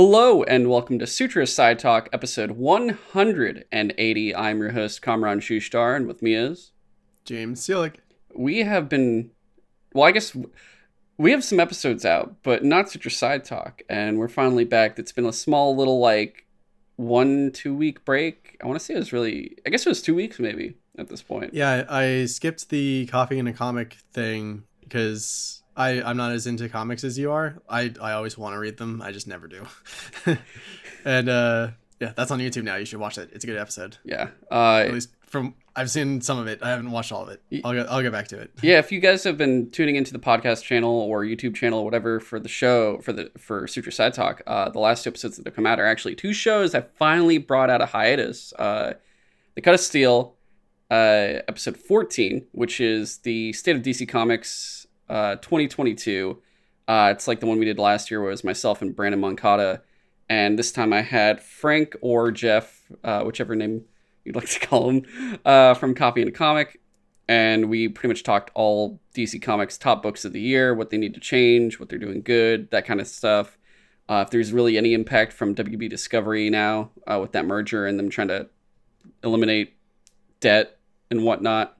Hello and welcome to Sutra Side Talk, episode 180. I'm your host, Kamran Shushtar, and with me is James Seelig. we have been well, I guess we have some episodes out, but not Sutra Side Talk, and we're finally back. It's been a small little like one, two week break. I want to say it was really I guess it was two weeks maybe at this point. Yeah, I skipped the coffee and a comic thing because I I'm not as into comics as you are. I I always want to read them. I just never do. and uh yeah, that's on YouTube now. You should watch it. It's a good episode. Yeah. Uh At least from I've seen some of it. I haven't watched all of it. I'll get I'll get back to it. yeah, if you guys have been tuning into the podcast channel or YouTube channel, whatever, for the show for the for Sutra Side Talk, uh, the last two episodes that have come out are actually two shows that finally brought out a hiatus. Uh, the Cut of Steel, uh, episode fourteen, which is the State of DC Comics, uh, twenty twenty two. Uh, it's like the one we did last year, where it was myself and Brandon Moncada, and this time I had Frank or Jeff, uh, whichever name you'd like to call him, uh, from Coffee and a Comic and we pretty much talked all DC Comics top books of the year, what they need to change, what they're doing good, that kind of stuff. Uh, if there's really any impact from WB Discovery now uh, with that merger and them trying to eliminate debt and whatnot,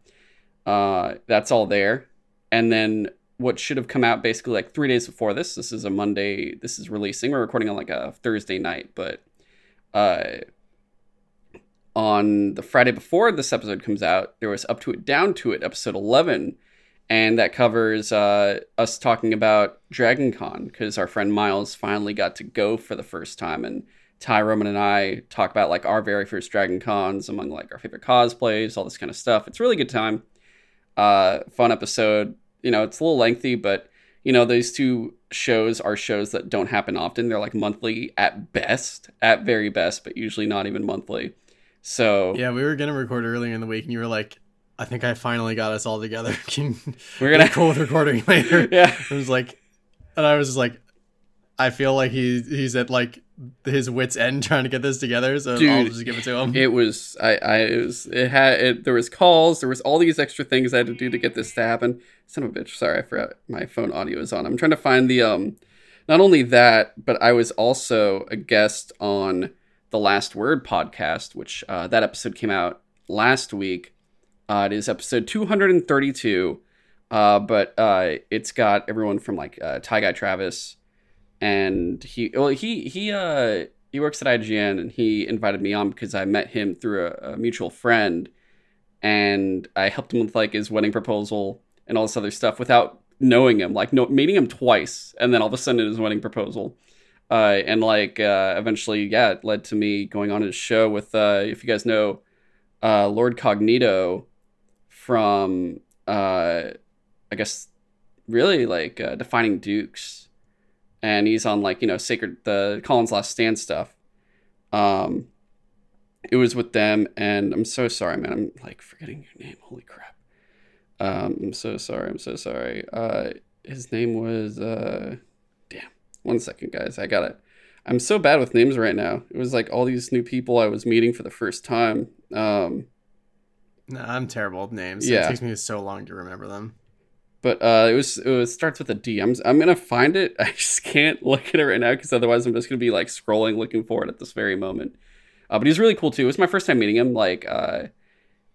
uh, that's all there. And then what should have come out basically like three days before this. This is a Monday. This is releasing. We're recording on like a Thursday night, but uh, on the Friday before this episode comes out, there was Up to It, Down to It, episode 11. And that covers uh, us talking about Dragon Con because our friend Miles finally got to go for the first time. And Ty Roman and I talk about like our very first Dragon Cons among like our favorite cosplays, all this kind of stuff. It's really good time. Uh, fun episode. You know, it's a little lengthy, but you know, these two shows are shows that don't happen often. They're like monthly at best, at very best, but usually not even monthly. So Yeah, we were gonna record earlier in the week, and you were like, "I think I finally got us all together. Can we're gonna cool with recording later." yeah. it was like, and I was just like, I feel like he he's at like his wits end trying to get this together, so I'll just give it to him. It was I I it was it had it, there was calls there was all these extra things I had to do to get this to happen. Son of a bitch! Sorry, I forgot my phone audio is on. I'm trying to find the um. Not only that, but I was also a guest on the Last Word podcast, which uh, that episode came out last week. Uh, it is episode 232, uh, but uh, it's got everyone from like uh, Ty Guy Travis, and he well he he uh he works at IGN, and he invited me on because I met him through a, a mutual friend, and I helped him with like his wedding proposal and all this other stuff without knowing him, like no meeting him twice, and then all of a sudden was wedding proposal. Uh, and like uh, eventually, yeah, it led to me going on his show with, uh, if you guys know, uh, Lord Cognito from, uh, I guess, really like uh, defining Dukes, and he's on like you know sacred the Collins Last Stand stuff. Um, it was with them, and I'm so sorry, man. I'm like forgetting your name. Holy crap. Um, I'm so sorry. I'm so sorry. Uh, his name was uh, damn. One second, guys. I got it. I'm so bad with names right now. It was like all these new people I was meeting for the first time. Um, No, I'm terrible with names. Yeah. It takes me so long to remember them. But uh, it was it starts with a D. I'm I'm gonna find it. I just can't look at it right now because otherwise I'm just gonna be like scrolling looking for it at this very moment. Uh, but he's really cool too. It was my first time meeting him. Like, uh,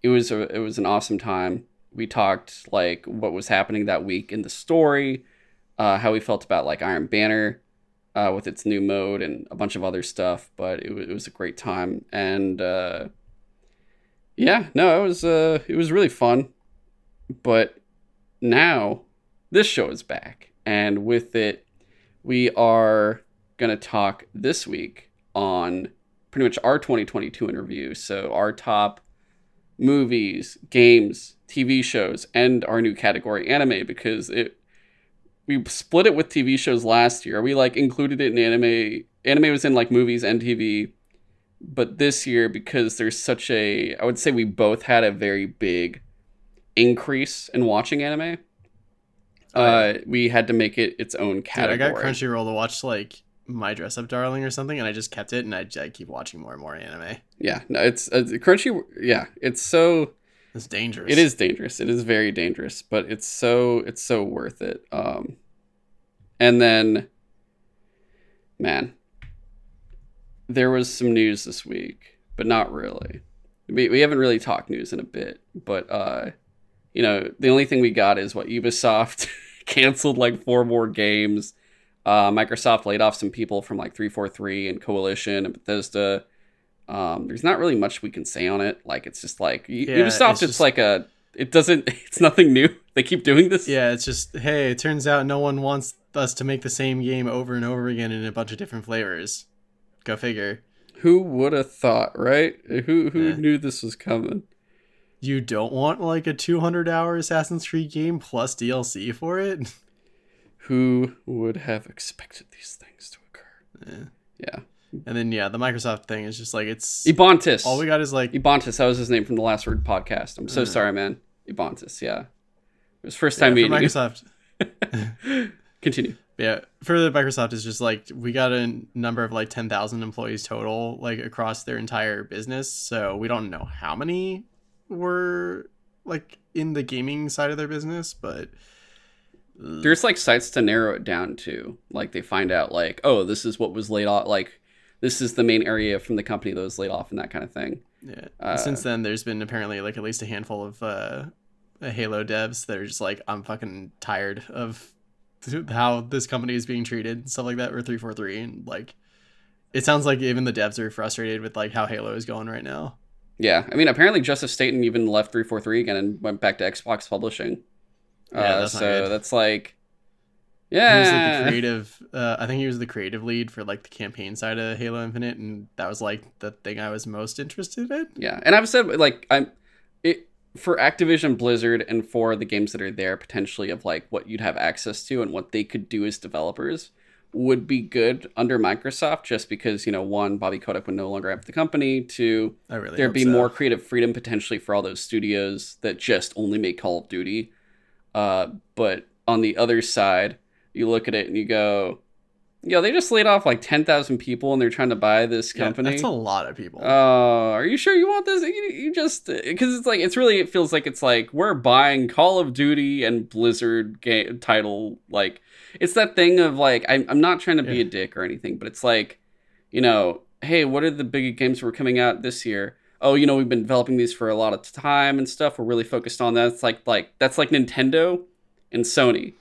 it was a, it was an awesome time. We talked like what was happening that week in the story, uh, how we felt about like Iron Banner, uh, with its new mode and a bunch of other stuff. But it, wa- it was a great time, and uh, yeah, no, it was it was really fun. But now this show is back, and with it, we are gonna talk this week on pretty much our 2022 interview. So our top movies, games, TV shows, and our new category anime because it we split it with TV shows last year. We like included it in anime. Anime was in like movies and TV, but this year because there's such a I would say we both had a very big increase in watching anime. Uh, we had to make it its own Dude, category. I got Crunchyroll to watch like My Dress Up Darling or something, and I just kept it, and I, I keep watching more and more anime. Yeah, no, it's, it's Crunchy. Yeah, it's so It's dangerous. It is dangerous. It is very dangerous, but it's so it's so worth it. Um, and then, man, there was some news this week, but not really. We, we haven't really talked news in a bit, but uh, you know, the only thing we got is what Ubisoft canceled like four more games. Uh, Microsoft laid off some people from like 343 and Coalition and Bethesda. Um, there's not really much we can say on it. Like it's just like Yeah, Ubisoft. it's It's, just- like a. It doesn't. It's nothing new. They keep doing this. Yeah, it's just hey, it turns out no one wants us to make the same game over and over again in a bunch of different flavors. Go figure. Who would have thought, right? Who who Yeah. knew this was coming? You don't want like a 200 hour Assassin's Creed game plus DLC for it? Who would have expected these things to occur? Eh. Yeah. And then yeah, the Microsoft thing is just like it's Ebontis. all we got is like Ebontis, that was his name from the Last Word podcast. I'm so Uh. sorry, man. Ebontis, yeah. It was first time for meeting. Microsoft. Continue. Yeah, for the Microsoft is just like we got a number of like 10,000 employees total like across their entire business. So we don't know how many were like in the gaming side of their business, but There's like sites to narrow it down to. Like they find out like, oh, this is what was laid off. Like this is the main area from the company that was laid off and that kind of thing. Yeah. Uh, Since then, there's been apparently like at least a handful of uh, Halo devs that are just like, I'm fucking tired of how this company is being treated stuff like that. Or three four three, and like, it sounds like even the devs are frustrated with like how Halo is going right now. Yeah, I mean, apparently Joseph Staten even left 343 again and went back to Xbox Publishing. Yeah, uh, that's so that's like, yeah. He was like the creative. Uh, I think he was the creative lead for like the campaign side of Halo Infinite, and that was like the thing I was most interested in. yeah. And I've said like I'm it for Activision Blizzard and for the games that are there potentially of like what you'd have access to and what they could do as developers would be good under Microsoft just because you know one Bobby Kotick would no longer have the company two really there'd be so. more creative freedom potentially for all those studios that just only make Call of Duty. Uh, but on the other side, you look at it and you go, "Yo, they just laid off like ten thousand people and they're trying to buy this Yeah, company." that's a lot of people. Oh, are you sure you want this? You, you just because it's like it's really it feels like it's like we're buying Call of Duty and Blizzard game title. Like it's that thing of like I'm I'm not trying to be Yeah. a dick or anything, but it's like you know, hey, what are the big games that were coming out this year? Oh, you know, we've been developing these for a lot of time and stuff. We're really focused on that. It's like like that's like Nintendo and Sony.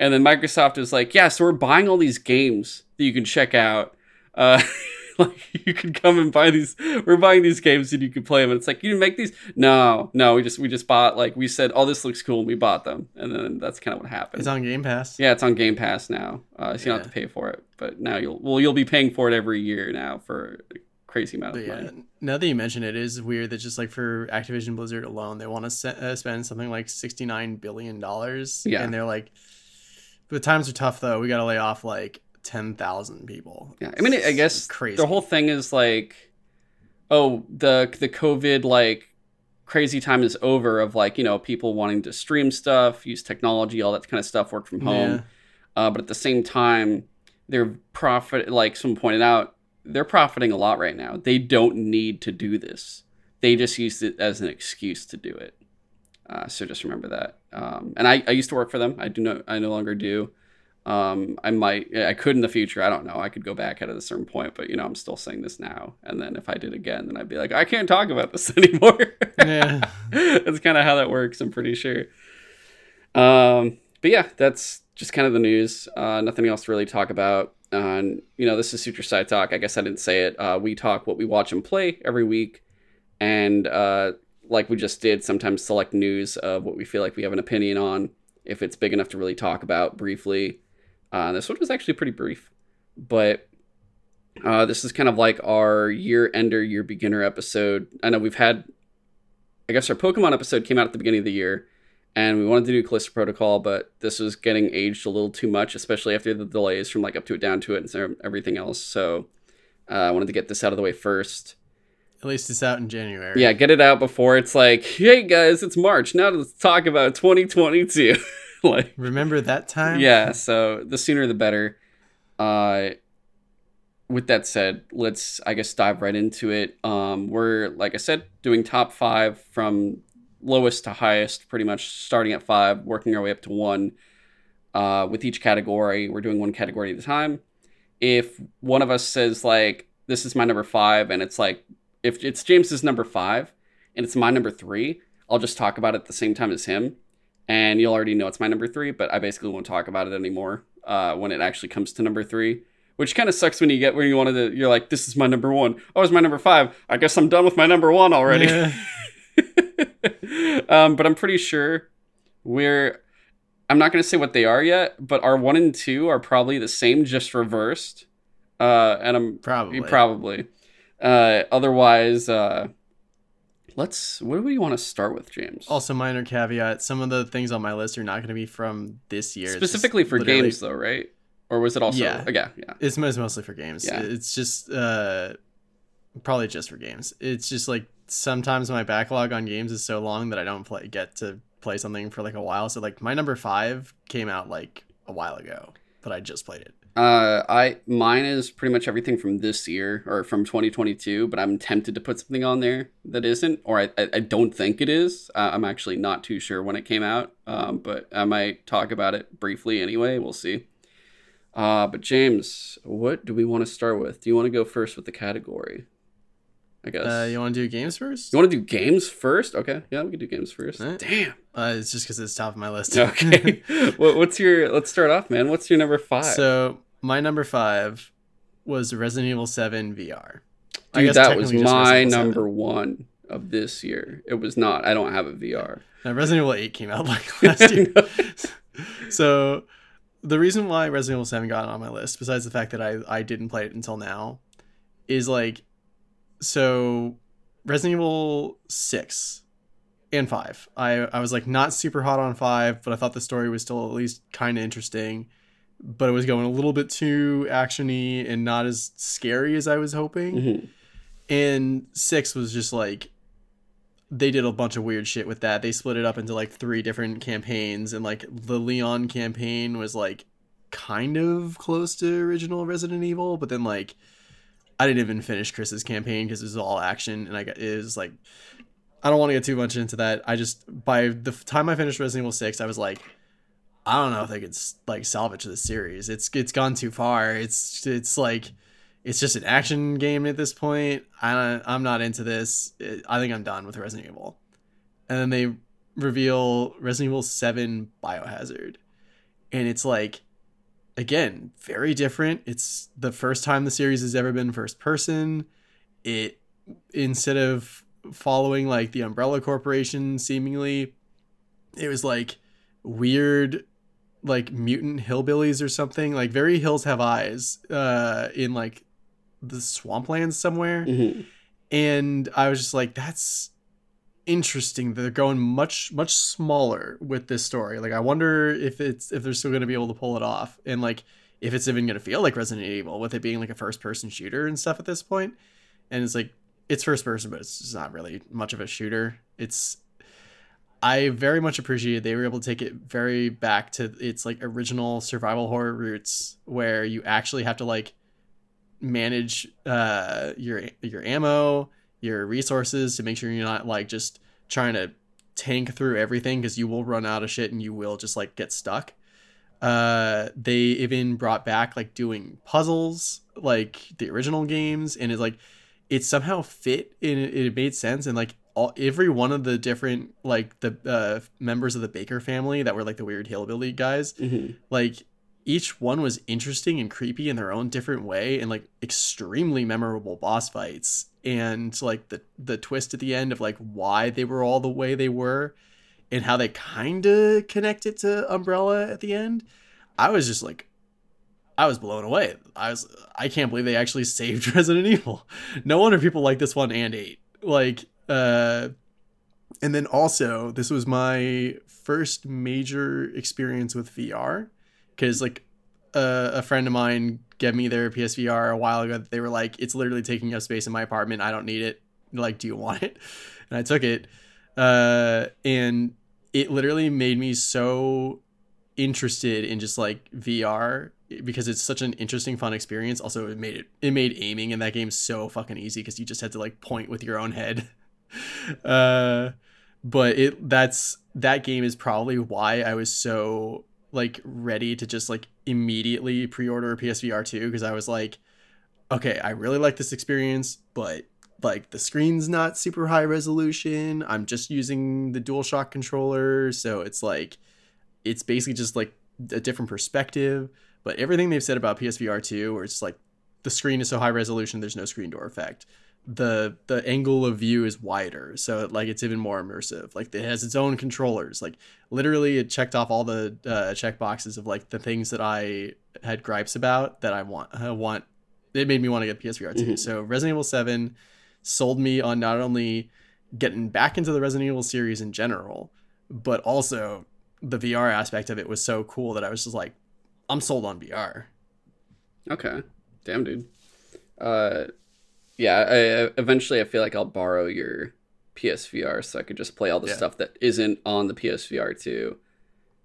And then Microsoft is like, yeah, so we're buying all these games that you can check out. Uh, like you can come and buy these. We're buying these games and you can play them. And it's like you make these. No, no, we just we just bought. Like we said, oh, this looks cool, and we bought them. And then that's kind of what happened. it's on Game Pass. yeah, it's on Game Pass now, uh, so you don't have to pay for it. But now you'll well, you'll be paying for it every year now for a crazy amount But of yeah, money. now that you mention it, it is weird that just like for Activision Blizzard alone, they want to se- uh, spend something like sixty nine billion dollars. Yeah. and they're like, the times are tough though. We got to lay off like ten thousand people. Yeah, I mean, I guess crazy. the whole thing is like, oh, the the COVID like crazy time is over. Of like you know people wanting to stream stuff, use technology, all that kind of stuff, work from home. Yeah. Uh, but at the same time, they're profit. Like someone pointed out, they're profiting a lot right now. They don't need to do this. They just used it as an excuse to do it. Uh, so just remember that. Um, and I, I used to work for them. I do no, I no longer do. Um, I might, I could in the future. I don't know. I could go back at a certain point, but you know, I'm still saying this now. And then if I did again, then I'd be like, I can't talk about this anymore. Yeah. that's kind of how that works. I'm pretty sure. Um, but yeah, that's just kind of the news. Uh, nothing else to really talk about. Uh, and you know, this is Suture Side Talk. I guess I didn't say it. Uh, we talk what we watch and play every week, and uh, like we just did, sometimes select news of what we feel like we have an opinion on, if it's big enough to really talk about briefly. Uh, this one was actually pretty brief, but uh, this is kind of like our year ender, year beginner episode. I know we've had, I guess our Pokemon episode came out at the beginning of the year, and we wanted to do Callisto Protocol, but this was getting aged a little too much, especially after the delays from like up to it, down to it, and everything else. So uh, I wanted to get this out of the way first. At least it's out in January. Yeah, get it out before it's like, hey guys, it's March. Now let's talk about 2022. like, Remember that time? yeah, so the sooner the better. Uh, with that said, let's I guess dive right into it. Um, we're like I said, doing top five from lowest to highest, pretty much starting at five, working our way up to one. Uh, with each category, we're doing one category at a time. If one of us says like, this is my number five, and it's like if it's James's number five and it's my number three, I'll just talk about it at the same time as him, and you'll already know it's my number three. But I basically won't talk about it anymore uh, when it actually comes to number three. Which kind of sucks when you get where you wanted to. You're like, this is my number one. Oh, it's my number five. I guess I'm done with my number one already. Yeah. um, but I'm pretty sure we're. I'm not going to say what they are yet, but our one and two are probably the same, just reversed. Uh, and I'm Probably. probably. Uh, otherwise, uh, let's. What do we want to start with, James? Also, minor caveat: some of the things on my list are not going to be from this year. Specifically for literally- games, though, right? Or was it also? Yeah. yeah, yeah. It's, it's mostly for games. Yeah. It's just uh, probably just for games. It's just like sometimes my backlog on games is so long that I don't play get to play something for like a while. So like my number five came out like a while ago, but I just played it. Uh, I mine is pretty much everything from this year or from 2022, but I'm tempted to put something on there that isn't, or I, I, I don't think it is. Uh, I'm actually not too sure when it came out, um, but I might talk about it briefly anyway. We'll see. Uh, but James, what do we want to start with? Do you want to go first with the category? I guess. Uh, you want to do games first? you want to do games first? Okay, yeah, we can do games first. Alright. Damn. Uh, it's just because it's top of my list. Okay. what, what's your? Let's start off, man. What's your number five? so my number five was Resident Evil Seven VR. I Dude, guess that was my Resident 7. number one of this year. It was not. I don't have a VR. Now, Resident Evil 8 came out like last year. so the reason why Resident Evil 7 got on my list, besides the fact that I, I didn't play it until now, is like so Resident Evil 6 and 5. I, I was like not super hot on 5, but I thought the story was still at least kind of interesting. But it was going a little bit too actiony and not as scary as I was hoping Mhm. and six was just like they did a bunch of weird shit with that they split it up into like three different campaigns and like the leon campaign was like kind of close to original resident evil but then like i didn't even finish chris's campaign because it was all action and i got it was like i don't want to get too much into that i just by the time i finished resident evil 6 i was like i don't know if they could like salvage this series it's it's gone too far it's it's like it's just an action game at this point. I I'm not into this. I think I'm done with Resident Evil. And then they reveal Resident Evil 7 Biohazard. And it's like again, very different. It's the first time the series has ever been first person. It instead of following like the Umbrella Corporation seemingly it was like weird like mutant hillbillies or something like very hills have eyes uh in like the swamplands somewhere Mhm. and i was just like that's interesting that they're going much much smaller with this story like i wonder if it's if they're still going to be able to pull it off and like if it's even going to feel like resident evil with it being like a first person shooter and stuff at this point. and it's like it's first person but it's not really much of a shooter it's I very much appreciate they were able to take it very back to its like original survival horror roots where you actually have to like manage uh your your ammo, your resources to make sure you're not like just trying to tank through everything because you will run out of shit and you will just like get stuck. Uh they even brought back like doing puzzles like the original games and it's like it somehow fit and it, it made sense and like all every one of the different like the uh members of the Baker family that were like the weird hillbilly guys Mhm. like each one was interesting and creepy in their own different way and like extremely memorable boss fights. And like the the twist at the end of like why they were all the way they were and how they kind of connected to umbrella at the end i was just like i was blown away. I was i can't believe they actually saved resident evil. No wonder people like this one and eight. Like uh and then also this was my first major experience with vr because like uh, a friend of mine gave me their PSVR a while ago. They were like, "It's literally taking up space in my apartment. I don't need it. Like, do you want it?" And I took it, uh, and it literally made me so interested in just like VR because it's such an interesting, fun experience. Also, it made it it made aiming in that game so fucking easy because you just had to like point with your own head. uh, but it that's that game is probably why I was so like ready to just like immediately pre-order a PSVR 2 because I was like okay, I really like this experience, but like the screen's not super high resolution. I'm just using the DualShock controller, so it's like it's basically just like a different perspective. But everything they've said about PSVR 2, where it's like the screen is so high resolution, there's no screen door effect. The the angle of view is wider, so like it's even more immersive. Like it has its own controllers. Like literally, it checked off all the uh, check boxes of like the things that I had gripes about that I want. I want. It made me want to get PSVR 2. Mhm. So Resident Evil 7 sold me on not only getting back into the Resident Evil series in general, but also the VR aspect of it was so cool that I was just like, I'm sold on VR. Okay. Damn, dude. Uh, yeah. I, eventually, I feel like I'll borrow your PSVR so I could just play all the Yeah. stuff that isn't on the PSVR too,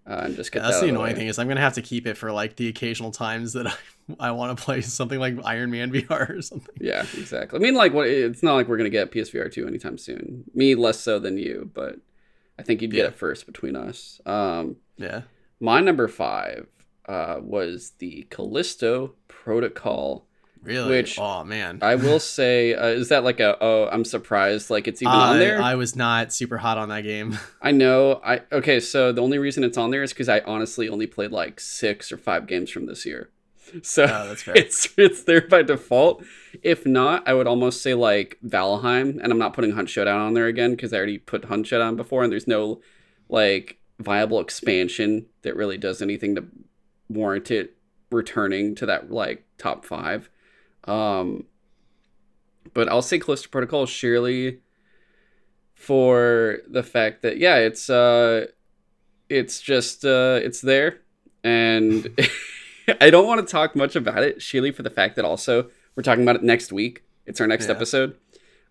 uh, and just get Yeah, that's that the annoying way. thing is I'm gonna have to keep it for like the occasional times that I, I want to play something like Iron Man VR or something. Yeah, exactly. I mean, like, what? It's not like we're gonna get PSVR two anytime soon. Me less so than you, but I think you'd get Yeah. it first between us. Um, Yeah. my number five uh, was the Callisto Protocol. Really? Which- oh man. I will say, uh, is that like a? Oh, I'm surprised. Like it's even on there. I was not super hot on that game. I know. I okay. So the only reason it's on there is because I honestly only played like six or five games from this year. So Oh, that's fair. it's it's there by default. If not, I would almost say like Valheim, and I'm not putting Hunt Showdown on there again because I already put Hunt Showdown before, and there's no like viable expansion that really does anything to warrant it returning to that like top five. Um, but I'll say Callisto Protocol surely for the fact that yeah, it's uh, it's just uh, it's there, and I don't want to talk much about it, surely for the fact that also we're talking about it next week. It's our next Yeah. episode.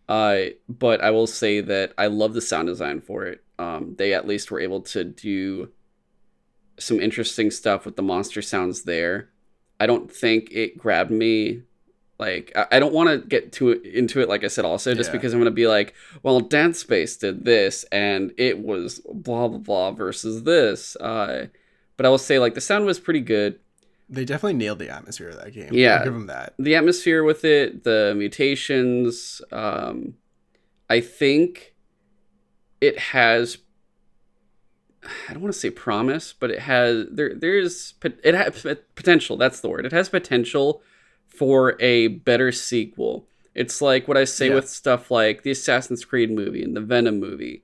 Uh, but I will say that I love the sound design for it. Um, they at least were able to do some interesting stuff with the monster sounds there. I don't think it grabbed me. Like I, I don't want to get too into it. Like I said, also just Yeah. because I'm gonna be like, well, Dead Space did this, and it was blah blah blah versus this. Uh, but I will say like the sound was pretty good. They definitely nailed the atmosphere of that game. Yeah. I'll give them that. the atmosphere with it, the mutations. Um, I think it has. I don't want to say promise, but it has there. There's it has potential. That's the word. It has potential for a better sequel. It's like what I say Yeah. with stuff like the Assassin's Creed movie and the Venom movie.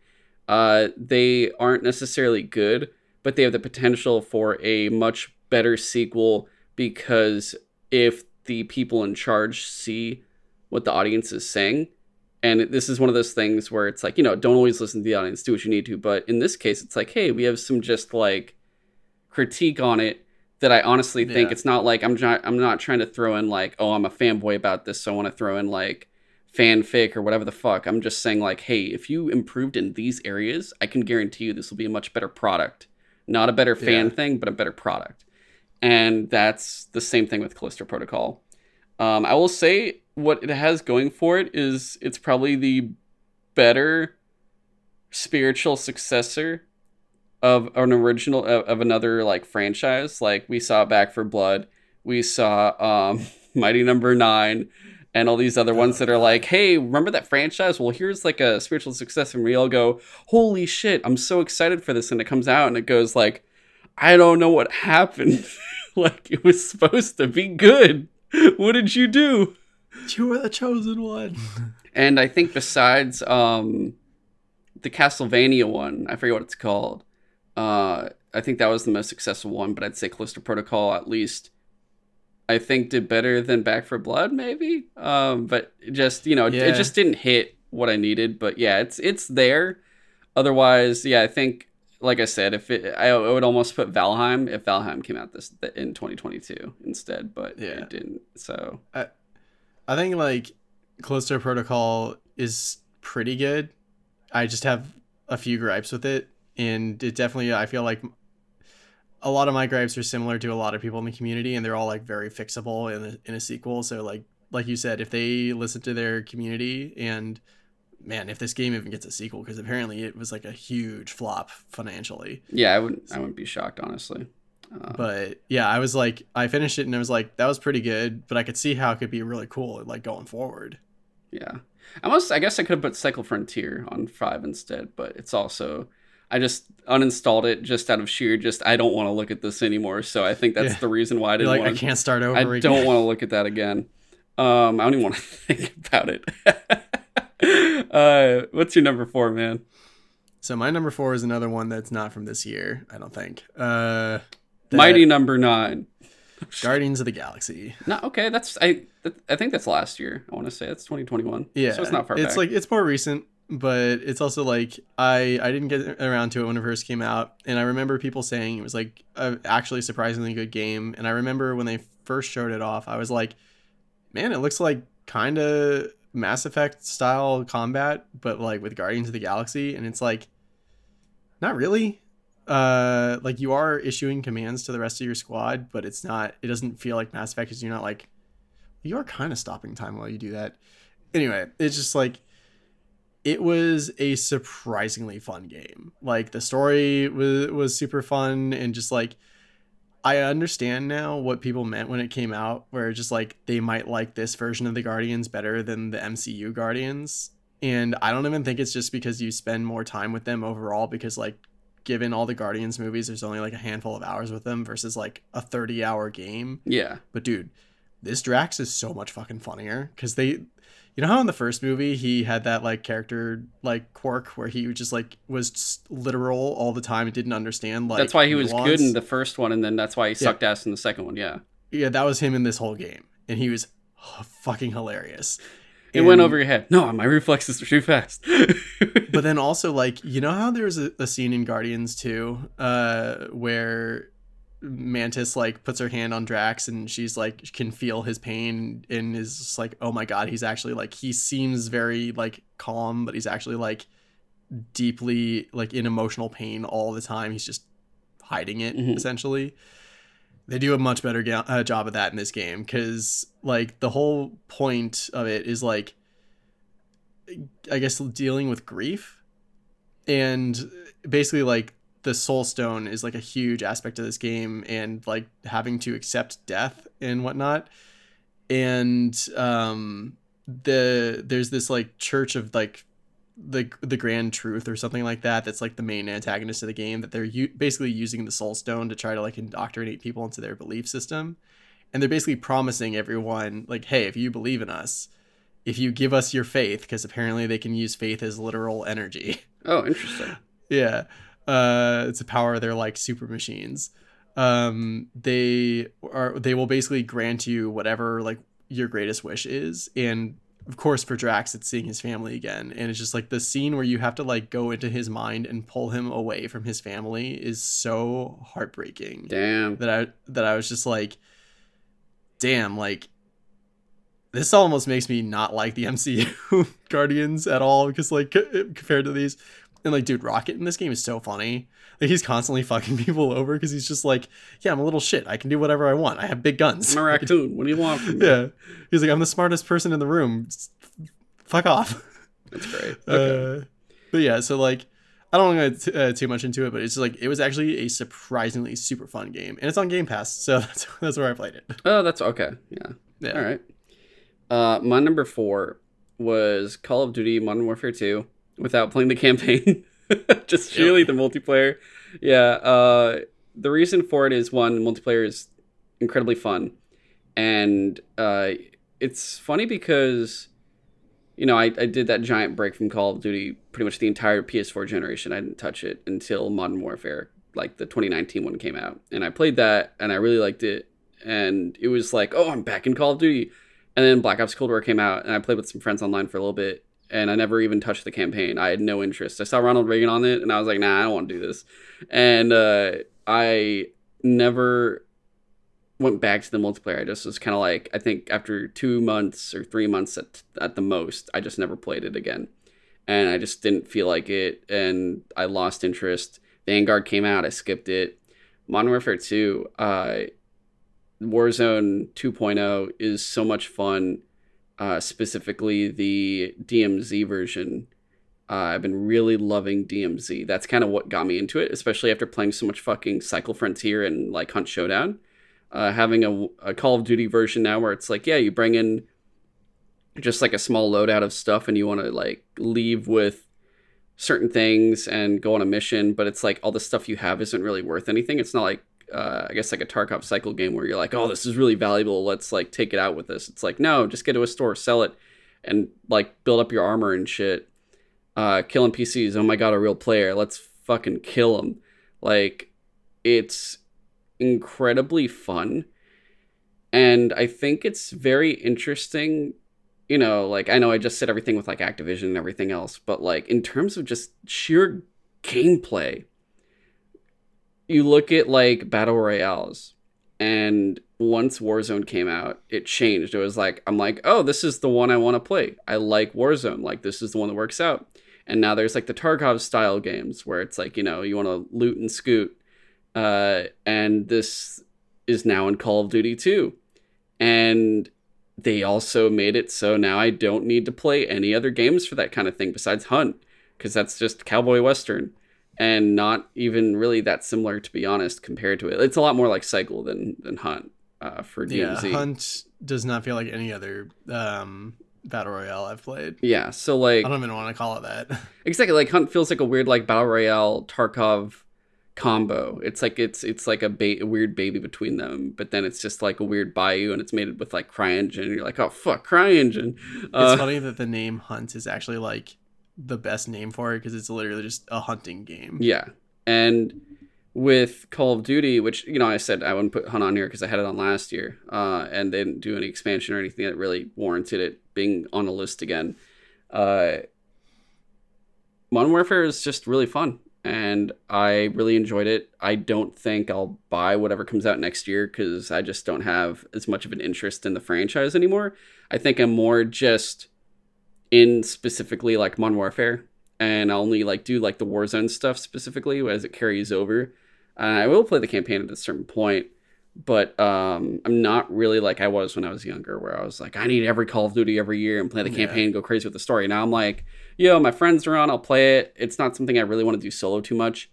Uh, they aren't necessarily good, but they have the potential for a much better sequel because if the people in charge see what the audience is saying, and this is one of those things where it's like, you know, don't always listen to the audience, do what you need to. But in this case, it's like, hey, we have some just like critique on it that I honestly think Yeah. it's not like I'm not I'm not trying to throw in like, oh, I'm a fanboy about this, so I want to throw in like fanfic or whatever the fuck. I'm just saying like, hey, if you improved in these areas, I can guarantee you this will be a much better product. Not a better fan Yeah. thing, but a better product. And that's the same thing with Callisto Protocol. Um, I will say what it has going for it is it's probably the better spiritual successor of an original of, of another like franchise. Like we saw Back for Blood, we saw um, Mighty Number Nine, and all these other ones that are like, hey, remember that franchise? Well, here's like a spiritual success, and we all go, holy shit, I'm so excited for this, and it comes out and it goes like, I don't know what happened. like it was supposed to be good. What did you do? You were the chosen one. And I think besides um, the Castlevania one, I forget what it's called. Uh, I think that was the most successful one, but I'd say Callisto Protocol at least. I think did better than Back for Blood, maybe. Um, but just you know, it- Yeah. it just didn't hit what I needed. But yeah, it's it's there. Otherwise, yeah, I think like I said, if it, I would almost put Valheim if Valheim came out this in 2022 instead, but Yeah. it didn't. So I think like Callisto Protocol is pretty good. I just have a few gripes with it, and it definitely I feel like a lot of my gripes are similar to a lot of people in the community, and they're all like very fixable in a, in a sequel. So like like you said, if they listen to their community and man, if this game even gets a sequel, because apparently it was like a huge flop financially. Yeah, I wouldn't. I wouldn't be shocked, honestly. Uh, but yeah, I was like, I finished it and I was like, that was pretty good, but I could see how it could be really cool, like going forward. yeah, I must. I guess I could have put Cycle Frontier on five instead, but it's also. I just uninstalled it just out of sheer just I don't want to look at this anymore. So I think that's Yeah. the reason why I didn't like, want I can't start over I again. don't want to look at that again. Um, I don't even want to think about it. uh, what's your number four, man? So my number four is another one that's not from this year, I don't think. Uh, Mighty number nine. Guardians of the Galaxy. No, okay, that's I. That, I think that's last year. I want to say it's 2021. Yeah, so it's not far It's back. like it's more recent, but it's also like I I didn't get around to it when it first came out, and I remember people saying it was like a actually surprisingly good game, and I remember when they first showed it off, I was like, man, it looks like kind of Mass Effect style combat, but like with Guardians of the Galaxy, and it's like, not really. Uh, like you are issuing commands to the rest of your squad, but it's not. It doesn't feel like Mass Effect because you're not like. You are kind of stopping time while you do that. Anyway, it's just like it was a surprisingly fun game. Like the story was was super fun and just like I understand now what people meant when it came out where just like they might like this version of the Guardians better than the MCU Guardians. And I don't even think it's just because you spend more time with them overall because like given all the Guardians movies there's only like a handful of hours with them versus like a 30 hour game. yeah, But dude, this Drax is so much fucking funnier because they, you know how in the first movie he had that like character like quirk where he just like was just literal all the time and didn't understand like that's why he was nuance? good in the first one, and then that's why he sucked ass in the second one. Yeah, yeah that was him in this whole game and he was fucking hilarious. it went over your head. No, my reflexes are too fast. but then also like you know how there's a, a scene in Guardians 2 uh where Mantis like puts her hand on Drax and she's like can feel his pain and is like oh my god he's actually like he seems very like calm but he's actually like deeply like in emotional pain all the time he's just hiding it Mhm. essentially they do a much better ga- uh, job of that in this game because like the whole point of it is like I guess dealing with grief and basically like the soul stone is like a huge aspect of this game and like having to accept death and whatnot. And um the there's this like church of like the the grand truth or something like that that's like the main antagonist of the game that they're u- basically using the soul stone to try to like indoctrinate people into their belief system. And they're basically promising everyone like hey if you believe in us if you give us your faith because apparently they can use faith as literal energy. Oh, interesting. yeah uh it's a power their like super machines. Um they are they will basically grant you whatever like your greatest wish is. And of course for Drax it's seeing his family again. And it's just like the scene where you have to like go into his mind and pull him away from his family is so heartbreaking. Damn. that I that I was just like damn like this almost makes me not like the MCU Guardians at all because like c- compared to these and like dude Rocket in this game is so funny like he's constantly fucking people over because he's just like yeah I'm a little shit I can do whatever I want I have big guns I'm a raccoon. What do you want from me? yeah he's like I'm the smartest person in the room Just fuck off That's great. Okay. uh, but yeah, so like, I don't want to go t- uh, too much into it, but it's like it was actually a surprisingly super fun game, and it's on Game Pass, so that's that's where I played it. oh, that's okay. Yeah. Yeah. All right. Uh, my number four was Call of Duty Modern Warfare 2 without playing the campaign, just purely the multiplayer. Yeah. Uh, the reason for it is one, multiplayer is incredibly fun. And uh, it's funny because, you know, I, I did that giant break from Call of Duty pretty much the entire PS4 generation. I didn't touch it until Modern Warfare, like the 2019 one came out. And I played that and I really liked it. And it was like, oh, I'm back in Call of Duty. And then Black Ops Cold War came out, and I played with some friends online for a little bit, and I never even touched the campaign. I had no interest. I saw Ronald Reagan on it, and I was like, nah, I don't want to do this. And uh, I never went back to the multiplayer. I just was kind of like, I think after two months or three months at, at the most, I just never played it again. And I just didn't feel like it, and I lost interest. Vanguard came out, I skipped it. Modern Warfare 2, uh, Warzone 2.0 is so much fun. Uh, specifically, the DMZ version Uh, I've been really loving DMZ. That's kind of what got me into it, especially after playing so much fucking Cycle Frontier and like Hunt Showdown. Uh, having a, a Call of Duty version now where it's like, yeah, you bring in just like a small loadout of stuff and you want to like leave with certain things and go on a mission, but it's like all the stuff you have isn't really worth anything. It's not like uh, I guess like a Tarkov cycle game where you're like, oh, this is really valuable. Let's like take it out with this. It's like no, just get to a store, sell it, and like build up your armor and shit. Uh, killing PCs. Oh my god, a real player. Let's fucking kill them. Like it's incredibly fun, and I think it's very interesting you know, like I know I just said everything with like Activision and everything else, but like in terms of just sheer gameplay, you look at like battle royales, and once Warzone came out, it changed. It was like I'm like, oh, this is the one I want to play. I like Warzone. Like this is the one that works out. And now there's like the Tarkov style games where it's like you know you want to loot and scoot, uh, and this is now in Call of Duty 2. And they also made it so now I don't need to play any other games for that kind of thing besides Hunt, because that's just cowboy western, and not even really that similar to be honest compared to it. It's a lot more like Cycle than than Hunt uh, for DMZ. Yeah, Hunt does not feel like any other um, battle royale I've played. Yeah, so like I don't even want to call it that. exactly like Hunt feels like a weird like battle royale Tarkov combo. It's like it's it's like a, ba- a weird baby between them, but then it's just like a weird bayou, and it's made with like CryEngine. And you're like, oh fuck, CryEngine. Uh, it's funny that the name Hunt is actually like the best name for it because it's literally just a hunting game. Yeah, and with Call of Duty, which you know I said I wouldn't put Hunt on here because I had it on last year, uh, and they didn't do any expansion or anything that really warranted it being on the list again. Uh, Modern Warfare is just really fun and I really enjoyed it. I don't think I'll buy whatever comes out next year because I just don't have as much of an interest in the franchise anymore. I think I'm more just in specifically like Modern Warfare, and I'll only like do like the Warzone stuff specifically as it carries over. And I will play the campaign at a certain point, but um, I'm not really like I was when I was younger, where I was like, I need every Call of Duty every year and play the campaign, and go crazy with the story. Now I'm like, yo, my friends are on, I'll play it. It's not something I really want to do solo too much,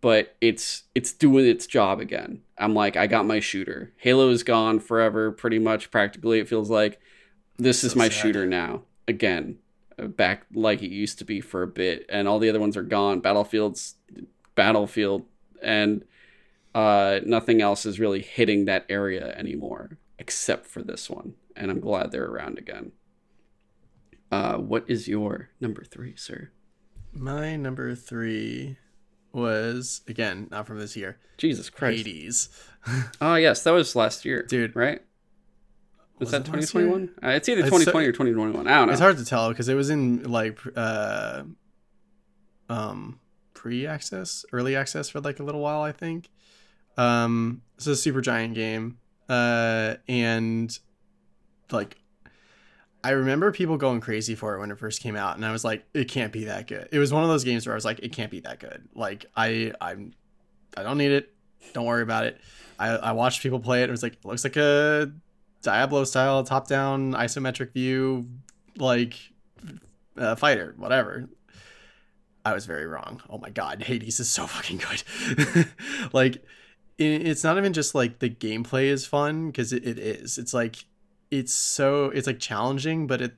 but it's it's doing its job again. I'm like, I got my shooter. Halo is gone forever, pretty much, practically. It feels like this so is my sad. shooter now again, back like it used to be for a bit, and all the other ones are gone. Battlefield's Battlefield, and uh, nothing else is really hitting that area anymore except for this one, and I'm glad they're around again. Uh, what is your number three, sir? My number three was again not from this year. Jesus Christ, Hades. oh yes, that was last year, dude. Right? Was, was that 2021? Uh, it's either 2020 so, or 2021. I don't know. It's hard to tell because it was in like uh, um, pre-access, early access for like a little while, I think. Um, it's a Supergiant game, uh, and like I remember people going crazy for it when it first came out, and I was like, it can't be that good. It was one of those games where I was like, it can't be that good. Like I I'm I don't need it. Don't worry about it. I, I watched people play it. It was like it looks like a Diablo style top down isometric view like uh, fighter, whatever. I was very wrong. Oh my god, Hades is so fucking good. like it's not even just like the gameplay is fun because it, it is. It's like it's so it's like challenging, but it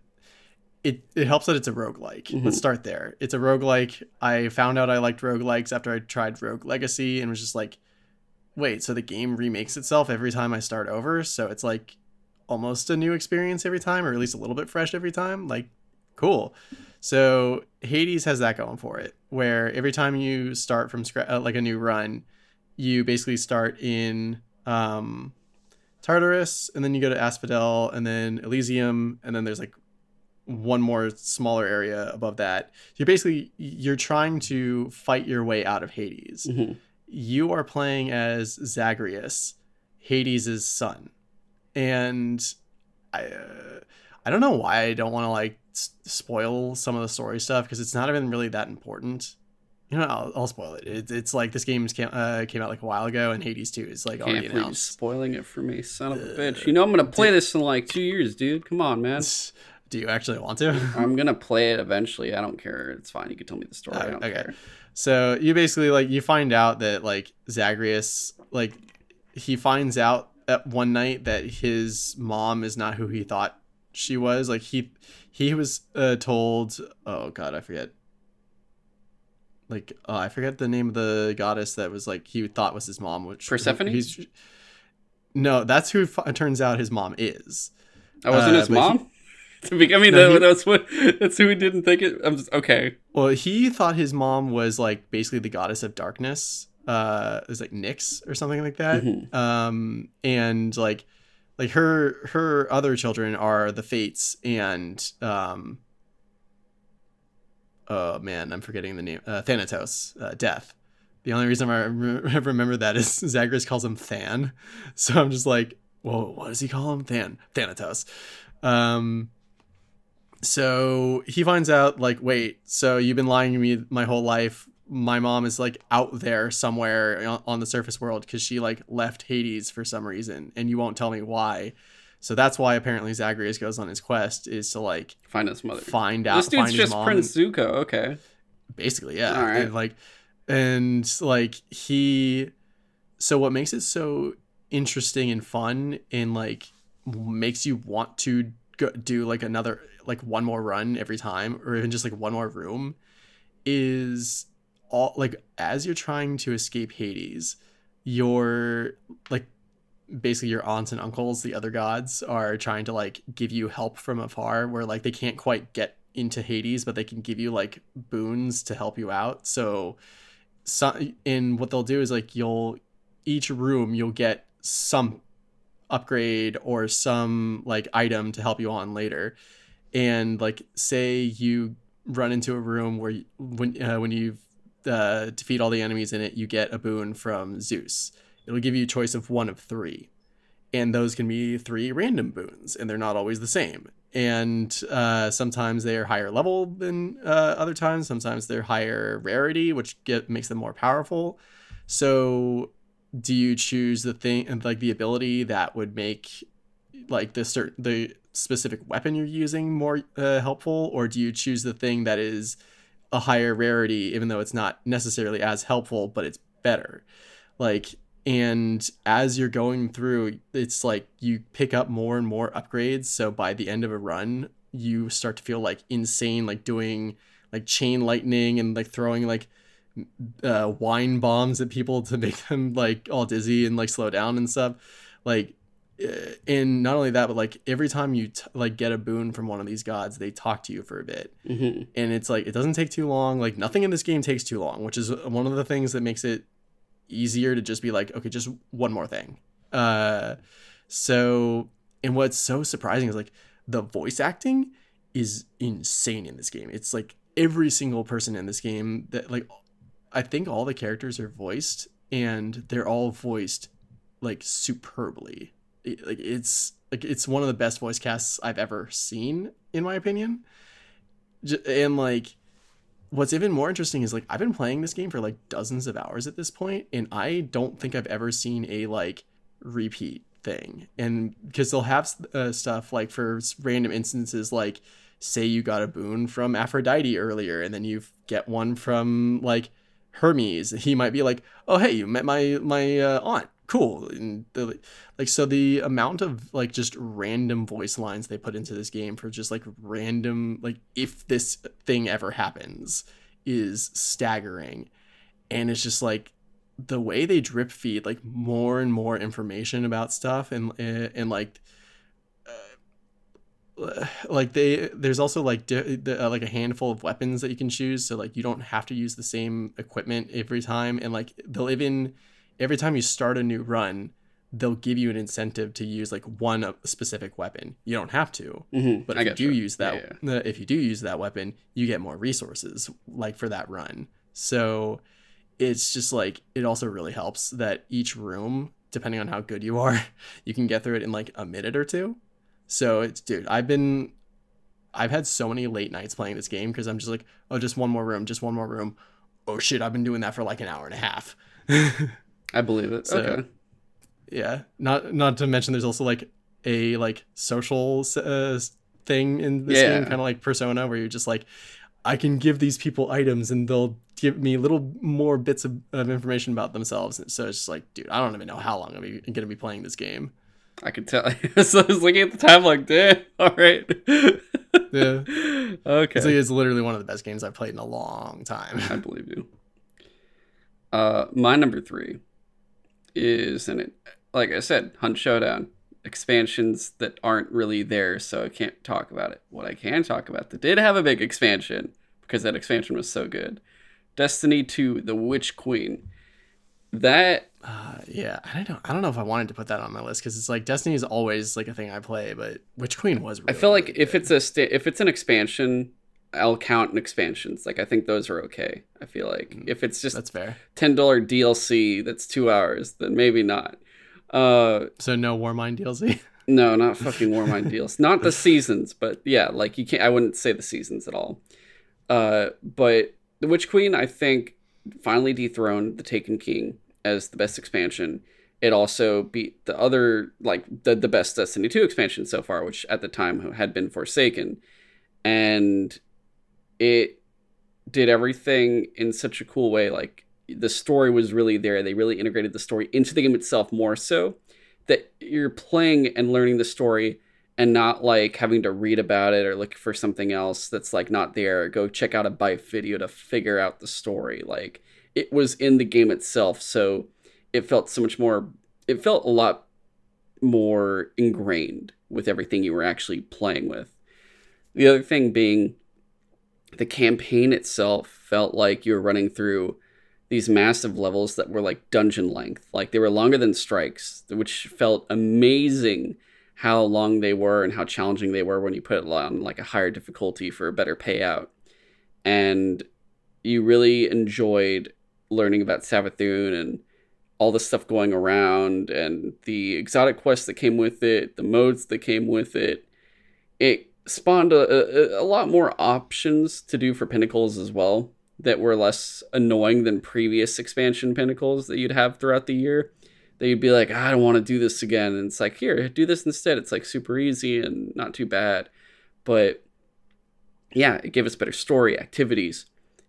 it, it helps that it's a roguelike. Mm-hmm. Let's start there. It's a roguelike. I found out I liked roguelikes after I tried Rogue Legacy and was just like, wait, so the game remakes itself every time I start over? So it's like almost a new experience every time, or at least a little bit fresh every time? Like, cool. So Hades has that going for it, where every time you start from scratch, uh, like a new run, you basically start in um, Tartarus, and then you go to Asphodel, and then Elysium, and then there's like one more smaller area above that. You're basically you're trying to fight your way out of Hades. Mm-hmm. You are playing as Zagreus, Hades' son, and I uh, I don't know why I don't want to like s- spoil some of the story stuff because it's not even really that important you know, I'll, I'll spoil it. it. It's like this game came, uh, came out like a while ago, and Hades Two is like already announced. Spoiling it for me, son of a uh, bitch. You know I'm gonna play dude, this in like two years, dude. Come on, man. Do you actually want to? I'm gonna play it eventually. I don't care. It's fine. You can tell me the story. I don't okay. care. So you basically like you find out that like Zagreus like he finds out at one night that his mom is not who he thought she was. Like he he was uh, told. Oh God, I forget. Like uh, I forget the name of the goddess that was like he thought was his mom, which Persephone? He's, no, that's who it turns out his mom is. I wasn't Uh, his but he- mom. I mean, No, that- he- that's what. That's who we didn't think it. I'm just okay. Well, he thought his mom was like basically the goddess of darkness. Uh, it was like Nyx or something like that. Mhm. Um, and like, like her her other children are the Fates and um. Oh man, I'm forgetting the name. Uh, Thanatos, uh, Death. The only reason I re- remember that is Zagreus calls him Than, so I'm just like, whoa, what does he call him? Than, Thanatos. Um, so he finds out like wait so you've been lying to me my whole life my mom is like out there somewhere on- the surface world because she like left hades for some reason and you won't tell me why so that's why apparently zagreus goes on his quest is to like Find out his mother. find out This dude's find his just mom Prince Zuko. Okay. basically yeah All right. and like and like he so what makes it so interesting and fun and like makes you want to go, do like another like one more run every time or even just like one more room is all like as you're trying to escape hades your like basically your aunts and uncles the other gods are trying to like give you help from afar where like they can't quite get into hades but they can give you like boons to help you out. So so in what they'll do is like you'll each room you'll get some upgrade or some like item to help you on later. And like say you run into a room where you, when uh, when you uh, defeat all the enemies in it you get a boon from zeus. It'll give you a choice of one of three. And those can be three random boons and they're not always the same. And uh, sometimes they are higher level than uh, other times. Sometimes they're higher rarity which get makes them more powerful. So do you choose the thing and like the ability that would make like the certain the specific weapon you're using more uh, helpful? Or do you choose the thing that is a higher rarity even though it's not necessarily as helpful but it's better. Like and as you're going through it's like you pick up more and more upgrades. So by the end of a run you start to feel like insane like doing like chain lightning and like throwing like uh, wine bombs at people to make them like all dizzy and like slow down and stuff. Like and not only that but like every time you t- like get a boon from one of these gods they talk to you for a bit. Hmm and it's like it doesn't take too long. Like nothing in this game takes too long which is one of the things that makes it easier to just be like okay just one more thing. Uh so and what's so surprising is like the voice acting is insane in this game. It's like every single person in this game that like i think all the characters are voiced and they're all voiced like superbly like it's like it's one of the best voice casts i've ever seen in my opinion and like what's even more interesting is like I've been playing this game for like dozens of hours at this point, and I don't think I've ever seen a like repeat thing. And because they'll have uh, stuff like for random instances, like say you got a boon from Aphrodite earlier, and then you get one from like Hermes. He might be like, "Oh, hey, you met my my uh, aunt." Cool, and the, like so the amount of like just random voice lines they put into this game for just like random like if this thing ever happens is staggering. And it's just like the way they drip feed like more and more information about stuff and and, and like uh, like they there's also like di- the, uh, like a handful of weapons that you can choose. So like you don't have to use the same equipment every time. And like they'll even every time you start a new run they'll give you an incentive to use like one specific weapon you don't have to hmm but I if you do use that, Yeah, yeah. if you do use that weapon, you get more resources, like for that run. So it's just like it also really helps that each room, depending on how good you are, you can get through it in like a minute or two. So it's dude, I've been, I've had so many late nights playing this game because I'm just like, oh, just one more room, just one more room. Oh shit, I've been doing that for like an hour and a half. I believe it. So- okay. yeah not not to mention there's also like a like social uh, thing in this Yeah. game, kind of like Persona, where you're just like, I can give these people items and they'll give me little more bits of, of information about themselves. And So it's just like, dude, I don't even know how long I'm going to be playing this game. I could tell. so I was looking at the time, like, damn, all right. Yeah. okay. Like, it's literally one of the best games I've played in a long time. I believe you. Uh, my number three is, and it, like I said, Hunt Showdown expansions that aren't really there, so I can't talk about it. What I can talk about that did have a big expansion because that expansion was so good. Destiny 2: The Witch Queen. That Uh, yeah, I don't know. I don't know if I wanted to put that on my list because it's like Destiny is always like a thing I play, but Witch Queen was. I feel like really if good. it's a sta- if it's an expansion, I'll count an expansions. Like I think those are okay. I feel like if it's just that's fair. ten dollar DLC that's two hours, then maybe not. Uh, So no Warmind DLC. no, not fucking Warmind deals. Not the seasons, but yeah, like you can't. I wouldn't say the seasons at all. Uh, but the Witch Queen, I think, finally dethroned the Taken King as the best expansion. It also beat the other like the the best Destiny two expansion so far, which at the time had been Forsaken, and it did everything in such a cool way. Like the story was really there. They really integrated the story into the game itself more so that you're playing and learning the story and not like having to read about it or look for something else that's like not there. Go check out a bite video to figure out the story. Like it was in the game itself, so it felt so much more. It felt a lot more ingrained with everything you were actually playing with. The other thing being the campaign itself felt like you were running through these massive levels that were like dungeon length. Like they were longer than strikes, which felt amazing how long they were and how challenging they were when you put it on like a higher difficulty for a better payout. And you really enjoyed learning about Savathun and all the stuff going around and the exotic quests that came with it, the modes that came with it. It spawned a, a, a lot more options to do for pinnacles as well that were less annoying than previous expansion pinnacles that you'd have throughout the year. That you'd be like, ah, I don't want to do this again. And it's like, here, do this instead. It's like super easy and not too bad. But yeah, it gave us better story, activities.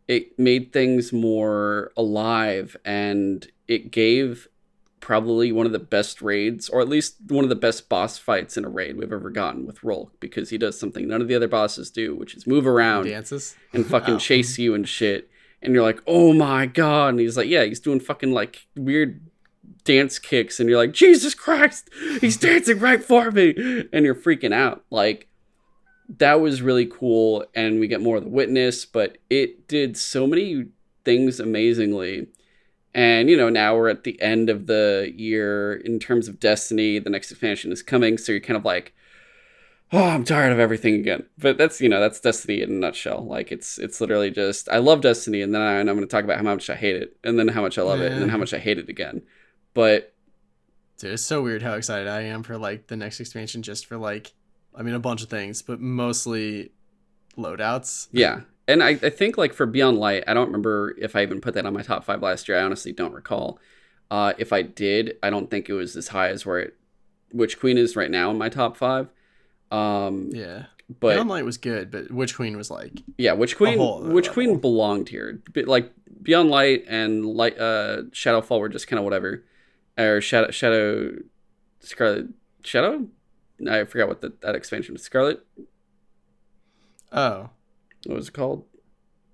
It made things more alive and it gave probably one of the best raids, or at least one of the best boss fights in a raid we've ever gotten with Rhulk, because he does something none of the other bosses do, which is move around dances. and fucking Oh. chase you and shit. And you're like, oh my god. And he's like, yeah, he's doing fucking like weird dance kicks. And you're like, Jesus Christ, he's dancing right for me. And you're freaking out. Like, that was really cool. And we get more of the witness, but it did so many things amazingly. And, you know, now we're at the end of the year in terms of Destiny. The next expansion is coming. So you're kind of like, oh i'm tired of everything again but that's you know that's destiny in a nutshell like it's it's literally just i love destiny and then I, and i'm going to talk about how much i hate it and then how much i love it and then how much i hate it again but Dude, it's so weird how excited I am for like the next expansion just for like I mean a bunch of things, but mostly loadouts. yeah and I, I think like for beyond light i don't remember if i even put that on my top five last year i honestly don't recall uh, if i did i don't think it was as high as where it Witch Queen is right now in my top five um Yeah. but Beyond Light was good, but Witch Queen was like Yeah, Witch Queen. Witch Queen belonged here. Like Beyond Light and Light, uh, Shadowfall were just kind of whatever. Or Shadow, Shadow, Scarlet, Shadow. I forgot what the, that expansion was. Scarlet. oh. What was it called?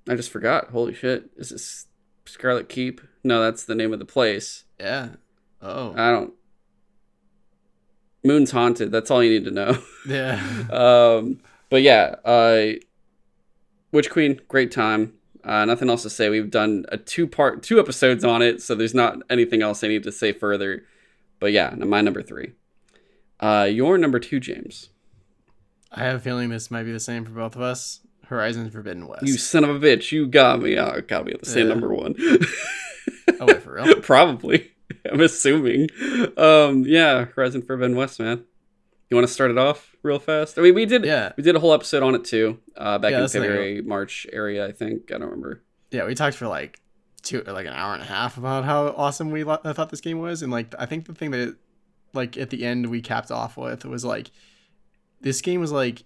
I just forgot. Holy shit! Is this Scarlet Keep? No, that's the name of the place. Yeah. Oh. I don't. Moon's haunted. That's all you need to know. yeah. um, but yeah, uh, Witch Queen, great time. Uh, nothing else to say. We've done a two part, two episodes on it, so there's not anything else I need to say further. But yeah, my number three. Uh, your number two, James. I have a feeling this might be the same for both of us. Horizon Forbidden West. You son of a bitch! You got me. Oh, got me at the same Yeah. number one. oh wait, for real? Probably. I'm assuming. Um, yeah, Horizon Forbidden West, man. You want to start it off real fast? I mean, we did. Yeah. We did a whole episode on it too, uh, back Yeah, in. February, March area, I think. I don't remember. Yeah, we talked for like two, like an hour and a half about how awesome we lo- thought this game was, and like I think the thing that, like at the end we capped off with was like, this game was like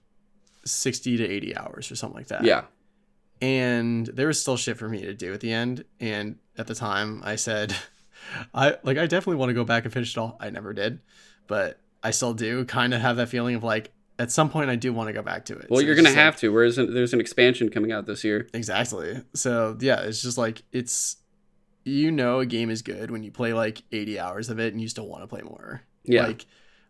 60 to 80 hours or something like that. Yeah. And there was still shit for me to do at the end. And at the time, I said, I like, I definitely want to go back and finish it all. I never did, but I still do kind of have that feeling of like, at some point, I do want to go back to it. Well, So you're gonna have like- to. Whereas there's an expansion coming out this year. Exactly. So yeah, it's just like it's you know a game is good when you play like 80 hours of it and you still want to play more. Yeah. Like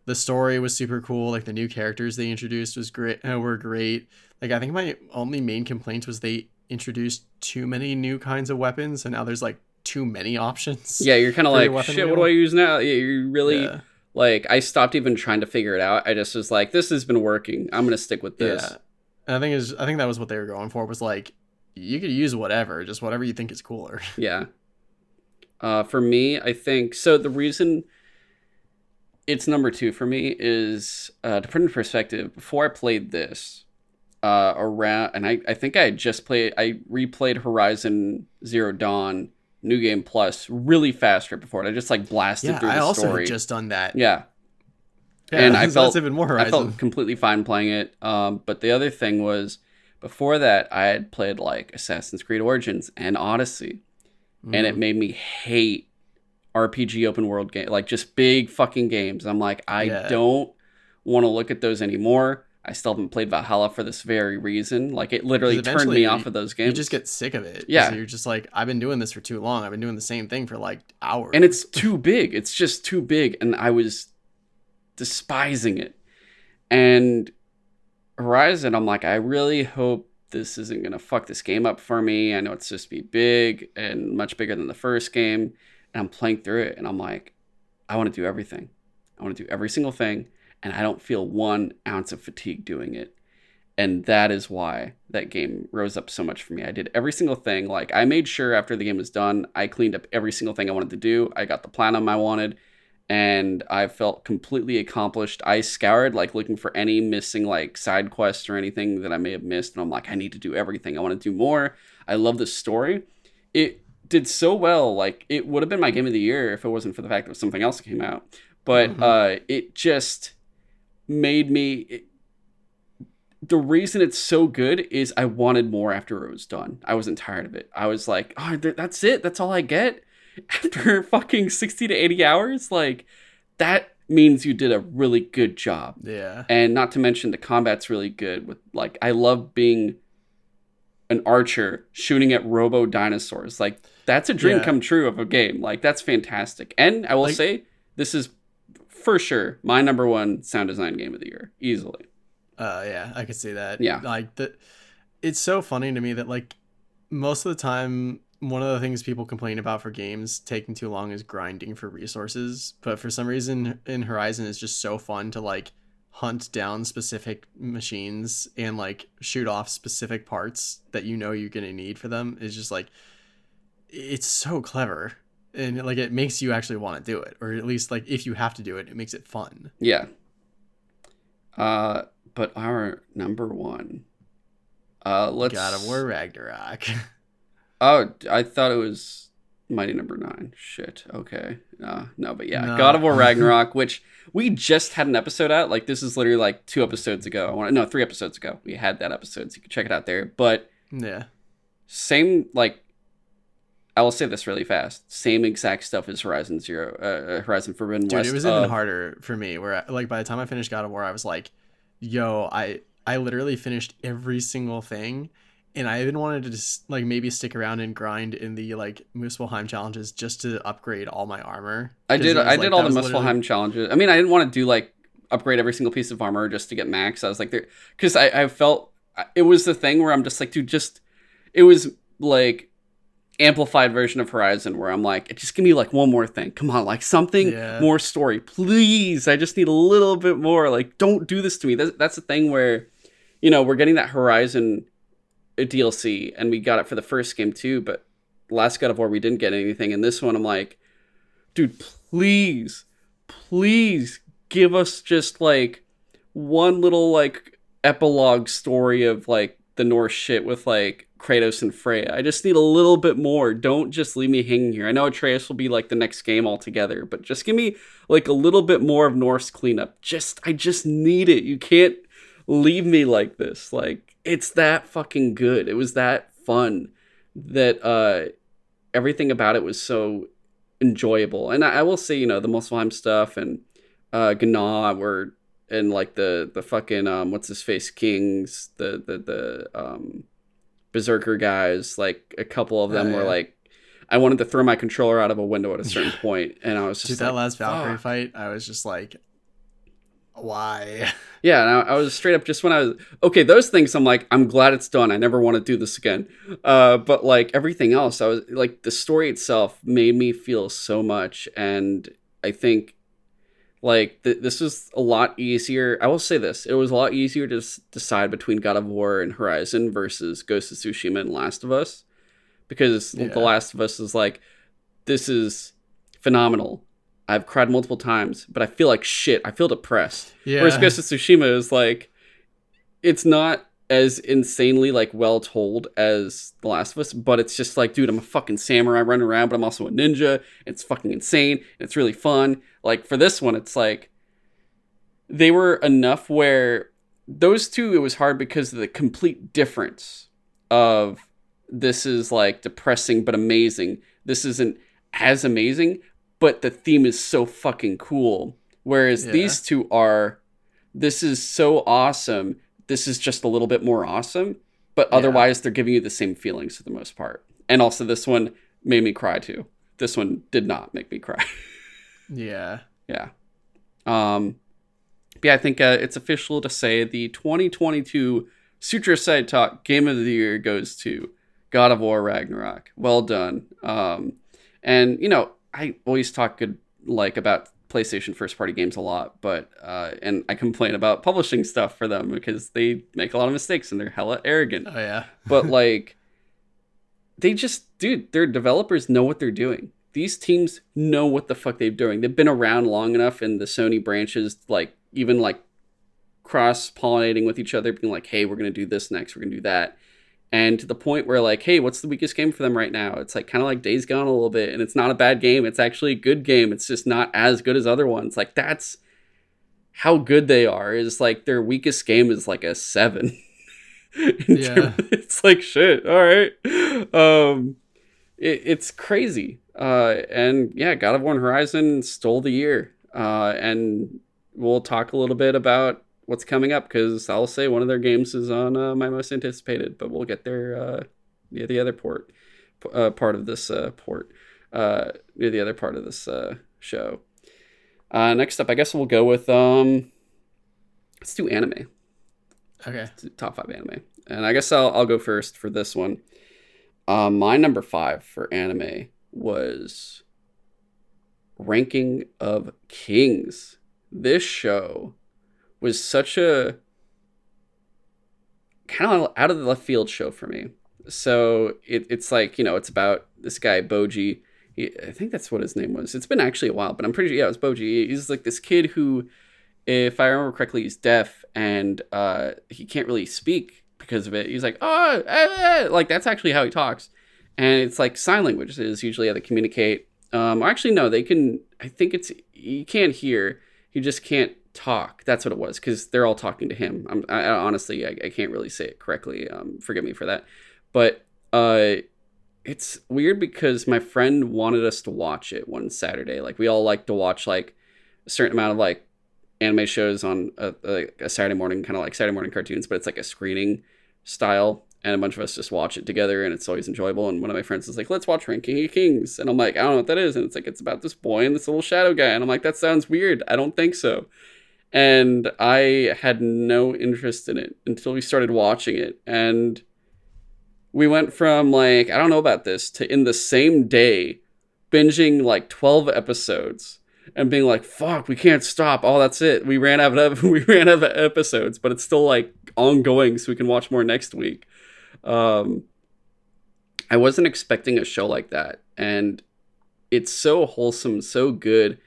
the story was super cool. Like the new characters they introduced was great. Uh, were great. Like I think my only main complaint was they introduced too many new kinds of weapons and now there's like too many options. yeah, you're kind of like, shit. What do I use now? Yeah, you really Yeah. like. I stopped even trying to figure it out. I just was like, this has been working. I'm gonna stick with this. Yeah. And I think is I think that was what they were going for was like you could use whatever, just whatever you think is cooler. Yeah. Uh, for me, I think so. The reason it's number two for me is uh, to put in perspective. Before I played this, uh, around, and I, I think I had just played. I replayed Horizon Zero Dawn New Game Plus really fast right before it. I just like blasted yeah, through the I also story. had just done that. yeah, Yeah, and I felt- even more I felt completely fine playing it. Um, but the other thing was, before that, I had played like Assassin's Creed Origins and Odyssey, and it Mhm. made me hate RPG open world game, like just big fucking games. I'm like, I Yeah. don't want to look at those anymore. I still haven't played Valhalla for this very reason. Like it literally turned me off of those games. you just get sick of it. Yeah. you're just like, I've been doing this for too long. I've been doing the same thing for like hours. and it's too big. It's just too big, and I was despising it. And Horizon, I'm like, I really hope this isn't gonna fuck this game up for me. I know it's supposed to be big and much bigger than the first game, and I'm playing through it, and I'm like, I want to do everything. I want to do every single thing, and I don't feel one ounce of fatigue doing it. And that is why that game rose up so much for me. I did every single thing. Like I made sure after the game was done, I cleaned up every single thing I wanted to do. I got the platinum I wanted, and I felt completely accomplished. I scoured like looking for any missing like side quests or anything that I may have missed, and I'm like, I need to do everything. I want to do more. I love this story. It did so well. Like it would have been my game of the year if it wasn't for the fact that something else came out. But Mhm. uh, it just made me. It, the reason it's so good is I wanted more after it was done. I wasn't tired of it. I was like, oh, th- that's it. That's all I get after fucking 60 to 80 hours. Like, that means you did a really good job. yeah. And not to mention the combat's really good with like I love being an archer shooting at robo dinosaurs. Like that's a dream Yeah. come true of a game. Like that's fantastic. And I will Like- say this is for sure my number one sound design game of the year, easily. Uh, yeah, I could see that. Yeah. like the, it's so funny to me that like most of the time, one of the things people complain about for games taking too long is grinding for resources. But for some reason, in Horizon, it's just so fun to like hunt down specific machines and like shoot off specific parts that you know you're gonna need for them. It's just like it's so clever. And like it makes you actually want to do it, or at least like if you have to do it, it makes it fun. Yeah. Uh but our number one. Uh let's God of War Ragnarok. Oh, I thought it was Mighty Number Nine. Shit. Okay. Uh, no, but yeah, No. God of War Ragnarok, which we just had an episode out. Like this is literally like two episodes ago. I want no three episodes ago. We had that episode, so you can check it out there. But yeah. same like. I will say this really fast. Same exact stuff as Horizon Zero, uh, uh, Horizon Forbidden Dude, West. it was even harder for me. Where I, like by the time I finished God of War, I was like, "Yo, I I literally finished every single thing, and I even wanted to just like maybe stick around and grind in the like Muspelheim challenges just to upgrade all my armor." I did. was, I like, did all the was literally- Muspelheim challenges. I mean, I didn't want to do like upgrade every single piece of armor just to get max. I was like, there, because I, I felt it was the thing where I'm just like, dude, just it was like amplified version of Horizon where I'm like, just give me like one more thing. Come on, like something Yeah. more story, please. I just need a little bit more. Like, don't do this to me. That's that's the thing where, you know, we're getting that Horizon DLC and we got it for the first game too, but last God of War we didn't get anything. And this one I'm like, dude, please, please give us just like one little like epilogue story of like the Norse shit with like Kratos and Freya. I just need a little bit more. Don't just leave me hanging here. I know Atreus will be like the next game altogether, but just give me like a little bit more of Norse cleanup. Just I just need it. You can't leave me like this. Like it's that fucking good. It was that fun that uh everything about it was so enjoyable. And I, I will say, you know, the Muspelheim stuff and uh Gná were and like the the fucking um what's his face kings the the the um berserker guys like a couple of them Oh, were yeah. like I wanted to throw my controller out of a window at a certain point, and I was just Dude, that last Valkyrie "Fuck." fight, I was just like, why? Yeah, and I, I was straight up just when I was okay. Those things, I'm like, I'm glad it's done. I never want to do this again. Uh, but like everything else, I was like, the story itself made me feel so much, and I think like th- this was a lot easier. I will say this: it was a lot easier to s- decide between God of War and Horizon versus Ghost of Tsushima and Last of Us, because Yeah. The Last of Us is like, this is phenomenal. I've cried multiple times, but I feel like shit. I feel depressed. Yeah. Whereas Ghost of Tsushima is like, it's not as insanely like well told as The Last of Us, but it's just like, dude, I'm a fucking samurai running around, but I'm also a ninja. It's fucking insane. It's really fun. Like for this one, it's like they were enough where those two it was hard because of the complete difference of this is like depressing but amazing. This isn't as amazing, but the theme is so fucking cool. Whereas Yeah. these two are this is so awesome. This is just a little bit more awesome, but Yeah. otherwise they're giving you the same feelings for the most part. And also this one made me cry too. This one did not make me cry. yeah. yeah. Um yeah, I think uh, it's official to say the 2022 Sutra Side Talk Game of the Year goes to God of War Ragnarok. Well done. Um, and you know, I always talk good like about PlayStation first party games a lot, but uh, and I complain about publishing stuff for them because they make a lot of mistakes and they're hella arrogant. Oh yeah. But like, they just, dude, their developers know what they're doing. These teams know what the fuck they're doing. They've been around long enough in the Sony branches, like even like cross pollinating with each other, being like, hey, we're gonna do this next, we're gonna do that. And to the point where like, hey, what's the weakest game for them right now? It's like kind of like Days Gone a little bit, and it's not a bad game. It's actually a good game. It's just not as good as other ones. Like that's how good they are. Is like their weakest game is like a seven. Yeah. it's like shit. All right. Um, it, it's crazy. Uh, and yeah, God of War Horizon stole the year. Uh, and we'll talk a little bit about what's coming up because I'll say one of their games is on uh, my most anticipated, but we'll get there uh, near the other port, uh, part of this uh, port, uh, near the other part of this uh, show. Uh, next up, I guess we'll go with um, let's do anime Okay. top five anime. And I guess I'll, I'll go first for this one. Um, my number five for anime was Ranking of Kings. This show was such a kind of out of the left field show for me. So it, it's like, you know, it's about this guy, Bojji. I think that's what his name was. It's been actually a while, but I'm pretty sure, yeah, it was Bojji. He's like this kid who if I remember correctly, he's deaf and uh, he can't really speak because of it. He's like, oh, eh, eh," like that's actually how he talks, and it's like sign language is usually how they communicate. Um, or actually, no, they can. I think it's he can't hear. He just can't talk. That's what it was because they're all talking to him. I'm, I, I honestly, I, I can't really say it correctly. Um, forgive me for that, but uh, it's weird because my friend wanted us to watch it one Saturday. Like we all like to watch like a certain amount of like anime shows on a, a, a Saturday morning, kind of like Saturday morning cartoons, but it's like a screening style. And a bunch of us just watch it together, and it's always enjoyable. And one of my friends is like, "Let's watch Ranking of Kings," and I'm like, "I don't know what that is." And it's like, "It's about this boy and this little shadow guy," and I'm like, "That sounds weird. I don't think so." And I had no interest in it until we started watching it, and we went from like, I don't know about this, to in the same day, binging like 12 episodes and being like, "Fuck, we can't stop." Oh, that's it. We ran out of we ran out of episodes, but it's still like ongoing, so we can watch more next week. Um, I wasn't expecting a show like that, and it's so wholesome, so good,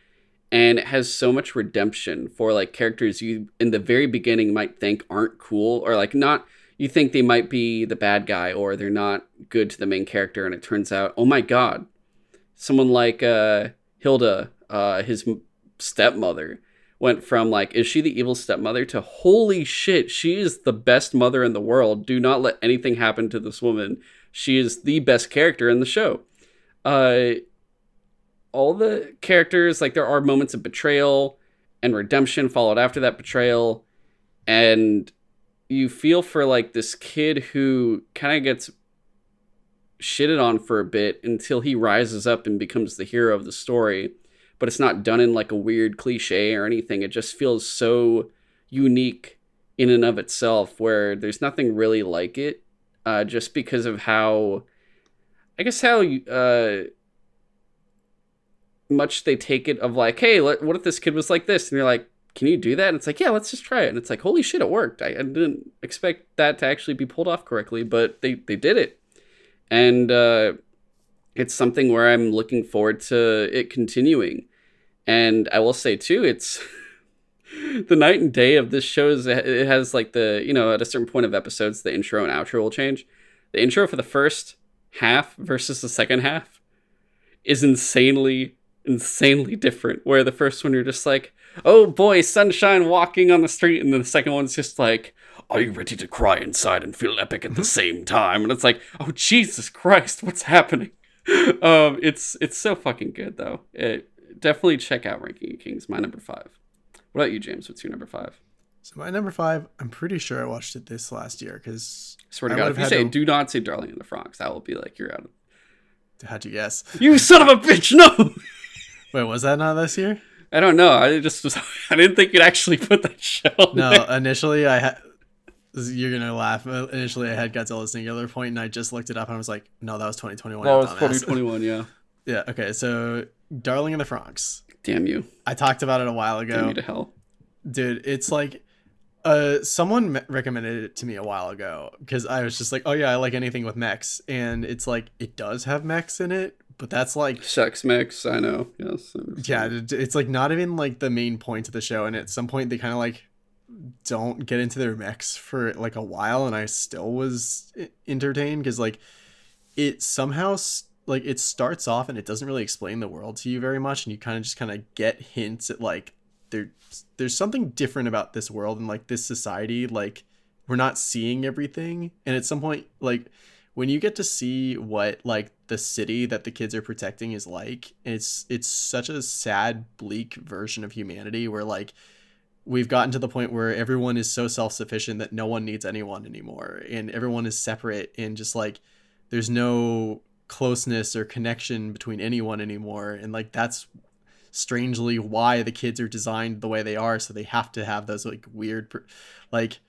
and it has so much redemption for like characters you in the very beginning might think aren't cool or like not. You think they might be the bad guy or they're not good to the main character, and it turns out, oh my god, someone like uh, Hilda, uh, his stepmother, went from like, is she the evil stepmother to holy shit, she is the best mother in the world. Do not let anything happen to this woman. She is the best character in the show. Uh, all the characters, like, there are moments of betrayal and redemption followed after that betrayal. And you feel for like this kid who kind of gets shitted on for a bit until he rises up and becomes the hero of the story but it's not done in like a weird cliche or anything. It just feels so unique in and of itself where there's nothing really like it uh, just because of how I guess how uh, much they take it of like, hey, let, what if this kid was like this? And you're like, can you do that? And it's like, yeah, let's just try it. And it's like, holy shit, it worked. I, I didn't expect that to actually be pulled off correctly, but they, they did it. And uh, it's something where I'm looking forward to it continuing. And I will say too, it's the night and day of this show is it has like the you know at a certain point of episodes the intro and outro will change. The intro for the first half versus the second half is insanely insanely different. Where the first one you're just like, oh boy, sunshine walking on the street, and then the second one's just like, are you ready to cry inside and feel epic at the same time? And it's like, oh Jesus Christ, what's happening? Um, it's it's so fucking good though. It definitely check out Ranking of Kings. My number five. What about you, James? What's your number five? So my number five, I'm pretty sure I watched it this last year because swear to I God, if you say to... do not say Darling in the Franxx, that will be like you're out of. How'd you guess? You son of a bitch! No. Wait, was that not this year? I don't know. I just was. I didn't think you'd actually put that show. No, there. initially I had. You're gonna laugh. Initially, I had Godzilla Singular Point, and I just looked it up, and I was like, "No, that was 2021." That was 2021. Yeah. yeah. Okay. So Darling in the Franxx. Damn you! I talked about it a while ago. Damn you to hell, dude. It's like, uh, someone me- recommended it to me a while ago because I was just like, oh yeah, I like anything with mechs, and it's like it does have mechs in it, but that's like sex mix. I know. Yes. Yeah, it's like not even like the main point of the show, and at some point they kind of like don't get into their mechs for like a while, and I still was entertained because like it somehow. Like it starts off and it doesn't really explain the world to you very much and you kind of just kind of get hints at like there there's something different about this world and like this society like we're not seeing everything and at some point like when you get to see what like the city that the kids are protecting is like it's it's such a sad bleak version of humanity where like we've gotten to the point where everyone is so self-sufficient that no one needs anyone anymore and everyone is separate and just like there's no closeness or connection between anyone anymore and like that's strangely why the kids are designed the way they are so they have to have those like weird like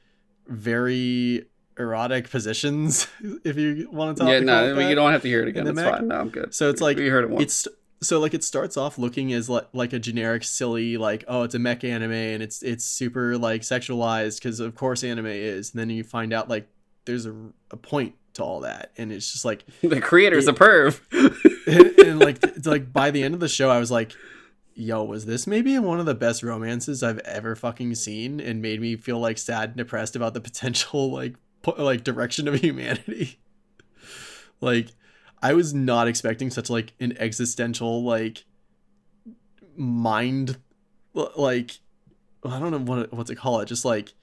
very erotic positions if you want to talk yeah no you don't have to hear it again. It's fine. No i'm good. So it's like we heard it once. it's so like it starts off looking as like, like a generic silly like oh it's a mech anime and it's it's super like sexualized because of course anime is. And then you find out like there's a, a point to all that. And it's just like the creator's it, a perv. And, and like like by the end of the show i was like yo was this maybe one of the best romances i've ever fucking seen? And made me feel like sad and depressed about the potential like like direction of humanity. Like i was not expecting such like an existential like mind like i don't know what what to call it just like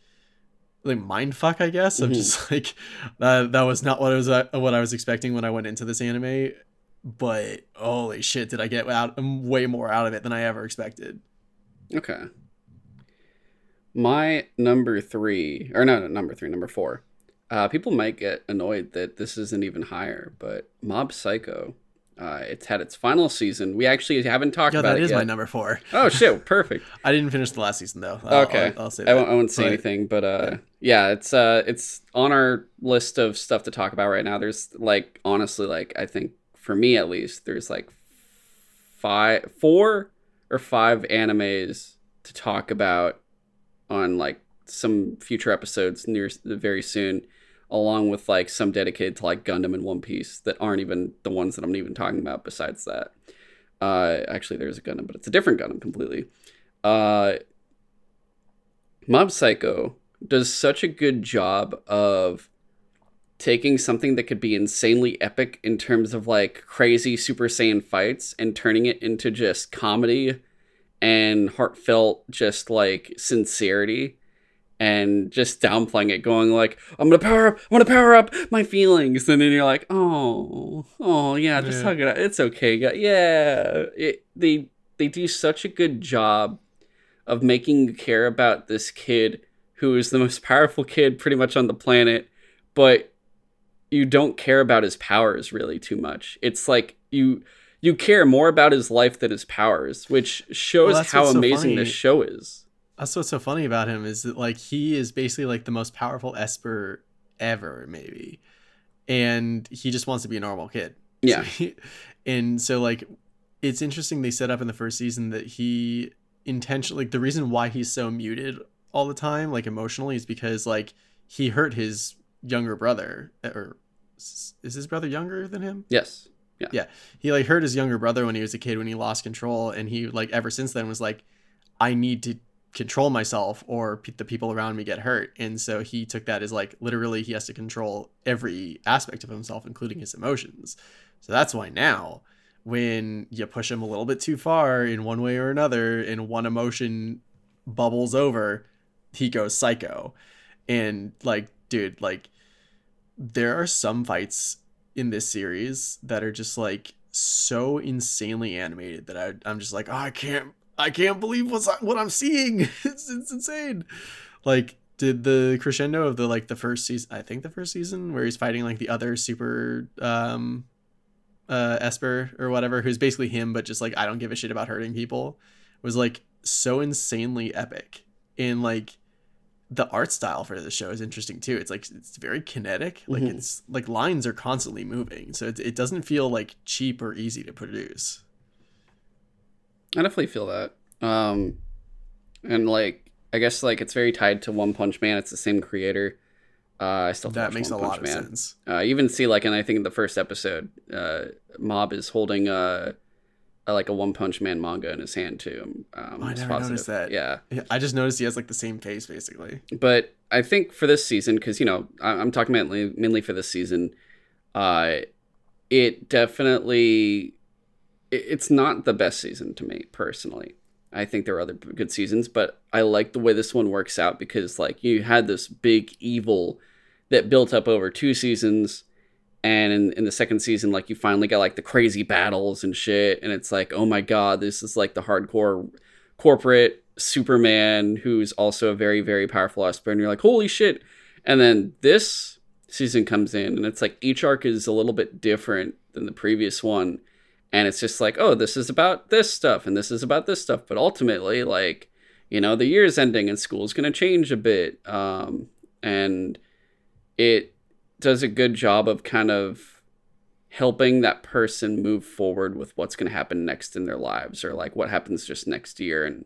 like mind fuck i guess? I'm mm-hmm. just like that that was not what i was uh, what i was expecting when i went into this anime but holy shit did i get out way more out of it than i ever expected. Okay. My number three or no, no number three number four uh, people might get annoyed that this isn't even higher but mob psycho uh, it's had its final season. We actually haven't talked about that it is yet. my number four. Oh shit, perfect. I didn't finish the last season though. I'll, okay, I'll, I'll say that. I won't, I won't say but, anything, but uh, yeah. yeah, it's uh, it's on our list of stuff to talk about right now. There's like honestly, like I think for me at least, there's like five, four or five animes to talk about on like some future episodes near very soon along with like some dedicated to like Gundam and One Piece that aren't even the ones that I'm even talking about. Besides that, uh, actually, there's a Gundam, but it's a different Gundam completely. Uh, Mob Psycho does such a good job of taking something that could be insanely epic in terms of like crazy Super Saiyan fights and turning it into just comedy and heartfelt, just like sincerity and just downplaying it, going like, "I'm gonna power up, I'm gonna power up my feelings," and then you're like, "Oh, oh yeah, just Yeah. hug it out. It's okay, guy. yeah." It, they they do such a good job of making you care about this kid who is the most powerful kid pretty much on the planet, but you don't care about his powers really too much. It's like you you care more about his life than his powers, which shows that's how what's so amazing this show is. That's what's so funny about him is that like he is basically like the most powerful Esper ever, maybe, and he just wants to be a normal kid. Yeah. So he- and so like it's interesting they set up in the first season that he intentionally like the reason why he's so muted all the time like emotionally is because like he hurt his younger brother eh, or is his brother younger than him Yes. Yeah yeah he like hurt his younger brother when he was a kid when he lost control and he like ever since then was like i need to control myself or pe- the people around me get hurt. And so he took that as like literally he has to control every aspect of himself including his emotions. So that's why now when you push him a little bit too far in one way or another and one emotion bubbles over he goes psycho. And like dude like there are some fights in this series that are just like so insanely animated that I, I'm just like, oh, I can't, I can't believe what's what I'm seeing. it's, it's insane. Like, did the crescendo of the like the first season? I think the first season where he's fighting like the other super um uh Esper or whatever, who's basically him, but just like I don't give a shit about hurting people, was like so insanely epic. And like the art style for the show is interesting too. It's like it's very kinetic. Like Mhm. it's like lines are constantly moving, so it, it doesn't feel like cheap or easy to produce. I definitely feel that. Um, and like, I guess like it's very tied to One Punch Man. It's the same creator. Uh, I still That makes a One lot of Man. sense. Uh, even see like, and I think in the first episode, uh, Mob is holding a, a like a One Punch Man manga in his hand too. Um, Oh, I never noticed that. Yeah, I just noticed he has like the same face basically. but I think for this season, because you know I- I'm talking mainly mainly for this season, uh, it definitely it- it's not the best season to me personally. I think there are other good seasons, but I like the way this one works out because like you had this big evil that built up over two seasons and in, in the second season like you finally got like the crazy battles and shit and it's like oh my god this is like the hardcore corporate superman who's also a very very powerful esper and you're like holy shit and then this season comes in and it's like each arc is a little bit different than the previous one and it's just like oh this is about this stuff and this is about this stuff. But ultimately like you know the year's ending and school's going to change a bit um, and it does a good job of kind of helping that person move forward with what's going to happen next in their lives or like what happens just next year and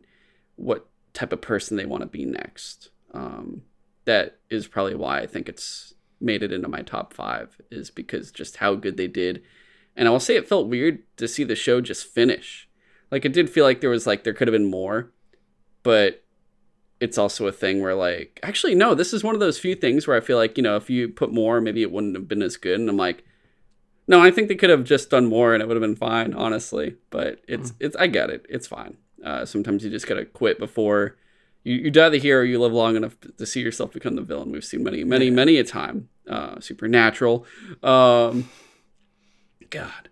what type of person they want to be next. Um, that is probably why i think it's made it into my top five is because just how good they did and i will say it felt weird to see the show just finish. Like it did feel like there was like there could have been more but it's also a thing where like actually no this is one of those few things where i feel like you know if you put more maybe it wouldn't have been as good. And i'm like no i think they could have just done more and it would have been fine honestly. But it's it's i get it. It's fine. Uh, sometimes you just gotta quit before you, you die the hero you live long enough to see yourself become the villain. We've seen many many Yeah. many a time. Uh supernatural. Um god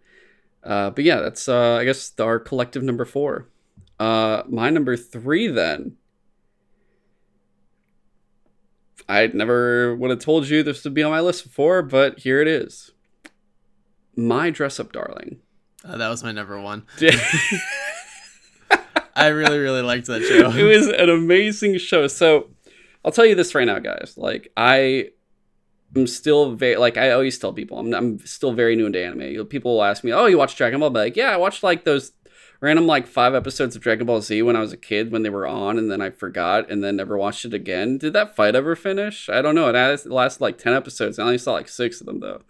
uh but yeah that's uh i guess our collective number four uh my number three then I never would have told you this would be on my list before, but here it is. My Dress Up Darling. Uh, that was my number one. I really really liked that show. It was an amazing show. So I'll tell you this right now, guys. Like I am still very like I always tell people I'm I'm still very new into anime. People will ask me, "Oh, you watch Dragon Ball?" I'll be like, "Yeah, I watched like those random like five episodes of Dragon Ball Z when I was a kid when they were on, and then I forgot and then never watched it again." Did that fight ever finish? I don't know. It lasted like ten episodes. I only saw like six of them though.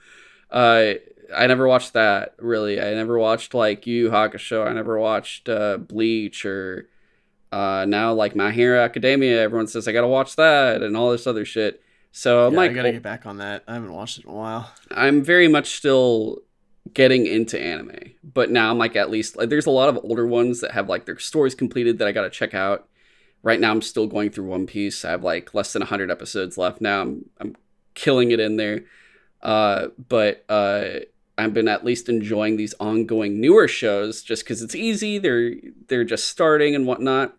Uh, I never watched that really. I never watched like Yu Hakusho. I never watched uh, Bleach or uh, now like My Hero Academia. Everyone says I gotta watch that and all this other shit. So I'm Yeah, like, I gotta get back on that. I haven't watched it in a while. I'm very much still getting into anime. But now I'm like at least like there's a lot of older ones that have like their stories completed that I got to check out. Right now I'm still going through One Piece. I have like less than 100 episodes left now. I'm I'm killing it in there. Uh but uh I've been at least enjoying these ongoing newer shows just because it's easy. They're they're just starting and whatnot.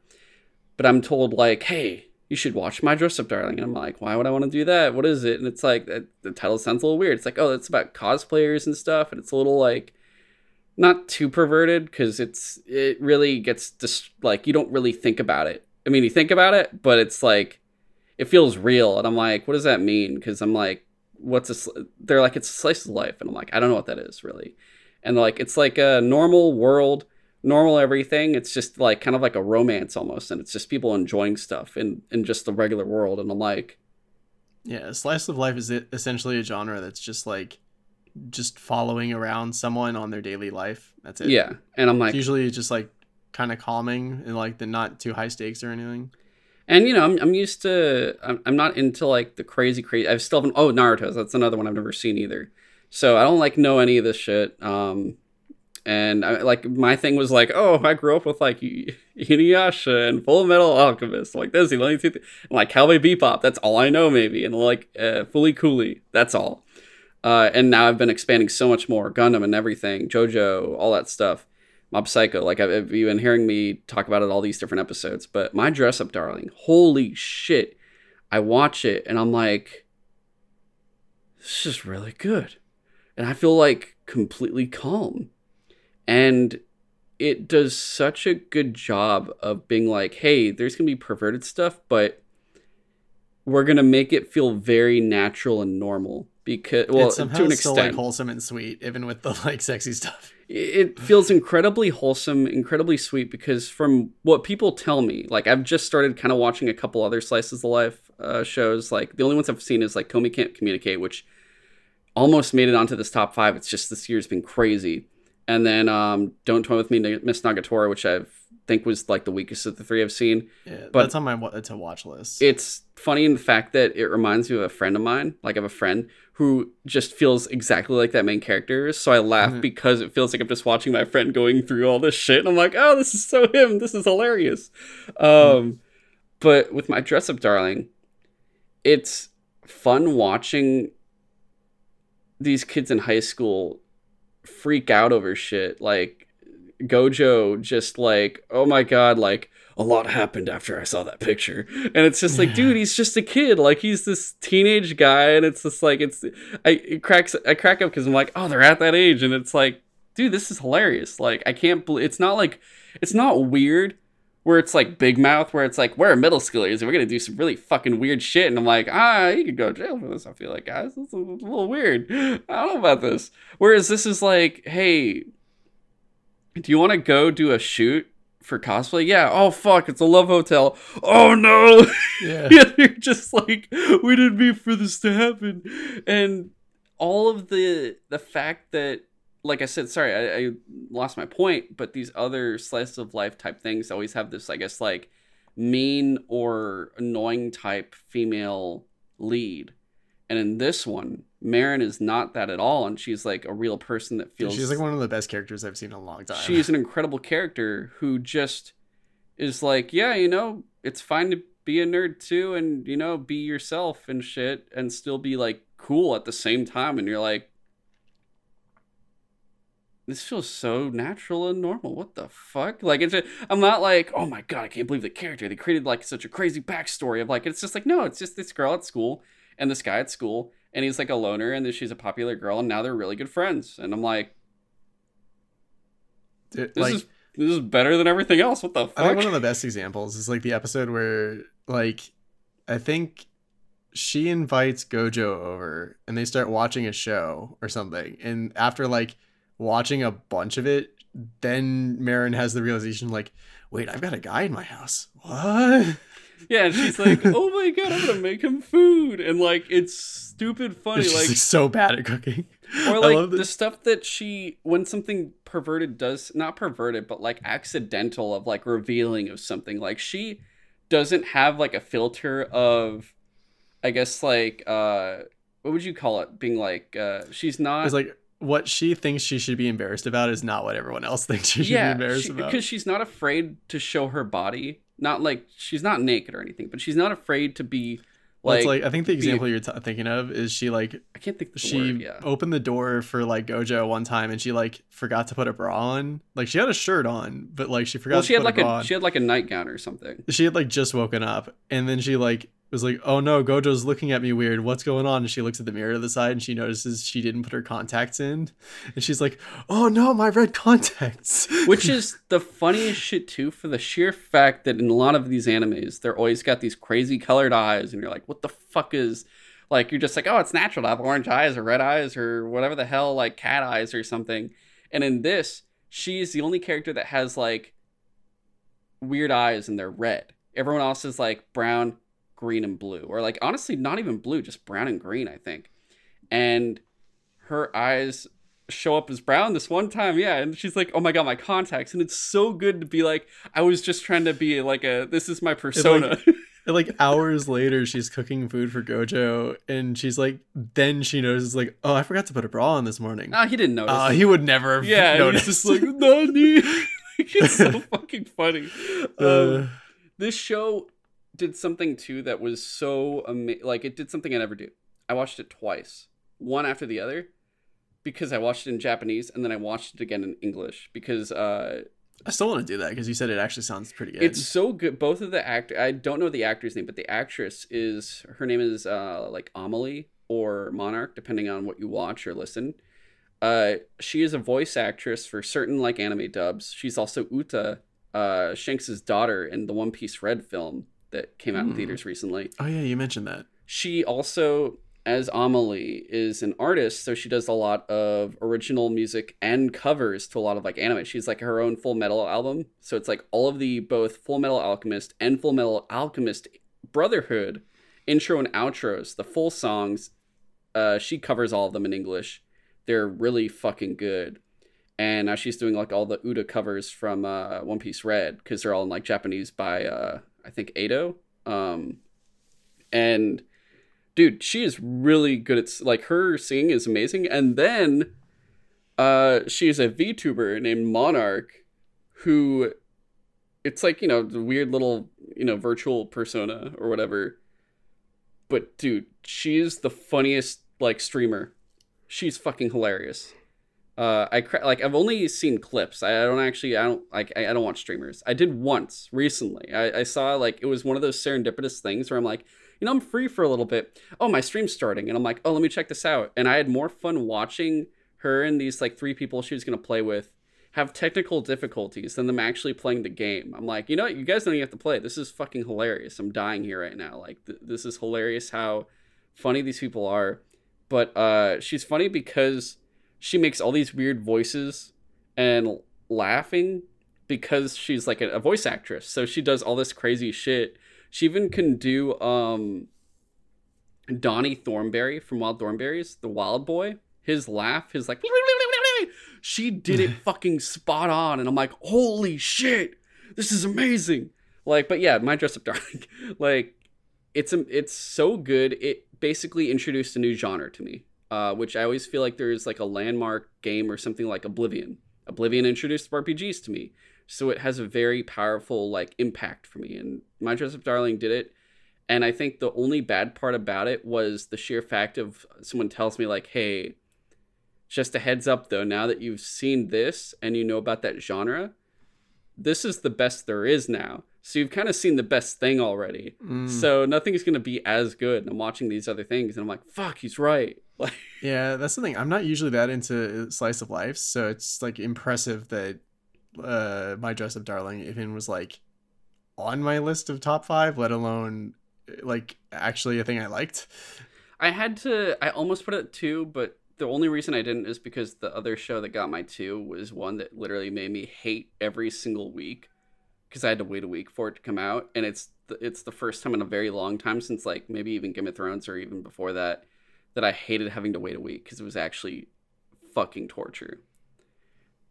But I'm told like, hey, you should watch My Dress Up Darling. And I'm like, why would I want to do that? What is it? And it's like the title sounds a little weird. It's like, oh, it's about cosplayers and stuff, and it's a little like not too perverted because it's it really gets just like you don't really think about it. I mean, you think about it, but it's like it feels real, and I'm like, what does that mean? Because I'm like, what's this? They're like, it's a slice of life, and I'm like, I don't know what that is really, and like it's like a normal world, normal everything. It's just like kind of like a romance almost, and it's just people enjoying stuff in in just the regular world, and I'm like, Yeah, slice of life is essentially a genre that's just like just following around someone on their daily life. That's it. yeah, and I'm like, It's usually just like kind of calming and like the not too high stakes or anything. And you know, I'm, I'm used to. I'm, I'm not into like the crazy, crazy. I've still haven't. Oh, Naruto. That's another one I've never seen either. So I don't like know any of this shit. Um, and I, like my thing was like, oh, I grew up with like Inuyasha and Full Metal Alchemist, like this. The only two, th- like Cowboy Bebop. That's all I know, maybe, and like uh, Fooly Cooly. That's all. Uh, and now I've been expanding so much more, Gundam and everything, JoJo, all that stuff. Mob Psycho. Like I've you've been hearing me talk about it all these different episodes. But my dress up, darling. Holy shit! I watch it and I'm like, this is really good, and I feel like completely calm, and it does such a good job of being like, hey, there's gonna be perverted stuff, but we're gonna make it feel very natural and normal because well it's somehow to an still extent like wholesome and sweet, even with the like sexy stuff. it feels incredibly wholesome, incredibly sweet because from what people tell me, like I've just started kind of watching a couple other slices of life uh, shows. Like the only ones I've seen is like Komi Can't Communicate, which almost made it onto this top five. It's just this year's been crazy. And then um, Don't Toy with Me, Miss Nagatoro, which I think was like the weakest of the three I've seen. Yeah, But- that's on my wa- to watch list. It's funny in the fact that it reminds me of a friend of mine, like of a friend who just feels exactly like that main character. So I laugh Mhm. because it feels like I'm just watching my friend going through all this shit. And I'm like, oh, this is so him. This is hilarious. Um, but with my dress up, darling, it's fun watching these kids in high school freak out over shit. Like Gojo just like, oh my god, like a lot happened after I saw that picture. And it's just like, dude, he's just a kid. Like he's this teenage guy and it's just like it's I it cracks I crack up cuz I'm like, oh, they're at that age and it's like, dude, this is hilarious. Like I can't believe it's not like it's not weird where it's like big mouth where it's like we're middle schoolers and we're gonna do some really fucking weird shit. And i'm like ah you could go to jail for this i feel like guys. This is a little weird. I don't know about this. Whereas this is like hey do you want to go do a shoot for cosplay? Yeah. Oh fuck it's a love hotel. Oh no. Yeah. yeah, they're just like we didn't mean for this to happen. And all of the the fact that like i said sorry I, I lost my point but these other slice of life type things always have this i guess like mean or annoying type female lead and in this one Marin is not that at all and she's like a real person that feels She's like one of the best characters I've seen in a long time. she's an incredible character who just is like, yeah, you know, it's fine to be a nerd too, and you know, be yourself and shit, and still be like cool at the same time. And you're like, this feels so natural and normal. What the fuck? Like, it's. A, I'm not like, oh my god, I can't believe the character. They created like such a crazy backstory of like, it's just like, no, it's just this girl at school and this guy at school, and he's like a loner, and then she's a popular girl, and now they're really good friends. And I'm like. This like is this is better than everything else. What the fuck? I think one of the best examples is like the episode where like I think she invites Gojo over and they start watching a show or something. And after like watching a bunch of it, then Marin has the realization like, wait, I've got a guy in my house. What? yeah, and she's like, "Oh my god, I'm gonna make him food," and like it's stupid funny, It's just like so bad at cooking. or like the stuff that she when something perverted does not perverted, but like accidental of like revealing of something. Like she doesn't have like a filter of, I guess like uh, what would you call it? Being like uh, she's not It's like what she thinks she should be embarrassed about is not what everyone else thinks she should yeah, be embarrassed she- about. because she's not afraid to show her body. Not like she's not naked or anything, but she's not afraid to be Well, like, it's like I think the be- example you're t- thinking of is she like I can't think of the she word. Yeah, opened the door for like Gojo one time and she like forgot to put a bra on. Like she had a shirt on, but like she forgot well, to she had put like a bra a she had like a nightgown or something. she had like just woken up and then she like was like, "Oh no, Gojo's looking at me weird. What's going on?" And she looks at the mirror to the side and she notices she didn't put her contacts in, and she's like, "Oh no, my red contacts." Which is the funniest shit too, for the sheer fact that in a lot of these animes, they're always got these crazy colored eyes, and you're like, what the fuck is like? You're just like, oh, it's natural to have orange eyes or red eyes or whatever the hell, like cat eyes or something. And in this, she's the only character that has like weird eyes and they're red. Everyone else is like brown, green, and blue, or like honestly, not even blue, just brown and green, I think. And her eyes show up as brown this one time, yeah, and she's like, "Oh my god, my contacts!" And it's so good to be like, I was just trying to be like a, this is my persona. And, like hours later, she's cooking food for Gojo, and she's like, then she notices like, "Oh, I forgot to put a bra on this morning." Ah, he didn't notice. Uh, he would never have yeah, noticed. he's just like, Nani? it's so fucking funny. Um, Uh, this show did something too that was so amazing. Like it did something I never do. I watched it twice, one after the other, because I watched it in Japanese and then I watched it again in English because uh, I still want to do that because you said it actually sounds pretty good. it's so good. Both of the act I don't know the actor's name, but the actress is her name is uh, like AmaLee or Monarch, depending on what you watch or listen. Uh, she is a voice actress for certain like anime dubs. She's also Uta, uh, Shanks's daughter in the One Piece Red film that came out in Hmm. theaters recently. oh yeah, you mentioned that. She also, as AmaLee, is an artist, so she does a lot of original music and covers to a lot of like anime. She's like her own Full Metal album, so it's like all of the both Full Metal Alchemist and Full Metal Alchemist Brotherhood intro and outros, the full songs. Uh, she covers all of them in English. They're really fucking good. And now she's doing like all the Uta covers from uh, One Piece Red because they're all in like Japanese by uh, I think Ado. Um, and dude she is really good at like her singing is amazing. And then uh she's a vtuber named monarch who it's like you know the weird little you know virtual persona or whatever. But dude she's the funniest like streamer. She's fucking hilarious uh i cra- like i've only seen clips i, I don't actually i don't like I, I don't watch streamers i did once recently I, I saw like it was one of those serendipitous things where i'm like you know, I'm free for a little bit. Oh, my stream's starting. And I'm like, oh, let me check this out. And I had more fun watching her and these like three people she was to play with have technical difficulties than them actually playing the game. I'm like, you know what? You guys don't even have to play. This is fucking hilarious. I'm dying here right now. Like, th- this is hilarious how funny these people are. But uh, she's funny because she makes all these weird voices and laughing because she's like a, a voice actress. So she does all this crazy shit. She even can do um Donnie Thornberry from Wild Thornberrys, the wild boy. His laugh, his like she did it fucking spot on and I'm like, "Holy shit. This is amazing." Like, but yeah, my dress up darling. like it's a, it's so good. It basically introduced a new genre to me. Uh, which I always feel like there's like a landmark game or something like Oblivion. Oblivion introduced RPGs to me so it has a very powerful like impact for me and my dress up darling did it and i think the only bad part about it was the sheer fact of someone tells me like hey just a heads up though now that you've seen this and you know about that genre this is the best there is now so you've kind of seen the best thing already Mm. so nothing's going to be as good and i'm watching these other things and i'm like fuck he's right like Yeah, that's the thing. I'm not usually that into slice of life, so it's like impressive that uh my dress up darling even was like on my list of top five, let alone like actually a thing I liked. I had to. I almost put it two, but the only reason I didn't is because the other show that got my two was one that literally made me hate every single week because I had to wait a week for it to come out, and it's the, it's the first time in a very long time since like maybe even Game of Thrones or even before that that I hated having to wait a week because it was actually fucking torture.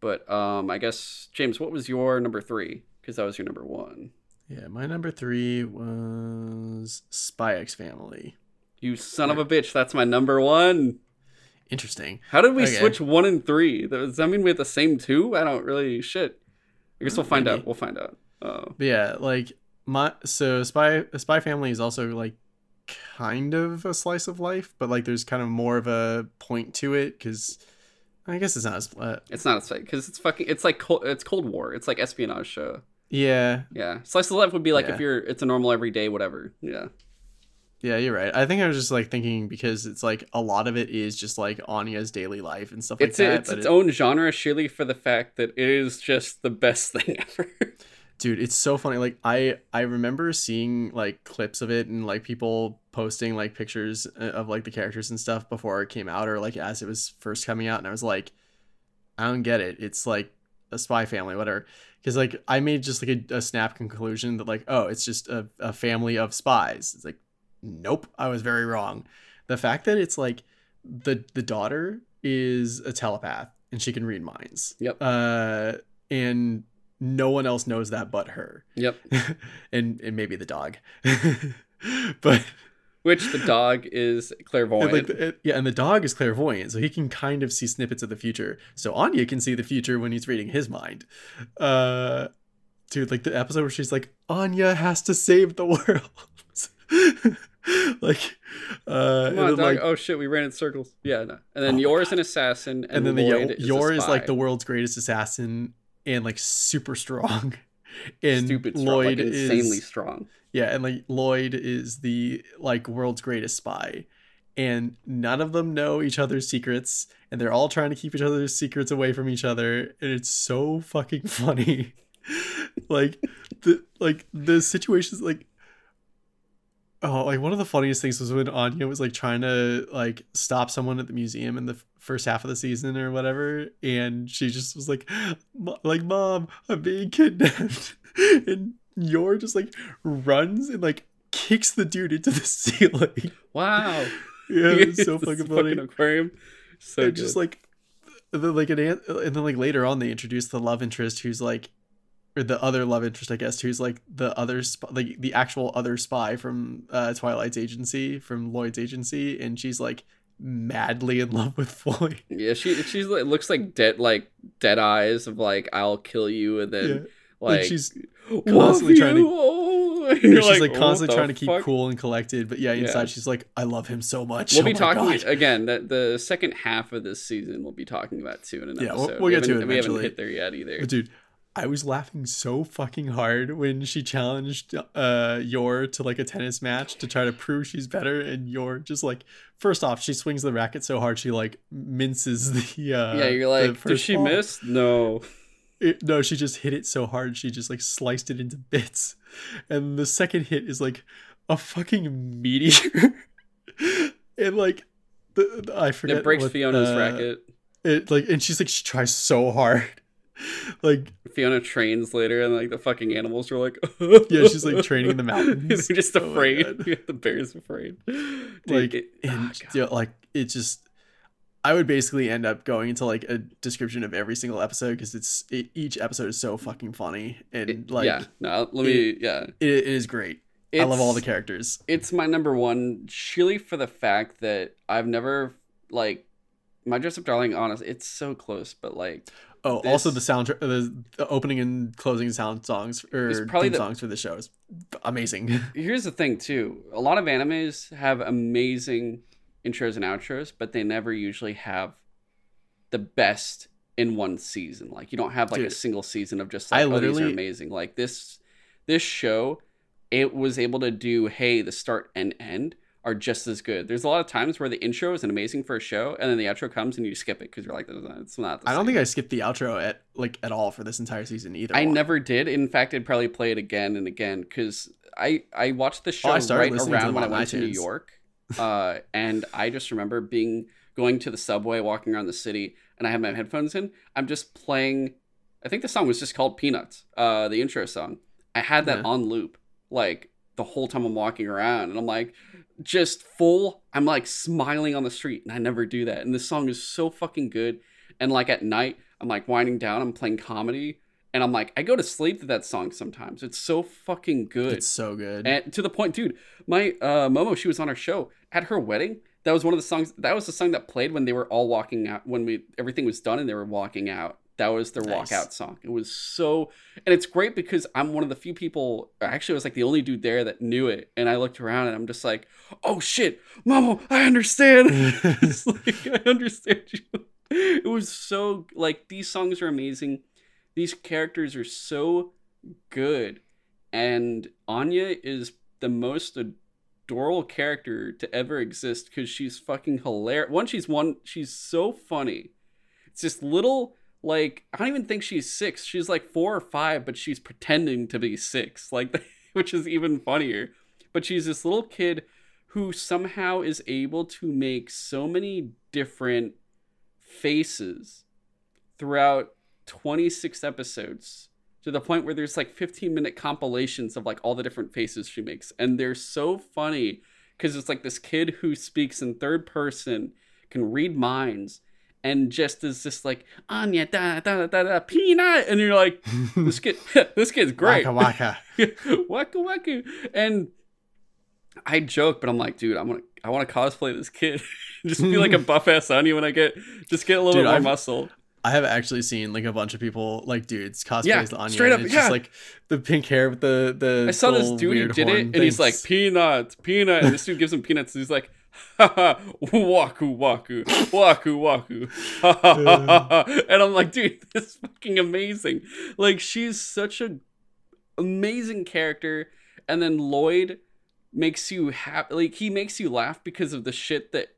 But um, I guess James, what was your number three? Because that was your number one. Yeah, my number three was Spy X Family. You son of a bitch! That's my number one. Interesting. How did we Okay. switch one and three? Does that mean we have the same two? I don't really shit. I guess we'll find Maybe. out. We'll find out. Oh, But yeah, like my so spy spy family is also like kind of a slice of life, but like there's kind of more of a point to it because I guess it's not as uh, it's not as because it's fucking. It's like cold, it's Cold War. It's like espionage show. yeah Yeah, slice of life would be like Yeah. if you're. It's a normal everyday whatever. Yeah. yeah you're right. I think I was just like thinking because it's like a lot of it is just like Anya's daily life and stuff like It's that. it's its it- own genre, surely for the fact that it is just the best thing ever. Dude it's so funny like i i remember seeing like clips of it and like people posting like pictures uh, of like the characters and stuff before it came out or like as it was first coming out and i was like i don't get it. It's like a spy family whatever. Because like i made just like a, a snap conclusion that like oh it's just a, a family of spies. It's like nope i was very wrong. The fact that it's like the the daughter is a telepath and she can read minds. Yep. uh and no one else knows that but her yep. and and maybe the dog but Which the dog is and, clairvoyant. like the- it- yeah and the dog is clairvoyant so he can kind of see snippets of the future so anya can see the future when he's reading his mind uh dude like the episode where she's like anya has to save the world like uh Come on, dog. like oh shit, we ran in circles. Yeah, no. And then Oh Yor's an assassin, and, and then the Loid Yo- is is like the world's greatest assassin and like super strong and stupid strong, Loid like insanely is strong. Yeah, and like Loid is the like world's greatest spy. And none of them know each other's secrets, and they're all trying to keep each other's secrets away from each other, and it's so fucking funny. like the like the situations like oh like one of the funniest things was when Anya was like trying to like stop someone at the museum in the f- first half of the season or whatever, and she just was like, like mom, I'm being kidnapped, and Yor just like runs and like kicks the dude into the ceiling. Wow. Yeah, it's so fucking funny. aquarium. So and good. just like, the, like an an- and then like later on they introduce the love interest who's like, or the other love interest I guess who's like the other sp- like the actual other spy from uh, Twilight's agency from Loid's agency, and she's like madly in love with Floyd. yeah, she she's like looks like dead like dead eyes of like I'll kill you, and then Yeah. like and she's constantly trying to- you, oh," you're she's like, "Oh, what constantly trying to keep fuck?" cool and collected, but yeah, Yeah. inside she's like, I love him so much. We'll Oh be talking God. again. That the second half of this season we'll be talking about too in an Yeah, we'll- episode. we'll we get to it We haven't hit there yet either. But dude, I was laughing so fucking hard when she challenged uh Yor to like a tennis match to try to prove she's better, and Yor just like first off, she swings the racket so hard she like minces the uh yeah, you're like, did she ball. miss? No. It- no, she just hit it so hard she just like sliced it into bits. And the second hit is like a fucking meteor. and like the, the- I forget It breaks what, Fiona's uh, racket. It like and she's like she tries so hard. Like Fiona trains later, and like the fucking animals are like, Yeah, she's, like, training in the mountains. They're just Oh afraid. God. the bear's afraid. Dude, like it- and oh, God. yeah, like it just I would basically end up going into like a description of every single episode because it's it, each episode is so fucking funny and It- like yeah, no, let me, yeah. it, it is great. I love all the characters. It's my number one, surely for the fact that I've never like my dress up darling. Honest, it's so close, but like Oh, also the this- soundtrack, uh, the, the opening and closing sound songs or probably theme the- songs for the show is amazing. here's the thing too. A lot of animes have amazing intros and outros, but they never usually have the best in one season. Like you don't have like a single season of just I like oh, these are literally- amazing. Like this this show, it was able to do hey, the start and end are just as good. There's a lot of times where the intro is an amazing first show, and then the outro comes and you skip it because you're like, it's not. The I don't same." think I skipped the outro at like at all for this entire season either. I one. never did. In fact, I'd probably play it again and again because I I watched the show Oh, right around when I went to New. York, uh, and I just remember being going to the subway, walking around the city, and I have my headphones in. I'm just playing. I think the song was just called Peanuts, uh, the intro song. I had that Yeah. on loop like the whole time I'm walking around, and I'm like just full. I'm like smiling on the street, and I never do that. And this song is so fucking good. And like at night, I'm like winding down. I'm playing comedy, and I'm like, I go to sleep to that song sometimes. It's so fucking good. It's so good. and to the point, dude, my uh, Momo, she was on our show at her wedding. that was one of the songs. That was the song that played when they were all walking out. When we everything was done and they were walking out. That was their Nice. walkout song. It was so, and it's great because I'm one of the few people. Actually, I was like the only dude there that knew it, and I looked around and I'm just like, "Oh shit, Momo, I understand." Like, I understand you. It was so like these songs are amazing. These characters are so good, and Anya is the most adorable character to ever exist because she's fucking hilarious. One, she's one, she's so funny. It's just little like I don't even think she's six. She's like four or five, but she's pretending to be six, like which is even funnier. But she's this little kid who somehow is able to make so many different faces throughout 26 episodes to the point where there's like 15 minute compilations of like all the different faces she makes and they're so funny because it's like this kid who speaks in third person can read minds and just is just like Anya da da da da da, peanut and you're like this kid this kid's great Waka waka. waka waka and I joke but I'm like dude I'm gonna I want to cosplay this kid just be like a buff ass Anya when I get just get a little Dude, bit more I've- muscle I have actually seen like a bunch of people like dudes cosplays Yeah, the Anya. straight and up, It's yeah. just like the pink hair with the the. I saw this dude who did it, horn and he's like things. peanut, peanut, and this dude gives him peanuts. And he's like, waku waku, waku waku. And I'm like, dude, this is fucking amazing. Like she's such a amazing character, and then Loid makes you happy. Like he makes you laugh because of the shit that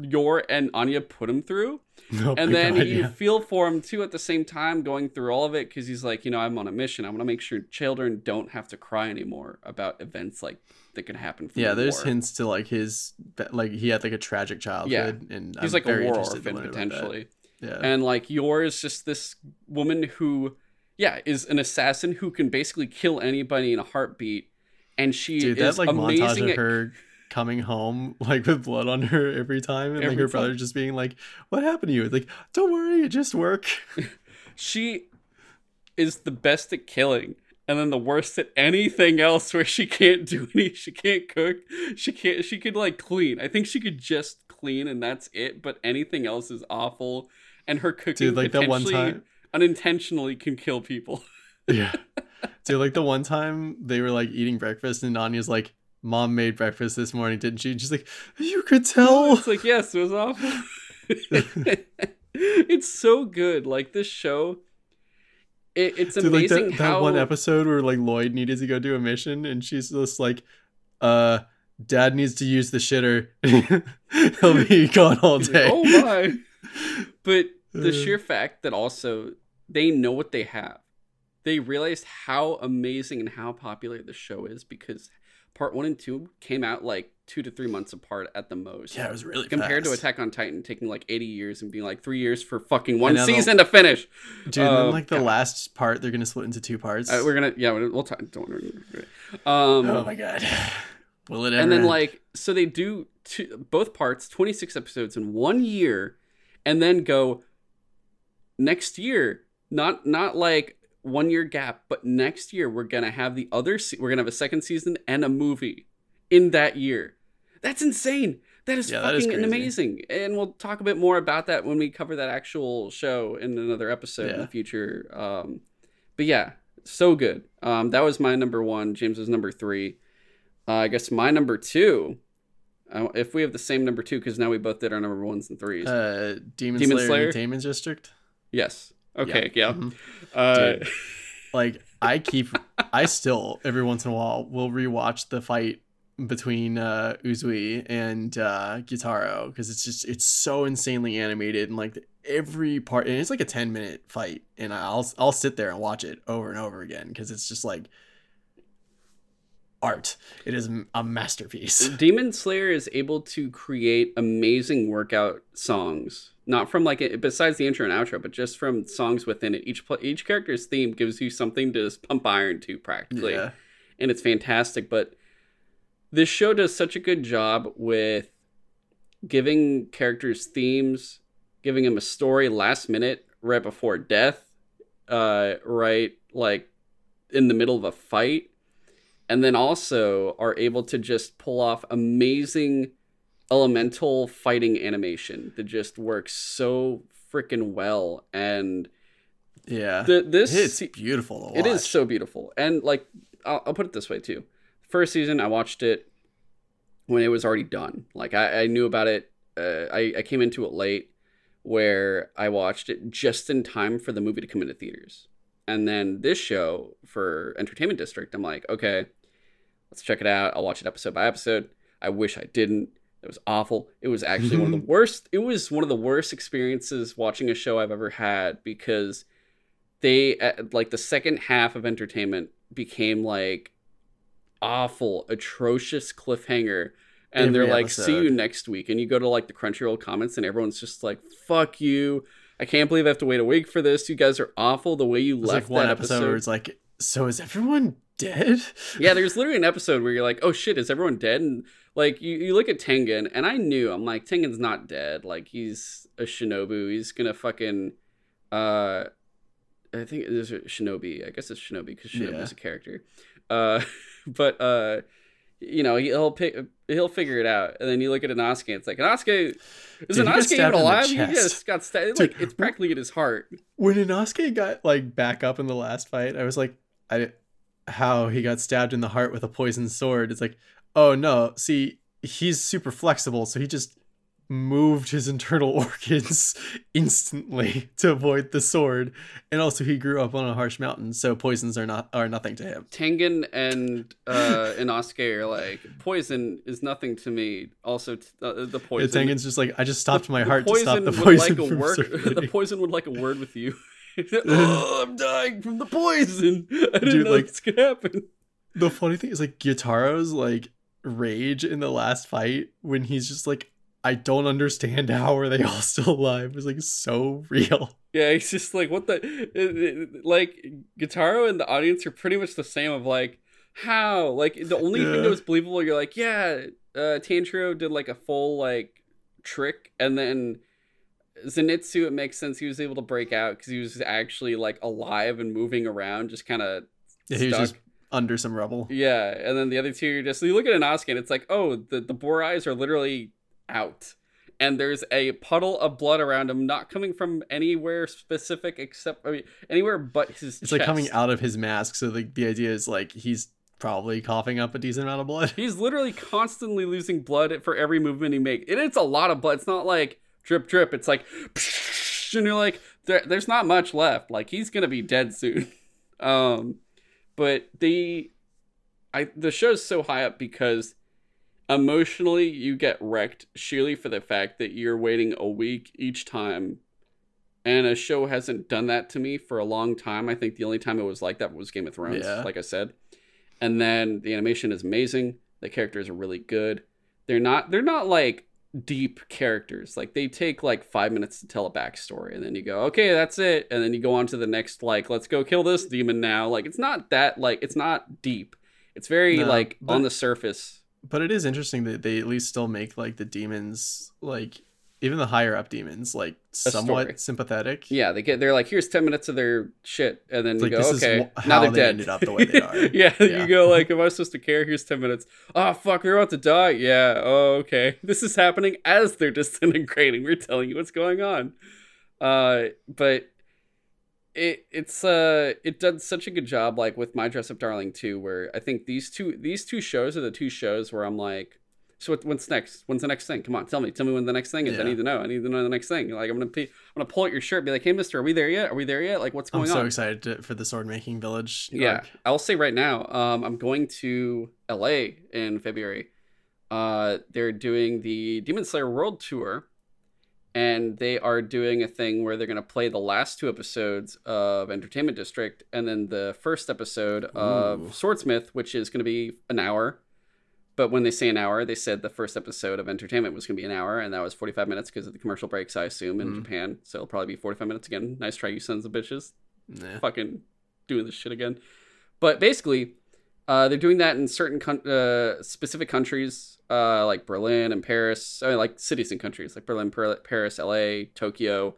Yor and Anya put him through Oh and then God, you feel for him too at the same time going through all of it because he's like you know i'm on a mission i want to make sure children don't have to cry anymore about events like that can happen from yeah, the there's war. hints to like his like he had like a tragic childhood, and he's I'm like a war orphan learn about that. potentially Yeah, and like Yor is just this woman who yeah is an assassin who can basically kill anybody in a heartbeat and she dude, is that like montage amazing of at her coming home like with blood on her every time, and like her time. brother just being like, "What happened to you?" It's like, "Don't worry, it just work." she is the best at killing and then the worst at anything else where she can't do any she can't cook she can't she could like clean i think she could just clean and that's it but anything else is awful and her cooking Dude, like that one time. unintentionally can kill people Yeah. Dude, like the one time they were like eating breakfast and Anya's like, Mom made breakfast this morning, didn't she? And she's like, You could tell. it's like yes it was awful it's so good like this show it, it's Dude, like amazing that, how that one episode where like Loid needed to go do a mission and she's just like, uh, Dad needs to use the shitter. He'll be gone all He's like, day. oh my but the sheer fact that also they know what they have they realized how amazing and how popular the show is because part one and two came out like two to three months apart at the most Yeah, it was really compared to. Attack on Titan taking like 80 years and being like three years for fucking one season to finish. Dude, and Uh, then like the last part, they're gonna split into two parts. Uh, we're gonna yeah we'll, talk. Don't worry. Um, oh my god. Will it ever? and then end? like so they do two, both parts 26 episodes in one year and then go next year not not like one year gap but next year we're gonna have the other se- we're gonna have a second season and a movie in that year that's insane that is Yeah, fucking crazy. amazing and we'll talk a bit more about that when we cover that actual show in another episode in the future um but yeah so good um that was my number one james was number three uh, I guess my number two, uh, if we have the same number two, because now we both did our number ones and threes. uh, Demon, Demon Slayer, Slayer? Entertainment District. yes. Okay. Yeah. Mhm. Uh, Dude. Like I keep, I still every once in a while will rewatch the fight between uh, Uzui and uh, Gyutaro because it's just it's so insanely animated and like every part and it's like a ten minute fight and I'll I'll sit there and watch it over and over again because it's just like art. It is a masterpiece. Demon Slayer is able to create amazing workout songs. Not from like it, besides the intro and outro, but just from songs within it. Each each character's theme gives you something to just pump iron to practically. Yeah. and it's fantastic. But this show does such a good job with giving characters themes, giving them a story last minute, right before death, uh, right like in the middle of a fight, and then also are able to just pull off amazing elemental fighting animation that just works so freaking well and Yeah. the, this it's beautiful it is so beautiful and like I'll, I'll put it this way too first season i watched it when it was already done. Like i, I knew about it uh, I, I came into it late where i watched it just in time for the movie to come into theaters. And then this show for entertainment district i'm like okay let's check it out. I'll watch it episode by episode. I wish i didn't. It was awful. It was actually one of the worst it was one of the worst experiences watching a show i've ever had because they like the second half of entertainment became like awful atrocious cliffhanger and they're Every like see you next week and you go to like the crunchyroll comments and everyone's just like fuck you. I can't believe i have to wait a week for this. You guys are awful. The way you There's left like one that episode, episode, where it's like, so is everyone dead? yeah there's literally an episode where you're like oh shit is everyone dead? And like you, you look at tengen and i knew i'm like tengen's not dead. Like he's a shinobu. He's gonna fucking uh i think there's a shinobi? I guess it's shinobi because shinobi's Yeah. a character. Uh but uh you know he'll pick he'll figure it out. And then you look at Inosuke it's like Inosuke is Dude, got Inosuke even alive? He just got stabbed. Like it's practically in his heart. when Inosuke got like back up in the last fight, I was like, I how he got stabbed in the heart with a poisoned sword. It's like, oh no, see, he's super flexible, so he just moved his internal organs instantly to avoid the sword, and also he grew up on a harsh mountain, so poisons are not are nothing to him. Tengen and uh Inosuke are like poison is nothing to me. Also t- uh, the Yeah, poison. Tengen's just like, I just stopped my heart to stop the would poison like a from word the poison would like a word with you. Oh, I'm dying from the poison. I didn't Dude, know like- this could happen. the funny thing is like Gyutaro's like rage in the last fight when he's just like I don't understand how are they all still alive was like so real. Yeah, it's just like, what the, it- it- like, Gyutaro and the audience are pretty much the same. Of like, how, like, the only thing that was believable, you're like, yeah, uh, Tanjiro did like a full like trick, and then Zenitsu, it makes sense he was able to break out because he was actually like alive and moving around, just kind of Yeah, he was just under some rubble. Yeah, and then the other two, you're just you look at Inosuke, and it's like, oh, the the boar eyes are literally out, and there's a puddle of blood around him, not coming from anywhere specific except I mean anywhere but his. It's like coming out of his mask, so the the idea is like he's probably coughing up a decent amount of blood. He's literally constantly losing blood for every movement he makes, and it's a lot of blood. It's not like drip drip. It's like, and you're like, there, there's not much left. Like he's gonna be dead soon. Um, but the, I the show's so high up because emotionally you get wrecked sheerly for the fact that you're waiting a week each time. And a show hasn't done that to me for a long time. I think the only time it was like that was Game of Thrones, Yeah. like I said. And then the animation is amazing. The characters are really good. They're not they're not like deep characters. Like they take like five minutes to tell a backstory, and then you go, okay, that's it, and then you go on to the next like, let's go kill this demon now. Like it's not that like it's not deep. It's very No, like but- on the surface. But it is interesting that they at least still make like the demons like even the higher up demons like somewhat story. sympathetic. Yeah, they get they're like, here's ten minutes of their shit, and then you Like, go, okay, wh- now how they're they dead. ended up the way they are. yeah, Yeah. you go like, am I supposed to care? Here's ten minutes. Oh fuck, they're about to die. Yeah. Oh okay. This is happening as they're disintegrating. We're telling you what's going on. Uh, but it it's uh it done such a good job like with my dress up darling too where i think these two these two shows are the two shows where i'm like so what, what's next? When's the next thing? Come on tell me tell me when the next thing is. I need to know i need to know the next thing. Like i'm gonna i'm gonna pull out your shirt and be like hey mister are we there yet? Are we there yet? Like what's going on? I'm so on? excited to, for the sword making village. yeah i'll say right now um i'm going to la in february. Uh they're doing the demon slayer world tour and they are doing a thing where they're going to play the last two episodes of entertainment district and then the first episode Ooh. of swordsmith which is going to be an hour but when they say an hour they said the first episode of entertainment was going to be an hour and that was 45 minutes because of the commercial breaks i assume in Mm. japan so it'll probably be 45 minutes again nice try you sons of bitches Nah. fucking doing this shit again. But basically, uh, they're doing that in certain coun- uh, specific countries, uh, like Berlin and Paris. I mean, like cities and countries like Berlin, Paris, LA, Tokyo.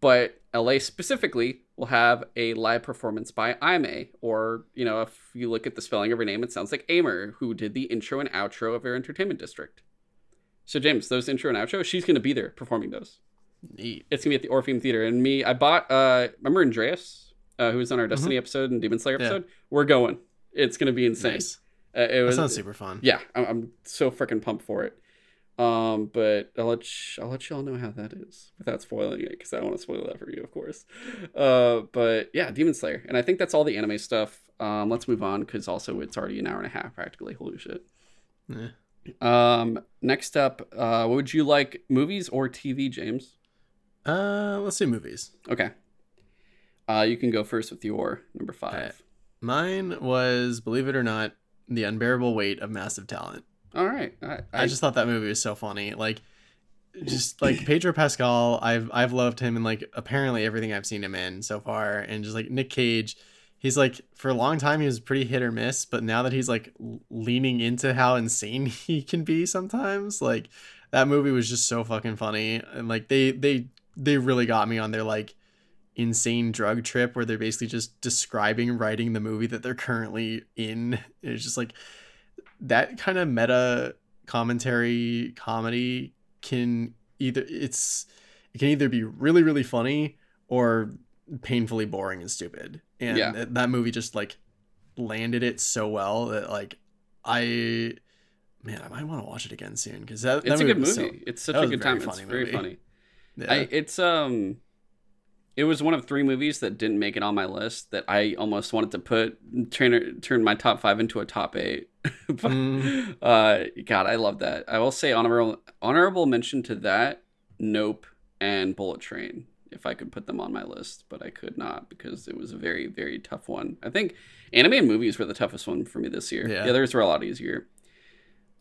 But LA specifically will have a live performance by Aime, or you know, if you look at the spelling of her name, it sounds like Aimer, who did the intro and outro of her entertainment district. So James, those intro and outro, she's gonna be there performing those. Neat. It's gonna be at the Orpheum Theater, and me, I bought. uh Remember Andreas, uh, who was on our Destiny episode and Demon Slayer Mm-hmm. Yeah. episode? We're going. It's gonna be insane. Nice. Uh, it That was sounds super fun. yeah. I'm, I'm so freaking pumped for it. Um, but I'll let sh- I'll let y'all know how that is without spoiling it because I don't want to spoil that for you, of course. Uh, but yeah, Demon Slayer, and I think that's all the anime stuff. Um, let's move on because also it's already an hour and a half practically. Holy shit. Yeah. Um, next up, uh, would you like movies or TV, James? Uh, let's do movies. Okay. Uh, you can go first with your number five. Alright. Mine was, believe it or not, the unbearable weight of massive talent. All right. I, I, I just thought that movie was so funny. Like, just like Pedro Pascal, I've I've loved him in like apparently everything I've seen him in so far, and just like Nick Cage, he's like for a long time he was pretty hit or miss, but now that he's like leaning into how insane he can be sometimes, like that movie was just so fucking funny, and like they they they really got me on their like insane drug trip where they're basically just describing writing the movie that they're currently in. It's just like that kind of meta commentary comedy can either it's it can either be really really funny or painfully boring and stupid and Yeah. that, that movie just like landed it so well that like i man i might want to watch it again soon because that, that it's a good movie. so- it's such a good very time. It's very movie. funny. yeah. I it's um it was one of three movies that didn't make it on my list that I almost wanted to put turn turn my top five into a top eight. but, Mm. uh God, I love that. I will say honorable honorable mention to that, Nope and Bullet Train, if I could put them on my list, but I could not because it was a very, very tough one. I think anime and movies were the toughest one for me this year. Yeah. the others were a lot easier.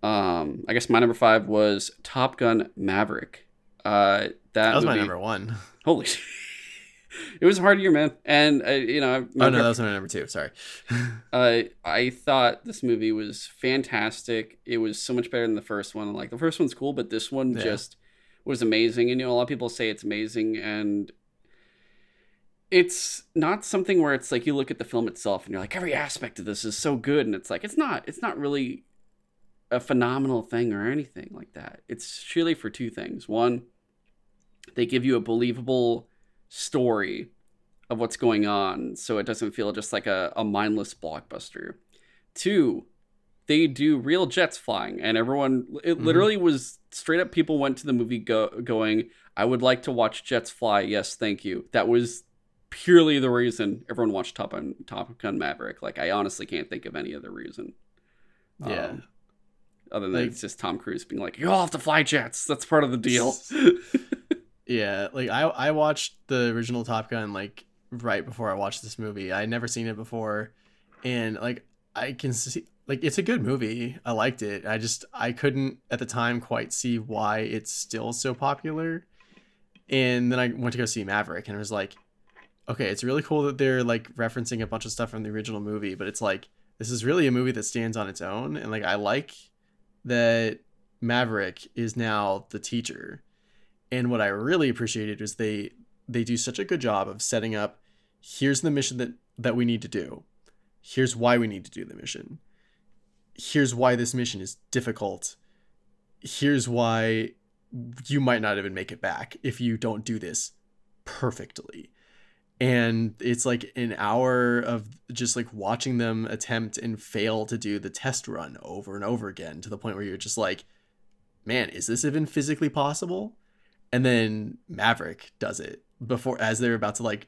Um, I guess my number five was Top Gun Maverick. Uh, that, that was my number one. Holy shit. It was a hard year, man. And, uh, you know, Oh no, that was my number two. Sorry. uh, I thought this movie was fantastic. It was so much better than the first one. Like, the first one's cool, but this one Yeah. just was amazing. And, you know, a lot of people say it's amazing. And it's not something where it's like you look at the film itself and you're like, every aspect of this is so good. And it's like, it's not. It's not really a phenomenal thing or anything like that. It's surely for two things. One, they give you a believable story of what's going on so it doesn't feel just like a, a mindless blockbuster. Two, they do real jets flying and everyone it Mhm. literally was straight up people went to the movie go, going I would like to watch jets fly. Yes, thank you. That was purely the reason everyone watched Top Gun Top Gun Maverick. Like I honestly can't think of any other reason. Yeah. Um, other than Like- it's just Tom Cruise being like, "You all have to fly jets. That's part of the deal." Yeah, like I I watched the original Top Gun like right before I watched this movie. I never seen it before, and like I can see like it's a good movie. I liked it. I just I couldn't at the time quite see why it's still so popular. And then I went to go see Maverick, and it was like, okay, it's really cool that they're like referencing a bunch of stuff from the original movie, but it's like this is really a movie that stands on its own, and like I like that Maverick is now the teacher and what I really appreciated is they they do such a good job of setting up here's the mission that that we need to do. Here's why we need to do the mission. Here's why this mission is difficult. Here's why you might not even make it back if you don't do this perfectly. And it's like an hour of just like watching them attempt and fail to do the test run over and over again to the point where you're just like, man, is this even physically possible? And then Maverick does it before as they're about to like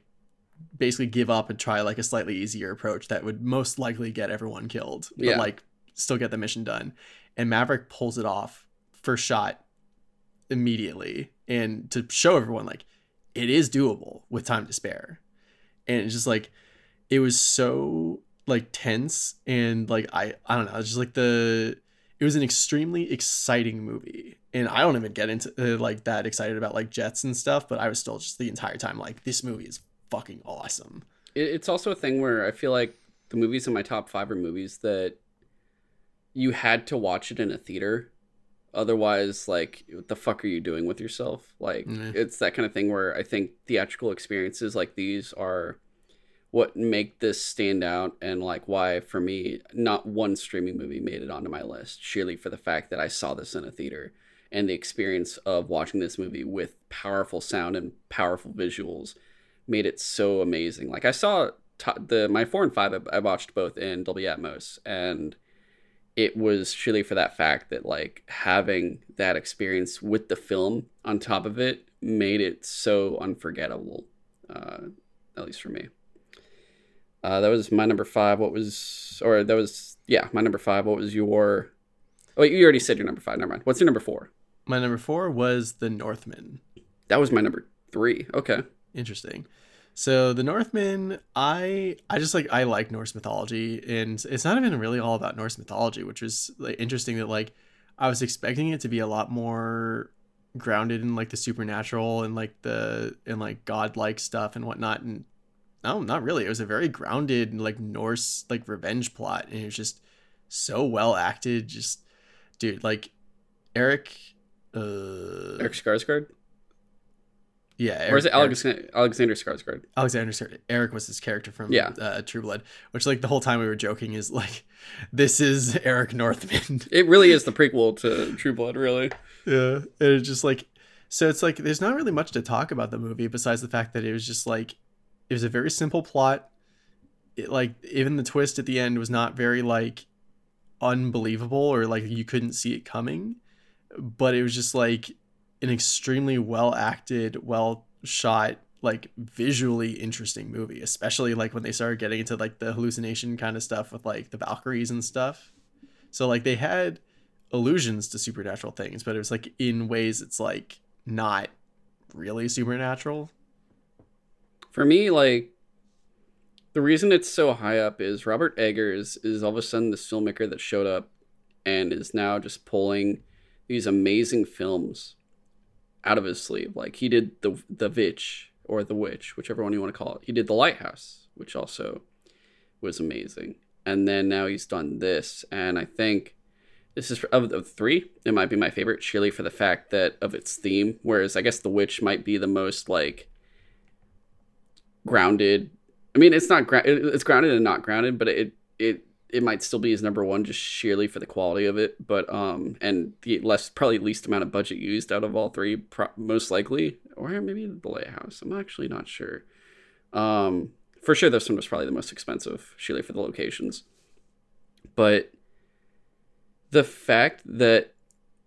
basically give up and try like a slightly easier approach that would most likely get everyone killed but Yeah. like still get the mission done and Maverick pulls it off first shot immediately and to show everyone like it is doable with time to spare and it's just like it was so like tense and like I I don't know it's just like the it was an extremely exciting movie and i don't even get into uh, like that excited about like jets and stuff but i was still just the entire time like this movie is fucking awesome it's also a thing where I feel like the movies in my top five are movies that you had to watch it in a theater. Otherwise, like, what the fuck are you doing with yourself? Like, Mhm. it's that kind of thing where I think theatrical experiences like these are what make this stand out and like why for me not one streaming movie made it onto my list surely for the fact that i saw this in a theater and the experience of watching this movie with powerful sound and powerful visuals made it so amazing. Like I saw the my four and five, I, I watched both in Dolby Atmos, and it was surely for that fact that like having that experience with the film on top of it made it so unforgettable, uh, at least for me. Uh, that was my number five. What was, or that was, yeah, my number five. What was your? Oh, you already said your number five. Never mind. What's your number four? My number four was The Northman. That was my number three. Okay. Interesting. So the Northman, I I just like I like Norse mythology, and it's not even really all about Norse mythology, which is like interesting that like I was expecting it to be a lot more grounded in like the supernatural and like the and like godlike stuff and whatnot, and no, not really. It was a very grounded like Norse like revenge plot, and it was just so well acted. Just dude, like Eric, uh, Eric Skarsgård. Yeah, Eric, or is it Alexander, Alexander Skarsgård? Alexander Skarsgård. Eric was his character from yeah. uh, True Blood, which like the whole time we were joking is like, this is Eric Northman. it really is the prequel to True Blood, really. Yeah, it's just like, so it's like there's not really much to talk about the movie besides the fact that it was just like, it was a very simple plot. It, like even the twist at the end was not very like unbelievable or like you couldn't see it coming, but it was just like an extremely well acted, well shot, like visually interesting movie, especially like when they started getting into like the hallucination kind of stuff with like the Valkyries and stuff. So like they had allusions to supernatural things, but it was like in ways it's like not really supernatural. For me, like the reason it's so high up is Robert Eggers is all of a sudden this filmmaker that showed up and is now just pulling these amazing films out of his sleeve. Like he did the the Witch or the Witch, whichever one you want to call it. He did the Lighthouse, which also was amazing. And then now he's done this, and I think this is of the three. It might be my favorite, surely for the fact that of its theme. Whereas I guess the Witch might be the most like grounded. I mean, it's not gra- it's grounded and not grounded, but it it it might still be his number one just sheerly for the quality of it, but um, and the less probably least amount of budget used out of all three, pro- most likely, or maybe the lighthouse. I'm actually not sure. Um, for sure, this one was probably the most expensive, sheerly for the locations, but the fact that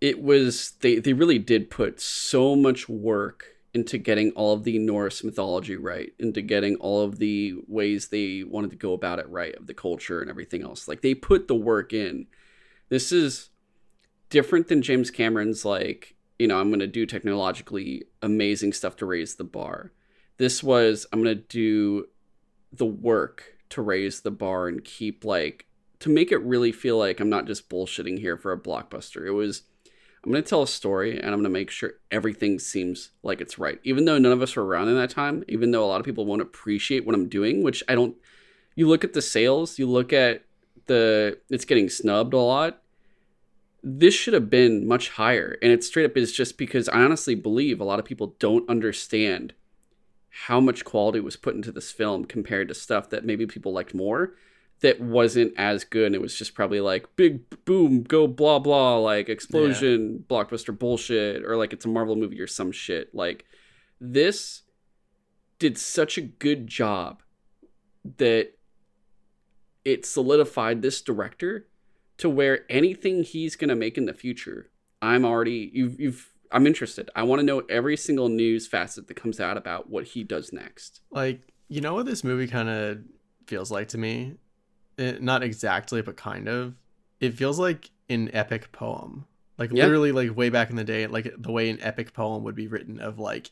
it was they they really did put so much work into getting all of the Norse mythology right, into getting all of the ways they wanted to go about it right, of the culture and everything else. Like they put the work in. This is different than James Cameron's like, you know, I'm going to do technologically amazing stuff to raise the bar. This was I'm going to do the work to raise the bar and keep like to make it really feel like I'm not just bullshitting here for a blockbuster. It was I'm going to tell a story and I'm going to make sure everything seems like it's right. Even though none of us were around in that time, even though a lot of people won't appreciate what I'm doing, which I don't. You look at the sales, you look at the. It's getting snubbed a lot. This should have been much higher. And it straight up is just because I honestly believe a lot of people don't understand how much quality was put into this film compared to stuff that maybe people liked more that wasn't as good and it was just probably like big boom go blah blah like explosion yeah. blockbuster bullshit or like it's a marvel movie or some shit. Like this did such a good job that it solidified this director to where anything he's going to make in the future i'm already you've you've i'm interested. I want to know every single news facet that comes out about what he does next. Like you know what this movie kind of feels like to me it, not exactly, but kind of. It feels like an epic poem. Like yeah. literally like way back in the day, like the way an epic poem would be written of like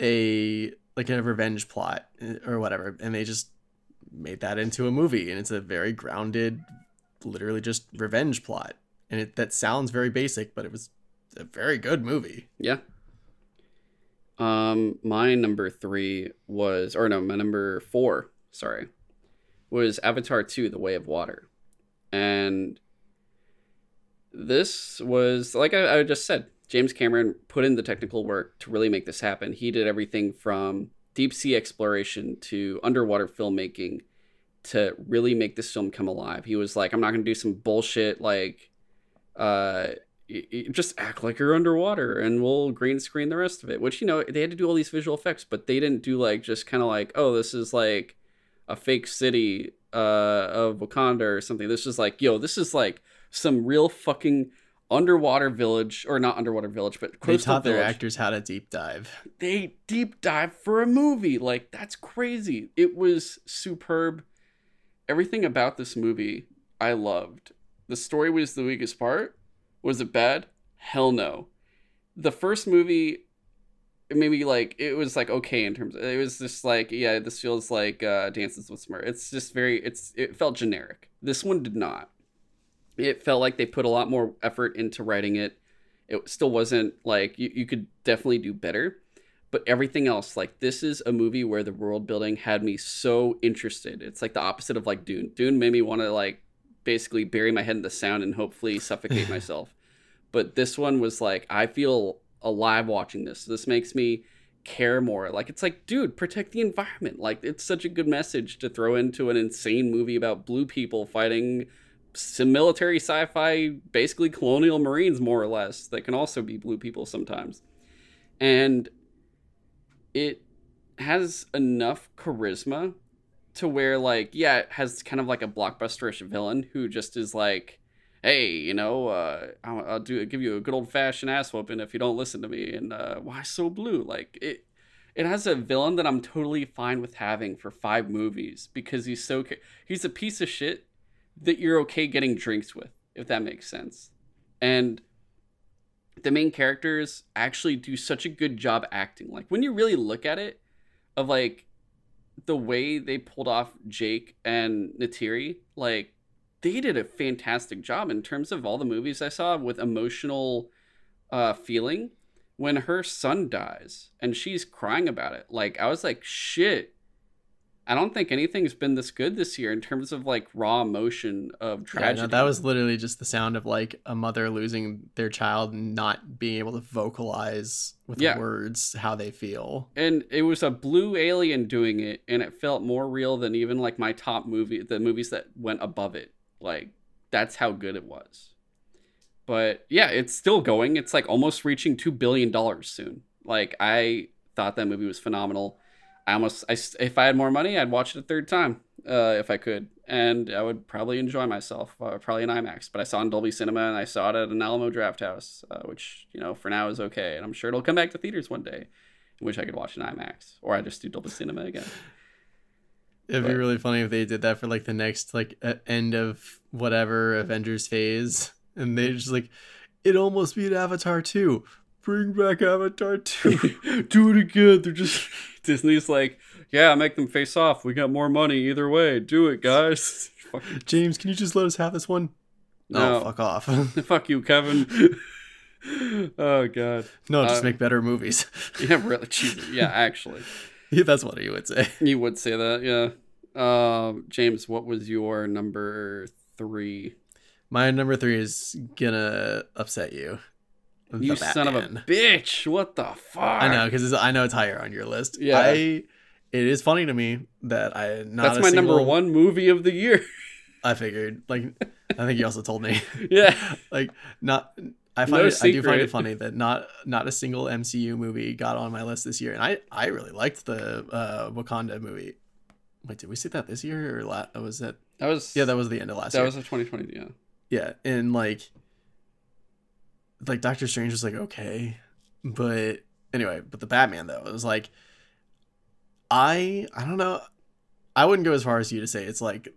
a like a revenge plot eh, or whatever. And they just made that into a movie and it's a very grounded literally just revenge plot. And it that sounds very basic, but it was a very good movie. Yeah. Um my number 3 was or no, my number 4, sorry, was Avatar 2 The Way of Water. And this was, like I, I, just said, James Cameron put in the technical work to really make this happen. He did everything from deep sea exploration to underwater filmmaking to really make this film come alive. He was like, I'm not going to do some bullshit like, uh, y- y- just act like you're underwater and we'll green screen the rest of it which you know they had to do all these visual effects but they didn't do like just kind of like oh this is like a fake city uh of wakanda or something this is like yo this is like some real fucking underwater village or not underwater village but They taught their actors how to deep dive. they deep dive for a movie. Like that's crazy. It was superb. Everything about this movie I loved. The story was the weakest part. Was it bad? Hell no. The first movie maybe like it was like okay in terms of, it was just like yeah this feels like uh dances with smurf. It's just very it's it felt generic. This one did not. It felt like they put a lot more effort into writing it. It still wasn't like you, you could definitely do better. But everything else like this is a movie where the world building had me so interested. It's like the opposite of like dune. Dune made me want to like basically bury my head in the sound and hopefully suffocate myself. But this one was like i feel alive watching this. This makes me care more. Like it's like dude protect the environment. Like it's such a good message to throw into an insane movie about blue people fighting some military sci-fi basically colonial marines more or less that can also be blue people sometimes. And it has enough charisma to where like yeah it has kind of like a blockbusterish villain who just is like hey you know uh i'll, I'll do give you a good old fashioned ass whooping if you don't listen to me. And uh why so blue? Like it it has a villain that i'm totally fine with having for five movies because he's so he's a piece of shit that you're okay getting drinks with if that makes sense. And the main characters actually do such a good job acting. Like when you really look at it of like the way they pulled off Jake and Neytiri, like they did a fantastic job in terms of all the movies I saw with emotional uh feeling when her son dies and she's crying about it. Like I was like, shit. I don't think anything's been this good this year in terms of like raw emotion of Yeah, tragedy. no, that was literally just the sound of like a mother losing their child and not being able to vocalize with Yeah. words how they feel. and it was a blue alien doing it and it felt more real than even like my top movie the movies that went above it like that's how good it was. But yeah it's still going. It's like almost reaching 2 billion dollars soon. Like i thought that movie was phenomenal. I almost I, if i had more money i'd watch it a third time uh, if i could. And i would probably enjoy myself uh, probably in imax. But i saw it in dolby cinema and i saw it at an alamo draft house uh, which you know for now is okay. And i'm sure it'll come back to theaters one day. I wish I could watch an IMAX, or I just do Dolby Cinema again. It'd be really funny if they did that for like the next like end of whatever Avengers phase, and they just like, it almost beat Avatar two. Bring back Avatar two. do it again. They're just Disney's like, yeah, make them face off. We got more money either way. Do it, guys. James, can you just let us have this one? No, No. fuck off. fuck you, Kevin. oh god. no, just Uh, make better movies. Yeah, really. Jesus. Yeah, actually, That's what he would say. you would say that. Yeah. Um, James, what was your number three? My number three is gonna upset you. You son of a bitch! What the fuck? I know because I know it's higher on your list. Yeah. I. It is funny to me that I not That's my number one movie of the year. I figured like I think you also told me yeah. like not. I No find it, I do find it funny that not not a single MCU movie got on my list this year, and I I really liked the uh, Wakanda movie. Wait, did we see that this year or la- was that? That was Yeah, that was the end of last that year. That was a 2020. Yeah. yeah and like like doctor strange was like okay but anyway but the batman though it was like i i don't know i wouldn't go as far as you to say it's like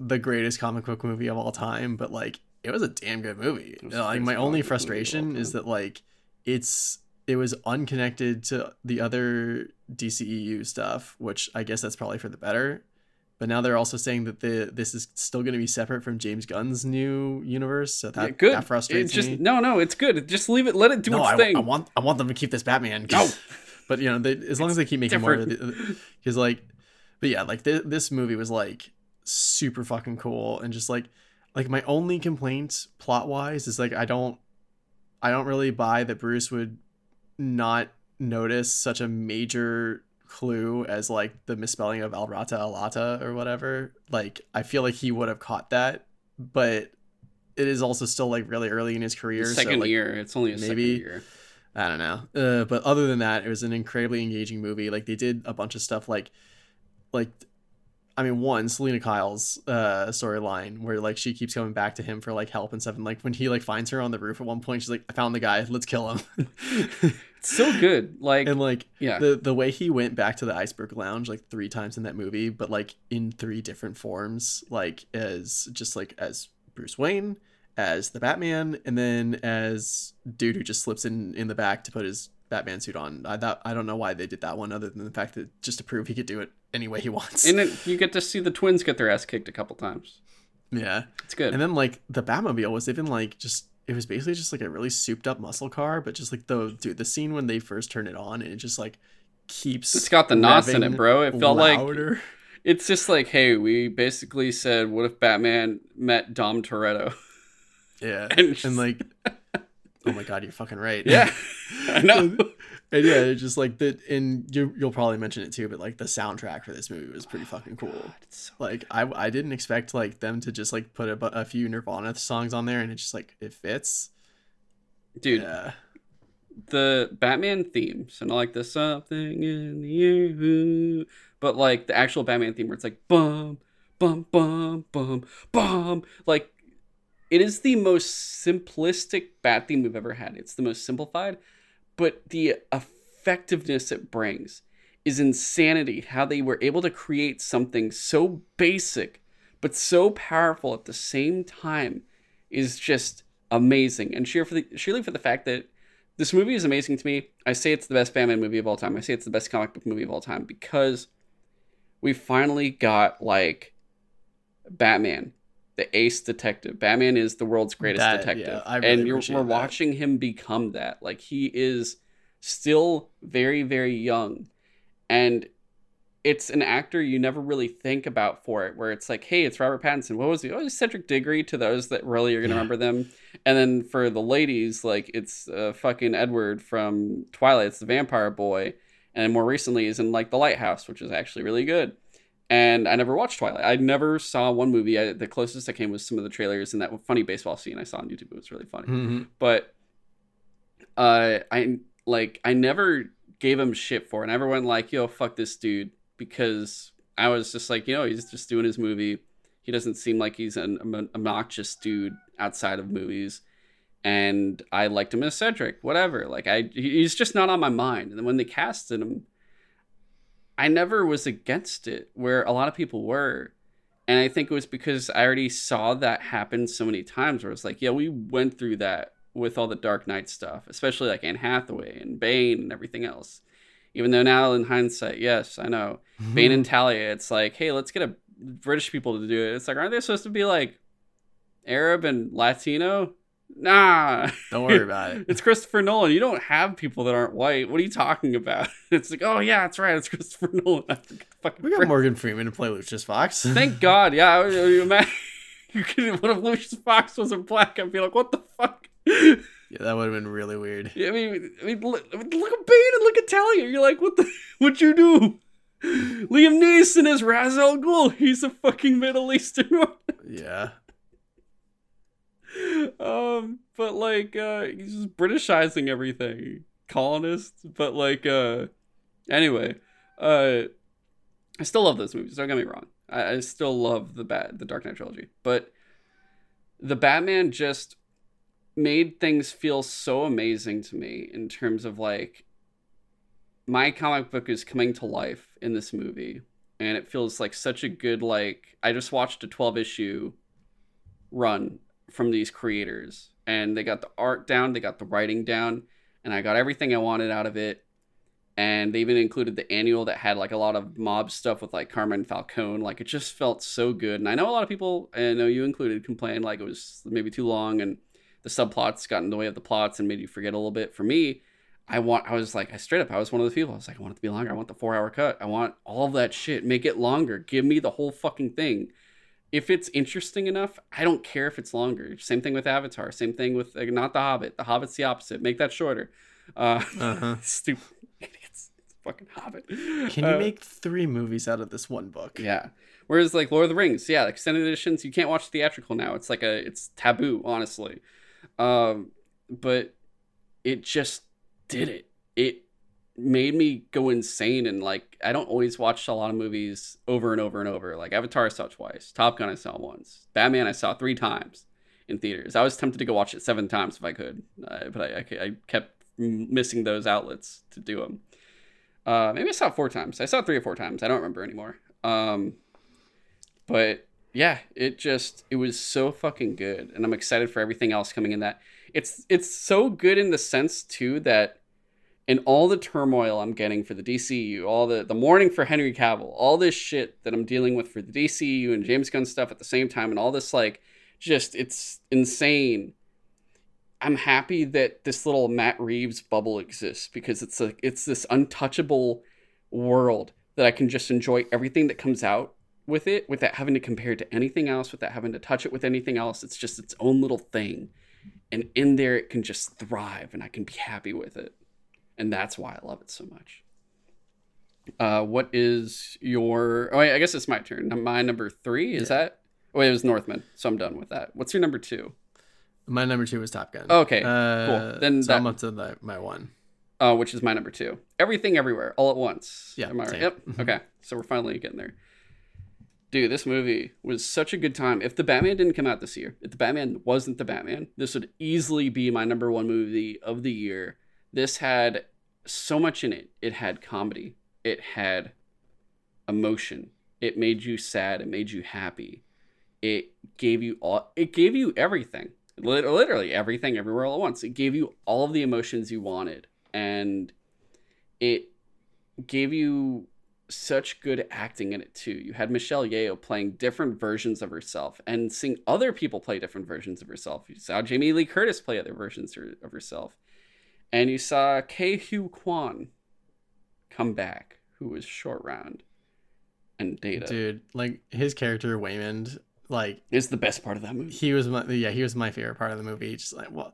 the greatest comic book movie of all time but like it was a damn good movie like my only book movie of all frustration is that like it's it was unconnected to the other DCEU stuff which i guess that's probably for the better but now they're also saying that the this is still going to be separate from James Gunn's new universe, so that yeah, good. that frustrates It's just me. no, no. It's good. Just leave it. Let it do no, its I, thing. I want I want them to keep this Batman. No. but you know, they, as long as they keep making different. more, because like, but yeah, like th- this movie was like super fucking cool, and just like like my only complaint plot wise is like I don't I don't really buy that Bruce would not notice such a major clue as like the misspelling of El Rata Alada or whatever. Like I feel like he would have caught that, but it is also still like really early in his career. second so, like, year. It's only a maybe- second year. I don't know. Uh, but other than that, it was an incredibly engaging movie. Like they did a bunch of stuff like like I mean, one, Selina Kyle's uh storyline where like she keeps coming back to him for like help and stuff. And like when he like finds her on the roof at one point, she's like, I found the guy, let's kill him. It's so good. Like and like yeah. the the way he went back to the iceberg lounge like three times in that movie, but like in three different forms, like as just like as Bruce Wayne, as the Batman, and then as dude who just slips in in the back to put his Batman suit on. I that I don't know why they did that one, other than the fact that just to prove he could do it any way he wants. and it, you get to see the twins get their ass kicked a couple times. yeah, It's good. and then like the Batmobile was even like just. It was basically just like a really souped up muscle car, but just like the dude, the scene when they first turn it on, and it just like keeps. it's got the knots in it, bro. It felt like it's just like, hey, we basically said, what if Batman met Dom Toretto? Yeah. And And, like Oh my god, you're fucking right. Yeah, I know. and yeah, it's just like that and you you'll probably mention it too, but like the soundtrack for this movie was pretty oh fucking cool. It's so- Like I I didn't expect like them to just like put a, a few Nirvana songs on there and it's just like it fits. Dude, Yeah. the Batman theme, so not like the something in the air, but like the actual Batman theme where it's like bum, bum, bum, bum, bum. Like it is the most simplistic Bat theme we've ever had. It's the most simplified, but the effectiveness it brings is insanity. How they were able to create something so basic but so powerful at the same time is just amazing. And sheer for the, for the fact that this movie is amazing to me. I say it's the best Batman movie of all time. I say it's the best comic book movie of all time because we finally got like Batman, the ace detective. Batman is the world's greatest That- detective, yeah, really and you're, we're that. watching him become that. Like he is still very, very young, and it's an actor you never really think about for it. Where it's like, hey, it's Robert Pattinson. What was he? Oh, he's Cedric Diggory. To those that really are gonna Yeah. remember them, and then for the ladies, like it's uh, fucking Edward from Twilight. It's the vampire boy, and more recently he's in like The Lighthouse, which is actually really good. And I never watched Twilight. I never saw one movie. I, the closest I came was some of the trailers and that funny baseball scene I saw on YouTube. It was really funny. Mhm. But uh, I like I never gave him shit for it. I never went like, yo, fuck this dude because I was just like, you know, he's just doing his movie. He doesn't seem like he's an obnoxious dude outside of movies. And I liked him as Cedric, whatever. Like I, he's just not on my mind. And then when they casted him, I never was against it, where a lot of people were. And I think it was because I already saw that happen so many times where it's like, yeah, we went through that with all the Dark Knight stuff, especially like Anne Hathaway and Bane and everything else. Even though now in hindsight, yes, I know. Bane and Talia, it's like, hey, let's get a British people to do it. It's like, aren't they supposed to be like Arab and Latino? Nah. Don't worry about it. It's Christopher Nolan. You don't have people that aren't white. What are you talking about? It's like, oh yeah, that's right. It's Christopher Nolan. I forgot the fucking We got Morgan Freeman to play Lucius Fox. Thank God. Yeah, I, I, you could. What if Lucius Fox wasn't black? I'd be like, what the fuck? yeah, that would have been really weird. yeah, I mean, I mean, look, look at Bane and look at Talia. You're like, what the? What'd you do? Liam Neeson is Ra's al Ghul. He's a fucking Middle Eastern. Yeah. Um, but like, uh, he's just Britishizing everything, colonists. But like, uh, anyway, uh, I still love those movies. Don't get me wrong. I, I still love the bat, the Dark Knight trilogy. But the Batman just made things feel so amazing to me in terms of like my comic book is coming to life in this movie and it feels like such a good like i just watched a 12 issue run from these creators. And they got the art down they got the writing down and i got everything i wanted out of it. And they even included the annual that had like a lot of mob stuff with like carmine falcone. Like it just felt so good. And i know a lot of people i know you included complained like it was maybe too long and the subplots got in the way of the plots and made you forget a little bit. For me I want I was like I straight up I was one of those people. I was like I want it to be longer. I want the 4 hour cut. I want all that shit. Make it longer. Give me the whole fucking thing if it's interesting enough I don't care if it's longer same thing with Avatar same thing with like, not the Hobbit the Hobbit's the opposite make that shorter uh Uh-huh. stupid idiots fucking Hobbit. Can you Uh, make three movies out of this one book? Yeah. Whereas like Lord of the Rings, yeah, extended editions, you can't watch theatrical now. It's like a it's taboo, honestly. Um, but it just did it. It made me go insane and like I don't always watch a lot of movies over and over and over. Like Avatar I saw twice, Top Gun I saw once, Batman I saw three times in theaters. I was tempted to go watch it seven times if I could, uh, but I, I, I kept missing those outlets to do them. Uh, maybe I saw four times. I saw three or four times. I don't remember anymore. Um, but yeah, it just it was so fucking good, and I'm excited for everything else coming in that. It's it's so good in the sense too that in all the turmoil I'm getting for the DCU, all the the mourning for Henry Cavill, all this shit that I'm dealing with for the DCU and James Gunn stuff at the same time, and all this like just it's insane. I'm happy that this little Matt Reeves bubble exists because it's like it's this untouchable world that I can just enjoy everything that comes out with it without having to compare it to anything else, without having to touch it with anything else. It's just its own little thing. And in there it can just thrive and I can be happy with it. And that's why I love it so much. Uh, what is your oh wait, I guess it's my turn. My number three is that oh wait, it was Northman, so I'm done with that. What's your number two? My number two was Top Gun. Okay, Uh, cool. Then so that- I'm up to the, my one. uh, which is my number two. Everything Everywhere, all at once. Yeah, Am I right? Yep. Mhm. Okay, so we're finally getting there. Dude, this movie was such a good time. If the Batman didn't come out this year, if the Batman wasn't the Batman, this would easily be my number one movie of the year. This had so much in it. It had comedy. It had emotion. It made you sad. It made you happy. It gave you all. It gave you everything. Literally everything, everywhere, all at once. It gave you all of the emotions you wanted, and it gave you such good acting in it too. You had Michelle Yeoh playing different versions of herself and seeing other people play different versions of herself. You saw Jamie Lee Curtis play other versions of herself. And you saw Ke Huy Quan come back, who was short round. And Data Dude, like his character Waymond, like is the best part of that movie. he was my yeah he was my favorite part of the movie. Just like well,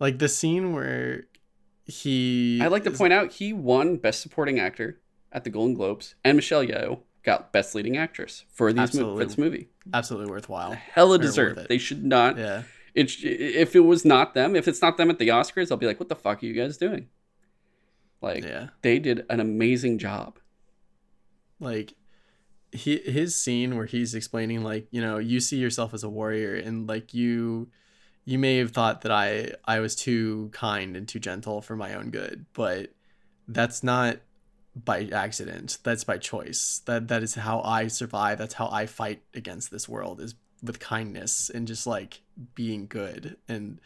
like the scene where he. I'd like to is- point out he won Best Supporting Actor at the Golden Globes, and Michelle Yeoh got Best Leading Actress for these mo- for this movie. absolutely worthwhile. Hella deserved. it. They should not Yeah, it if it was not them, if it's not them at the Oscars, I'll be like, what the fuck are you guys doing? Like yeah. they did an amazing job. like he his scene where he's explaining like you know you see yourself as a warrior and like you you may have thought that i i was too kind and too gentle for my own good but that's not by accident that's by choice that that is how i survive that's how i fight against this world is with kindness and just like being good and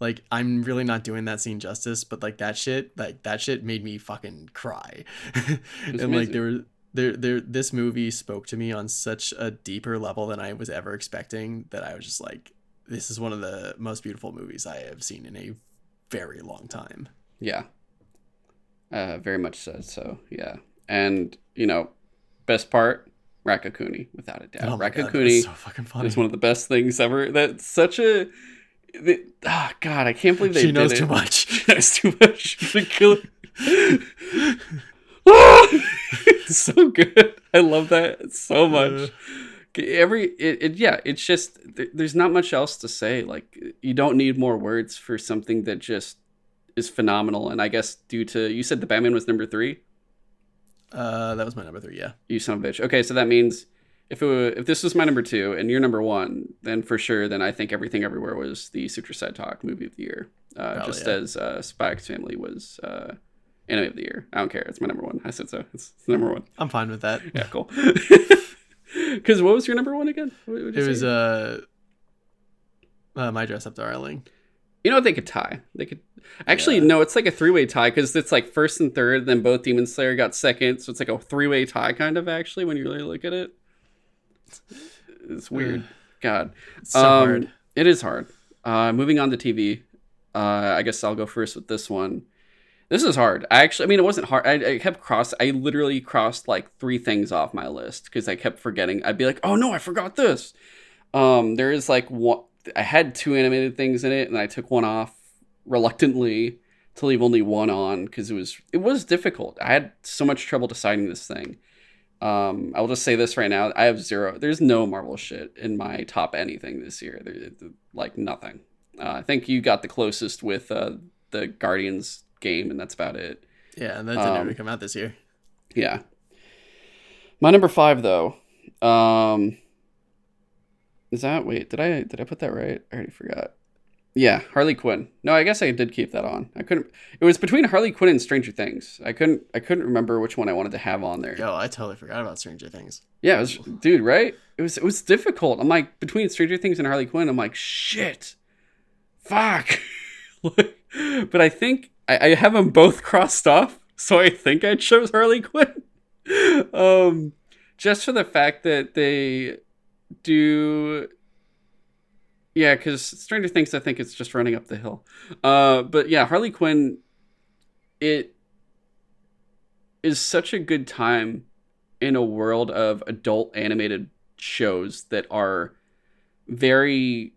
like i'm really not doing that scene justice but like that shit like that shit made me fucking cry and amazing. like there were there there this movie spoke to me on such a deeper level than i was ever expecting that i was just like this is one of the most beautiful movies i have seen in a very long time Yeah. Uh, very much so. So yeah, and you know, best part, Raccacoonie, without a doubt. oh god Raccacoonie so fucking funny is one of the best things ever. That's such a. that- Ah, God, I can't believe they she did knows too much She knows too much. It's so good. I love that so much. Every it, it yeah, it's just there- there's not much else to say. Like you don't need more words for something that just is phenomenal. And I guess due to you said the Batman was number three. Uh that was my number three yeah You son of a bitch. Okay, so that means if it were, if this was my number two and you're number one, then for sure, then I think everything everywhere was the Suicide Talk movie of the year. Uh, just yeah. as uh, Spy X Family was uh, anime of the year. I don't care. It's my number one. I said so. It's, it's number one. i'm fine with that Yeah, cool. Because what was your number one again? What, what'd you it was say? uh, uh my dress up darling you know what they could tie. They could actually Yeah. no. It's like a three way tie because it's like first and third. Then both Demon Slayer got second, so it's like a three way tie kind of actually when you really look at it. It's weird. God. it's so Um, hard It is hard. Uh, moving on to TV. Uh, I guess I'll go first with this one. This is hard. I actually, I mean, it wasn't hard. I, I kept cross. I literally crossed like three things off my list because I kept forgetting. I'd be like, oh no, I forgot this. Um, there is like one. I had two animated things in it, and I took one off reluctantly. to leave only one on because it was it was difficult. I had so much trouble deciding this thing. Um, I will just say this right now: I have zero. There's no Marvel shit in my top anything this year. There, like nothing. Uh, I think you got the closest with uh, the Guardians game, and that's about it. Yeah, and that didn't Um, ever come out this year. Yeah. My number five though, um, is that wait? Did I did I put that right? I already forgot. Yeah, Harley Quinn. No, I guess I did keep that on. I couldn't. It was between Harley Quinn and Stranger Things. I couldn't. I couldn't remember which one I wanted to have on there. Yo, I totally forgot about Stranger Things. Yeah, it was, dude. Right? It was. It was difficult. I'm like between Stranger Things and Harley Quinn. I'm like shit. Fuck. But I think I, I have them both crossed off, so I think I chose Harley Quinn. um, just for the fact that they do. Yeah, because Stranger Things, I think it's just running up the hill. Uh, but yeah, Harley Quinn, it is such a good time in a world of adult animated shows that are very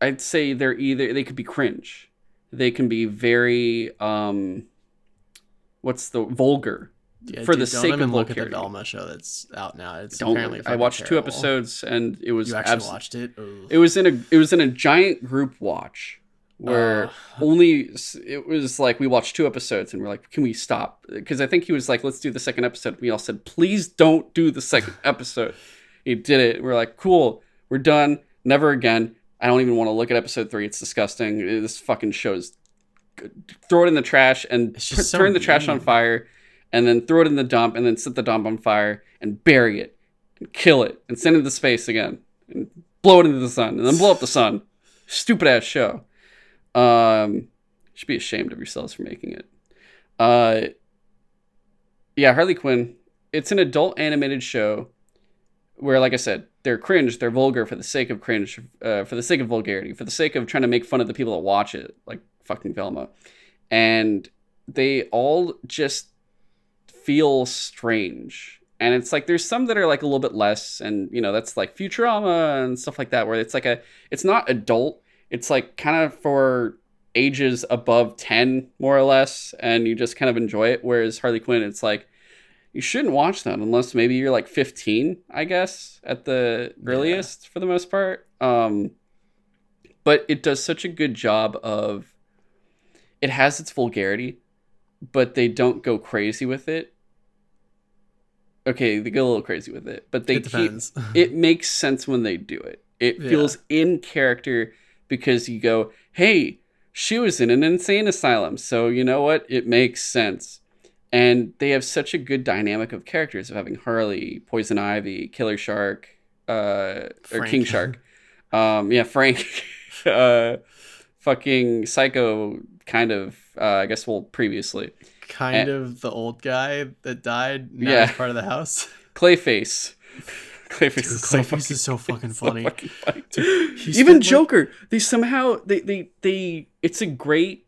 I'd say they're either they could be cringe. They can be very um what's the vulgar. Yeah, For the sake of look at the. Velma show that's out now. It's Don't apparently I watched two episodes and it was You actually abs- watched it? Ugh. it was in a it was in a giant group watch where Uh. only it was like we watched two episodes and we're like can we stop because i think he was like let's do the second episode we all said please don't do the second episode he did it we're like cool we're done never again i don't even want to look at episode three it's disgusting this fucking show is. throw it in the trash and so turn the trash on fire and then throw it in the dump and then set the dump on fire and bury it and kill it and send it into space again and blow it into the sun and then blow up the sun. Stupid ass show. Um, should be ashamed of yourselves for making it. Uh, yeah, Harley Quinn. It's an adult animated show where, like I said, they're cringe, they're vulgar for the sake of cringe, uh, for the sake of vulgarity, for the sake of trying to make fun of the people that watch it, like fucking Velma. And they all just feel strange. And it's like there's some that are like a little bit less, and you know, that's like Futurama and stuff like that, where it's like a it's not adult, it's like kind of for ages above 10, more or less, and you just kind of enjoy it. Whereas Harley Quinn, it's like you shouldn't watch that unless maybe you're like 15, I guess, at the earliest for the most part. Um, but it does such a good job of it has its vulgarity, but they don't go crazy with it. Okay, they go a little crazy with it, but they it keep it makes sense when they do it. It Yeah. feels in character because you go, hey, she was in an insane asylum. So you know what? It makes sense. And they have such a good dynamic of characters of having Harley, Poison Ivy, Killer Shark, uh, or King Shark. Um, yeah, Frank, uh, fucking Psycho, kind of. Uh, I guess well, previously kind of the old guy that died. Now Yeah. part of the house. Clayface. Clayface Dude, is so Clayface fucking is so fucking so funny. fucking funny. he Even like- Joker, they somehow they they they it's a great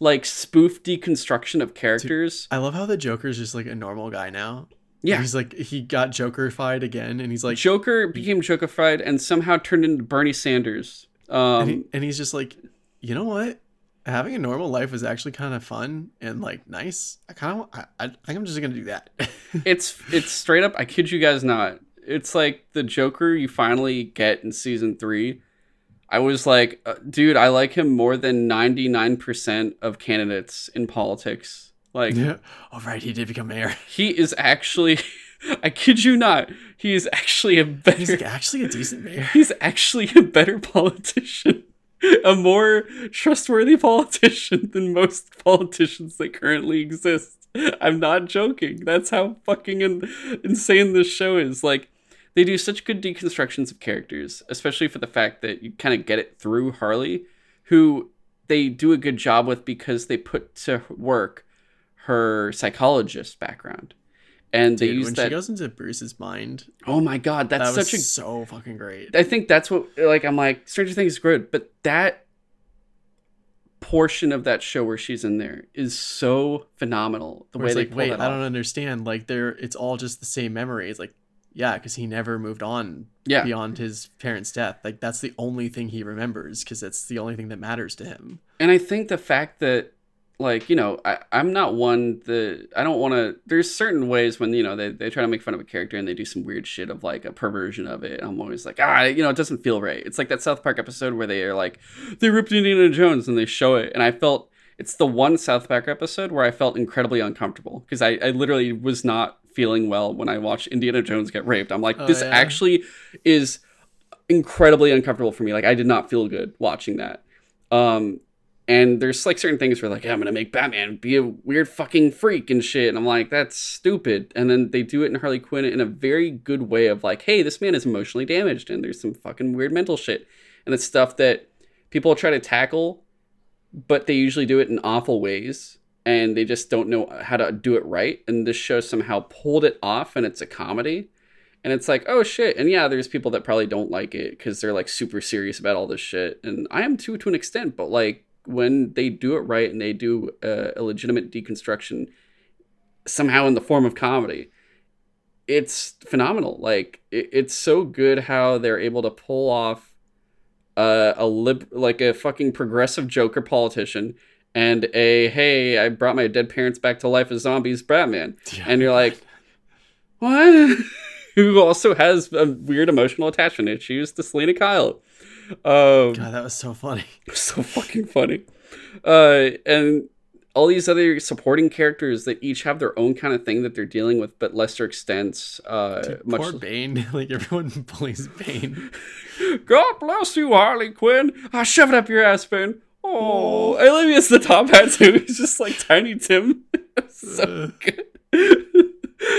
like spoof deconstruction of characters. I love how the Joker's just like a normal guy now. yeah. He's like he got Jokerfied again, and he's like, Joker became Jokerfied and somehow turned into Bernie Sanders. Um and, he, and he's just like, you know what? Having a normal life is actually kind of fun and like nice. I kind of, I, I think I'm just gonna do that. it's it's straight up I kid you guys not. It's like the Joker you finally get in season 3. I was like, uh, dude, I like him more than 99% of candidates in politics. Like yeah. All right, he did become mayor. He is actually, I kid you not, he is actually a better. He's like actually a decent mayor. he's actually a better politician, a more trustworthy politician than most politicians that currently exist. I'm not joking. That's how fucking in, insane this show is. Like, they do such good deconstructions of characters, especially for the fact that you kind of get it through Harley, who they do a good job with because they put to work her psychologist background. And they use when that. she goes into Bruce's mind, oh my god, that's that was such a so fucking great. I think that's what like I'm like Stranger Things is good, but that portion of that show where she's in there is so phenomenal. The Where way it's they like, pull wait, that I don't understand. Like, they're it's all just the same memory. It's like, yeah, because he never moved on Yeah. beyond his parents' death. Like that's the only thing he remembers because it's the only thing that matters to him. and I think the fact that like you know I, i'm not one that i don't want to there's certain ways when you know they, they try to make fun of a character and they do some weird shit of like a perversion of it. I'm always like ah you know it doesn't feel right. It's like that south park episode where they are like they ripped indiana jones and they show it. And i felt it's the one south park episode where i felt incredibly uncomfortable because I, I literally was not feeling well when i watched indiana jones get raped. I'm like Oh, this yeah. actually is incredibly uncomfortable for me. Like i did not feel good watching that. Um and there's like certain things where like yeah, I'm gonna make Batman be a weird fucking freak and shit, and I'm like that's stupid. And then they do it in Harley Quinn in a very good way of like, hey, this man is emotionally damaged, and there's some fucking weird mental shit, and it's stuff that people try to tackle, but they usually do it in awful ways, and they just don't know how to do it right. And this show somehow pulled it off, and it's a comedy. And it's like, oh shit. And yeah, there's people that probably don't like it because they're like super serious about all this shit. And I am too to an extent, but like when they do it right and they do uh, a legitimate deconstruction somehow in the form of comedy it's phenomenal. Like it, it's so good how they're able to pull off uh, a lib like a fucking progressive joker politician and a hey i brought my dead parents back to life as zombies batman. And you're like what? Who also has a weird emotional attachment. Issues to selina kyle um, God, that was so funny. so fucking funny. Uh, and all these other supporting characters that each have their own kind of thing that they're dealing with, but lesser extents. Uh, Dude, much poor Bane. like everyone bullies Bane. God bless you, Harley Quinn. Ah, shove it up your ass, Bane. Oh, I love you as the top hat too. He's just like Tiny Tim. so Uh, good.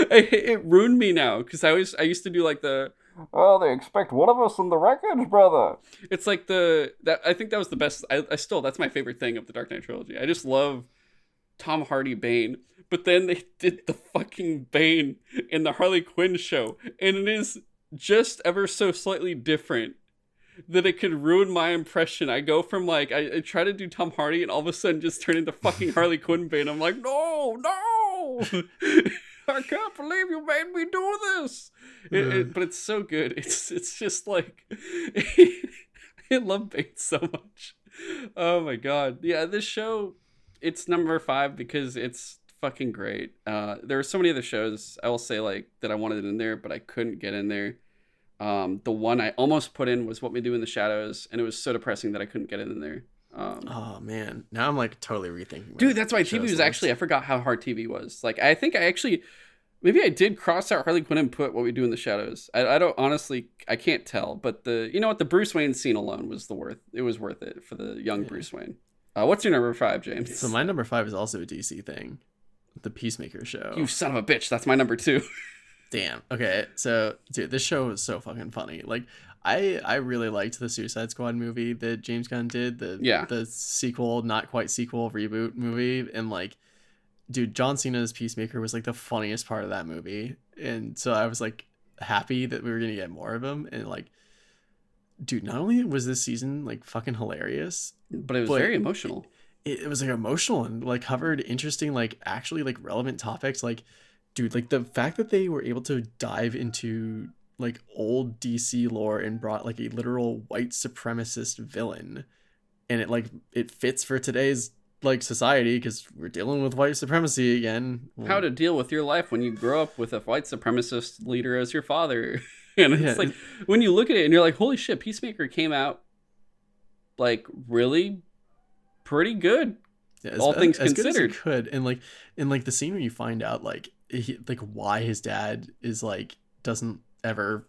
I, it ruined me now because I was I used to do like the oh they expect one of us in the wreckage, brother. It's like the that I think that was the best. I, I still that's my favorite thing of the Dark Knight trilogy. I just love Tom Hardy Bane. But then they did the fucking Bane in the Harley Quinn show, and it is just ever so slightly different that it could ruin my impression. I go from like I, I try to do Tom Hardy and all of a sudden just turn into fucking Harley Quinn Bane. I'm like, no, no, I can't believe you made me do this. It, it- but it's so good. It's it's just like I love Bane so much. Oh my god, yeah, this show it's number five because it's fucking great. Uh, there are so many other shows I will say like that I wanted in there, but I couldn't get in there. Um, the one I almost put in was What We Do in the Shadows, and it was so depressing that I couldn't get it in there. Um, oh man, now I'm like totally rethinking. dude, that's why TV was list. actually I forgot how hard TV was. Like I think I actually maybe I did cross out Harley Quinn and put What We Do in the Shadows. I, I don't honestly I can't tell, but the you know what the Bruce Wayne scene alone was the worth it was worth it for the young Yeah. Bruce Wayne. Uh, what's your number five, James? So my number five is also a DC thing, the Peacemaker show. you son of a bitch. That's my number two. Damn. Okay. So, dude, this show is so fucking funny. Like, I I really liked the Suicide Squad movie that James Gunn did. The Yeah. the sequel, not quite sequel, reboot movie, and like, dude, John Cena's Peacemaker was like the funniest part of that movie, and so I was like happy that we were gonna get more of him, and like. Dude, not only was this season like fucking hilarious, but it was But- very emotional. it, it was like emotional and like covered interesting like actually like relevant topics like dude like the fact that they were able to dive into like old dc lore and brought like a literal white supremacist villain and it like it fits for today's like society because we're dealing with white supremacy again How to deal with your life when you grow up with a white supremacist leader as your father. and it's Yeah. like when you look at it and you're like, holy shit, Peacemaker came out like really pretty good. Yeah, all as- things as good considered. could and like in like the scene where you find out like he, like why his dad is like doesn't ever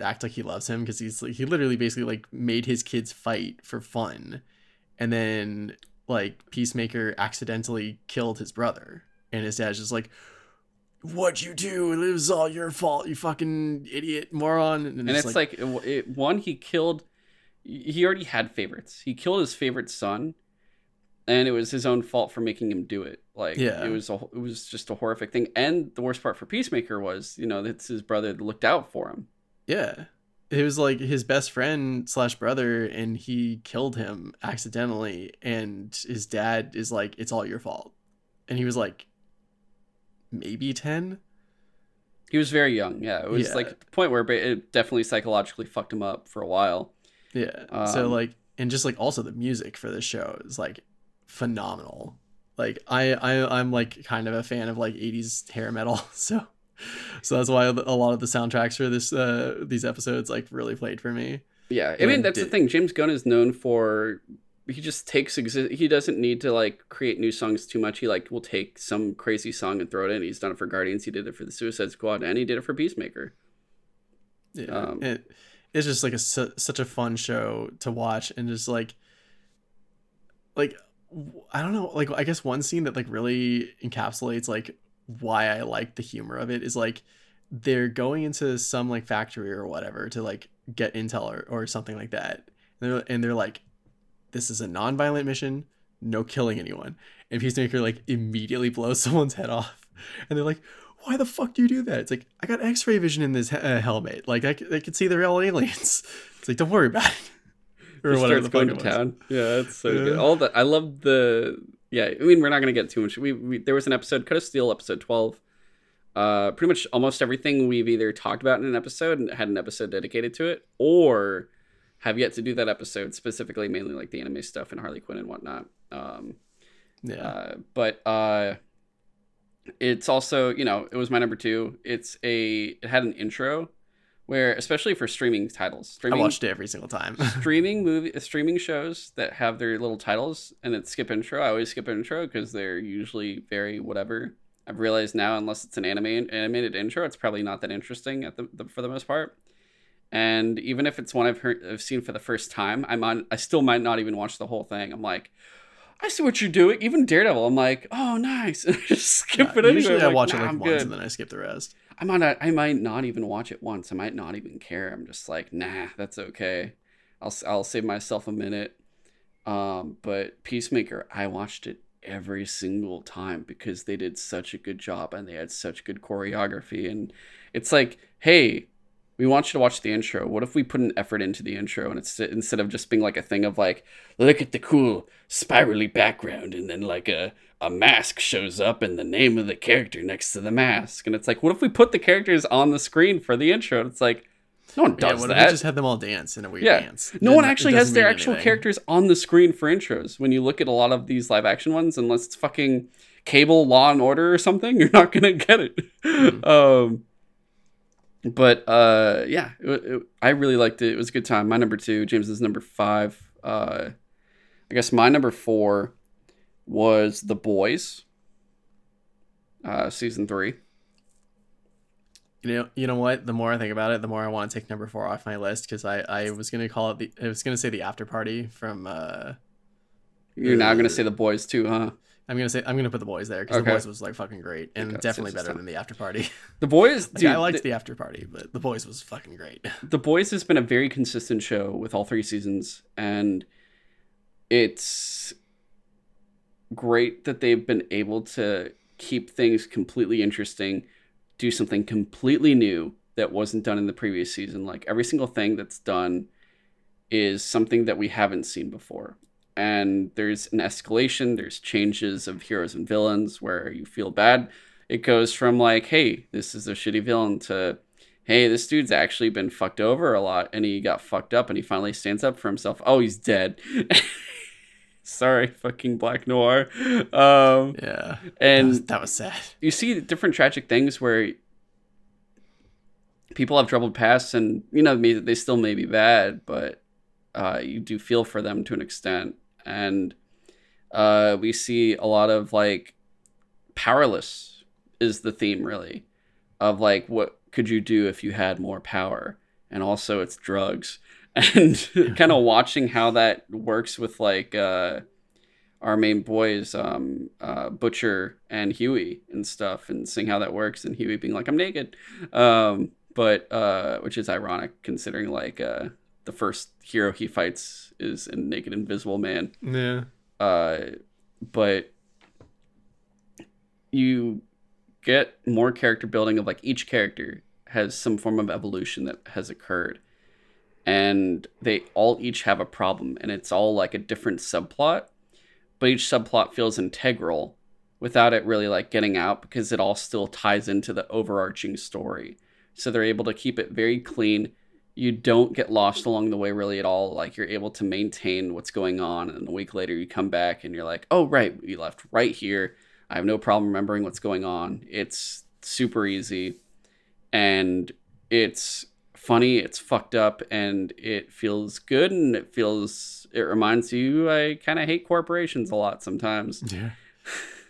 act like he loves him because he's like he literally basically like made his kids fight for fun and then like peacemaker accidentally killed his brother and his dad's just like what'd you do it was all your fault you fucking idiot moron and, And it's like, it, it- one, he killed, he already had favorites. He killed his favorite son, and it was his own fault for making him do it. Like, Yeah. it was a, it was just a horrific thing. And the worst part for Peacemaker was, you know, it's his brother that looked out for him. Yeah. It was like his best friend slash brother, and he killed him accidentally. And his dad is like, "It's all your fault," and he was like, maybe ten. He was very young. Yeah, it was Yeah. like the point where it definitely psychologically fucked him up for a while. Yeah. so Um, like, and just like also the music for this show is like phenomenal. Like I I I'm like kind of a fan of like 80s hair metal, so so that's why a lot of the soundtracks for this uh these episodes like really played for me. Yeah, I mean that's the thing. James Gunn is known for he just takes exi- he doesn't need to like create new songs too much. He like will take some crazy song and throw it in. He's done it for Guardians. He did it for the Suicide Squad, and he did it for Peacemaker. Yeah. Um, it it's just like a su- such a fun show to watch and just like like I don't know, like I guess one scene that like really encapsulates like why I like the humor of it is like they're going into some like factory or whatever to like get intel or, or something like that. And they're, and they're like this is a non-violent mission, no killing anyone. And Peacemaker like immediately blows someone's head off. And they're like, why the fuck do you do that? It's like, I got x ray vision in this he- uh, helmet. Like, I, c- I can see the real aliens. It's like, don't worry about it. Or whatever starts the going to was. town. Yeah, it's so Yeah. good. All the I love the yeah. I mean, we're not gonna get too much. We, we there was an episode, Cut of Steel, episode twelve. Uh, pretty much almost everything we've either talked about in an episode and had an episode dedicated to it, or have yet to do that episode specifically, mainly like the anime stuff and Harley Quinn and whatnot. Um, Yeah. uh, but uh, it's also you know it was my number two. It's a it had an intro where especially for streaming titles, I streaming watched it every single time. streaming movie streaming shows that have their little titles and it's skip intro. I always skip intro because they're usually very whatever. I've realized now, unless it's an anime animated intro, it's probably not that interesting at the, the for the most part. And even if it's one I've heard I've seen for the first time, I'm on. I still might not even watch the whole thing. I'm like, I see what you're doing. Even Daredevil, I'm like, oh nice, and I just skip it anyway. Usually I'm I like, watch nah, it like I'm once good. and then I skip the rest. I might not, I might not even watch it once. I might not even care. I'm just like, nah, that's okay. I'll I'll save myself a minute. Um, but Peacemaker, I watched it every single time because they did such a good job and they had such good choreography. And it's like, hey, we want you to watch the intro. What if we put an effort into the intro and it's instead of just being like a thing of like, look at the cool spirally background and then like a a mask shows up and the name of the character next to the mask. And it's like, what if we put the characters on the screen for the intro? And it's like, no one Yeah, does if that. we just had them all dance in a weird Yeah. dance? no one actually has their actual anything. characters on the screen for intros. When you look at a lot of these live action ones, unless it's fucking cable law and order or something, you're not gonna get it. Mhm. Um, but uh, yeah, it, it, I really liked it. It was a good time. My number two, James's number five. Uh, I guess my number four was The Boys, uh, season three. You know, you know what? The more I think about it, the more I want to take number four off my list because I, I was gonna call it the I was gonna say the after party from uh You're now gonna say The Boys too, huh? I'm gonna say I'm gonna put the boys there because Okay. the boys was like fucking great and Okay, definitely better than the after party. The Boys, like, dude, I liked the- the after party, but the boys was fucking great. The Boys has been a very consistent show with all three seasons, and it's great that they've been able to keep things completely interesting, do something completely new that wasn't done in the previous season. Like every single thing that's done is something that we haven't seen before. And there's an escalation, there's changes of heroes and villains where you feel bad. It goes from like, hey, this is a shitty villain to hey, this dude's actually been fucked over a lot and he got fucked up and he finally stands up for himself. Oh, he's dead. Sorry, fucking Black Noir. Um, Yeah, that and was, that was sad. you see different tragic things where people have troubled pasts and, you know, they still may be bad, but uh, you do feel for them to an extent. And uh, we see a lot of like powerless is the theme really of like what could you do if you had more power? And also it's drugs. And kind of watching how that works with like uh our main boys um uh butcher and hughie and stuff and seeing how that works and hughie being like i'm naked. Um but uh which is ironic considering like uh the first hero he fights is a naked invisible man Yeah, uh, but you get more character building of like each character has some form of evolution that has occurred and they all each have a problem and it's all like a different subplot but each subplot feels integral without it really like getting out because it all still ties into the overarching story. So they're able to keep it very clean. You don't get lost along the way really at all. Like you're able to maintain what's going on and a week later you come back and you're like, "Oh, right, we left right here. I have no problem remembering what's going on." It's super easy and it's funny, it's fucked up, and it feels good, and it feels it reminds you I kind of hate corporations a lot sometimes. Yeah.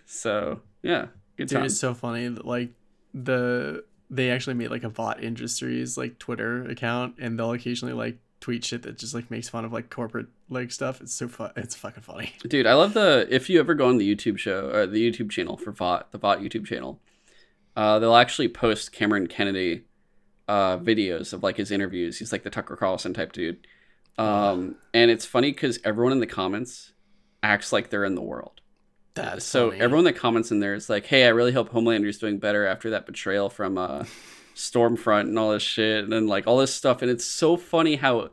So yeah, good Dude, it's so funny. that, Like the they actually made like a Vought Industries like Twitter account, and they'll occasionally like tweet shit that just like makes fun of like corporate like stuff. It's so fun. It's fucking funny. Dude, I love the if you ever go on the YouTube show or the YouTube channel for Vought, the Vought YouTube channel, uh, they'll actually post Cameron Kennedy uh, videos of like his interviews. He's like the Tucker Carlson type dude. Um, and it's funny because everyone in the comments acts like they're in the world. That's so funny. everyone that comments in there is like, "Hey, I really hope Homelander's doing better after that betrayal from uh, Stormfront and all this shit, and then like all this stuff." And it's so funny how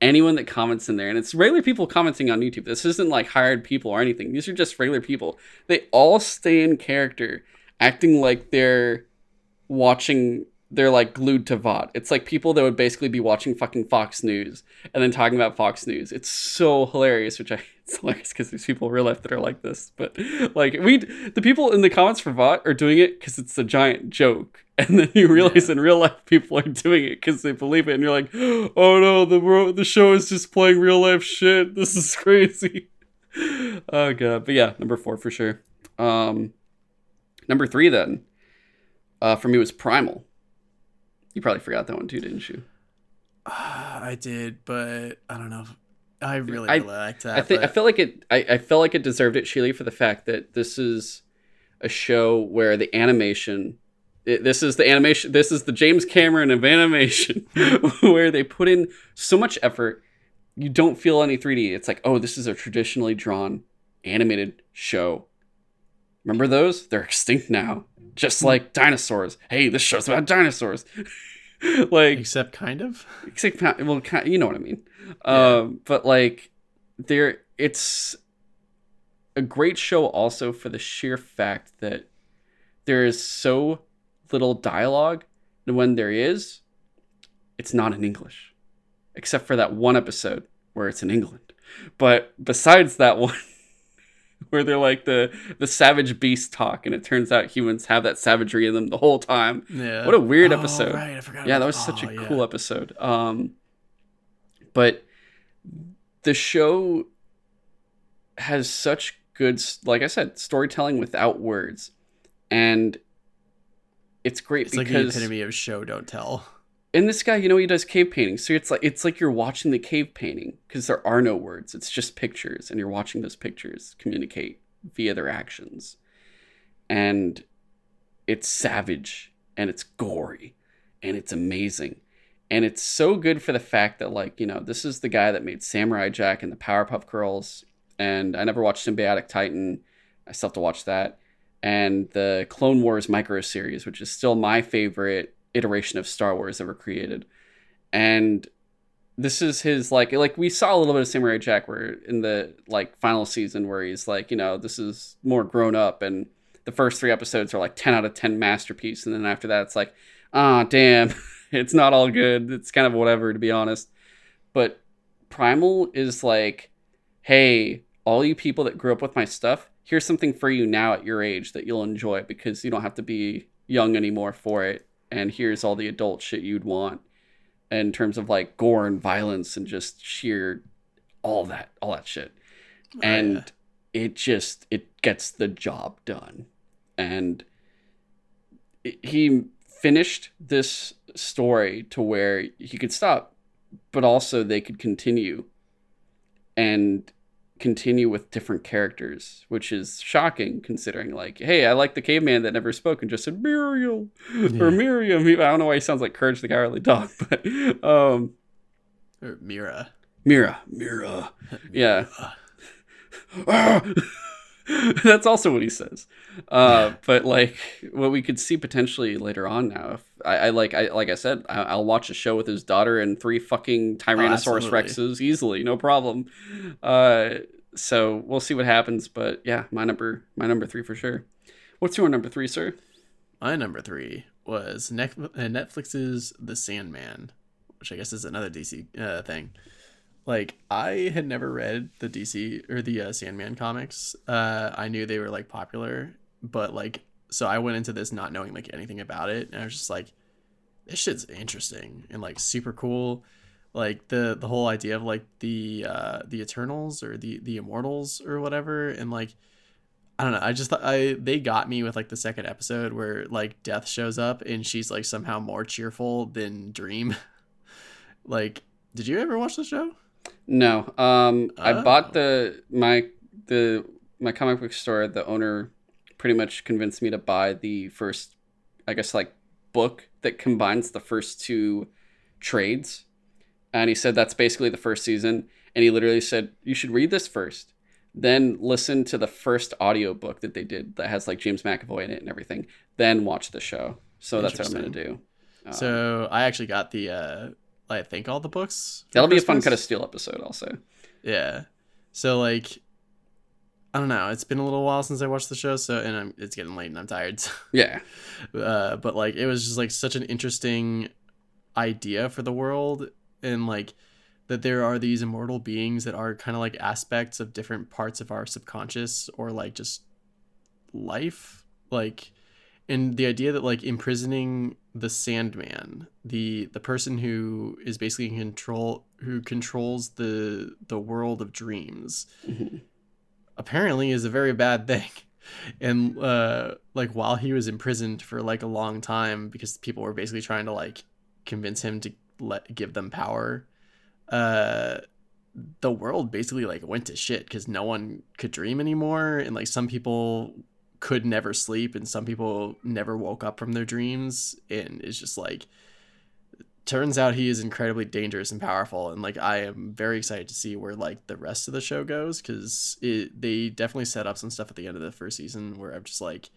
anyone that comments in there, and it's regular people commenting on YouTube. This isn't like hired people or anything. These are just regular people. They all stay in character, acting like they're watching. They're like glued to Vought. It's like people that would basically be watching fucking Fox News and then talking about Fox News. It's so hilarious, which I it's hilarious because there's people in real life that are like this. But like we, the people in the comments for Vought are doing it because it's a giant joke, and then you realize in real life people are doing it because they believe it, and you're like, oh no, the the show is just playing real life shit. This is crazy. oh god, but yeah, number four for sure. Um, number three then, uh, for me was Primal. You probably forgot that one too, didn't you? Uh, I did, but I don't know. I really, I- really liked that. I think I but- feel like it. I, I felt like it deserved it, Sheely, for the fact that this is a show where the animation. It, this is the animation. This is the James Cameron of animation, where they put in so much effort. You don't feel any 3D. It's like, oh, this is a traditionally drawn animated show. Remember those? They're extinct now, just like dinosaurs. Hey, this show's about dinosaurs. like except kind of. except well kind you know what i mean um but like there it's a great show also for the sheer fact that there is so little dialogue and when there is it's not in english except for that one episode where it's in england but besides that one where they're like the the savage beast talk and it turns out humans have that savagery in them the whole time Yeah. What a weird Oh, episode. Right, I forgot. yeah, that was such oh, a yeah. cool episode. Um, but the show has such good, like I said, storytelling without words, and it's great It's like the epitome of show don't tell. And this guy, you know, he does cave paintings. so it's like it's like you're watching the cave painting because there are no words; it's just pictures, and you're watching those pictures communicate via their actions, and it's savage and it's gory and it's amazing, and it's so good for the fact that like you know this is the guy that made Samurai Jack and the Powerpuff Girls, and I never watched Sym-Bionic Titan, I still have to watch that, and the Clone Wars micro series, which is still my favorite iteration of Star Wars ever created. And this is his like like we saw a little bit of Samurai Jack where in the like final season where he's like, you know, this is more grown up and the first three episodes are like 10 out of 10 masterpiece and then after that it's like, ah, damn, it's not all good. It's kind of whatever to be honest. But Primal is like, hey, all you people that grew up with my stuff, here's something for you now at your age that you'll enjoy because you don't have to be young anymore for it. And here's all the adult shit you'd want in terms of like gore and violence and just sheer all that, all that shit. Oh, and yeah. it just it gets the job done. And it- he finished this story to where he could stop, but also they could continue and continue with different characters, which is shocking considering like, hey, I like the caveman that never spoke and just said Muriel Yeah. or Miriam. I don't know why he sounds like Courage the Cowardly Dog, but um Or Mira. Mira, Mira. Yeah. That's also what he says. Uh, but like what we could see potentially later on now, if I, I like, I like I said, I, I'll watch a show with his daughter and three fucking Tyrannosaurus absolutely. Rexes easily, no problem. Uh, so we'll see what happens. But yeah, my number, my number three for sure. What's your number three, sir? My number three was uh, Netflix's The Sandman, which I guess is another DC uh, thing. Like I had never read the DC or the uh, Sandman comics. Uh, I knew they were like popular, but like so I went into this not knowing like anything about it, and I was just like, this shit's interesting and like super cool. Like the the whole idea of like the uh, the Eternals or the the Immortals or whatever, and like I don't know. I just thought I they got me with like the second episode where like Death shows up and she's like somehow more cheerful than Dream. like, did you ever watch the show? No. Um, I Oh. bought the my the my comic book store. The owner pretty much convinced me to buy the first, I guess, like book that combines the first two trades, and he said that's basically the first season. And he literally said you should read this first, then listen to the first audiobook that they did that has like James McAvoy in it and everything. Then watch the show. So that's what I'm gonna do. Um, so I actually got the uh I think all the books. that'll be a fun kind of steal episode also. Yeah. So like I don't know. It's been a little while since I watched the show, so and I'm, it's getting late and I'm tired. so- Yeah. uh, but like it was just like such an interesting idea for the world, and like that there are these immortal beings that are kind of like aspects of different parts of our subconscious or like just life, like. And the idea that like imprisoning the Sandman, the the person who is basically in control, who controls the the world of dreams, Mhm. apparently is a very bad thing and uh like while he was imprisoned for like a long time because people were basically trying to like convince him to let give them power uh the world basically like went to shit because no one could dream anymore and like some people could never sleep and some people never woke up from their dreams and it's just like turns out he is incredibly dangerous and powerful and like i am very excited to see where like the rest of the show goes because it they definitely set up some stuff at the end of the first season where i'm just like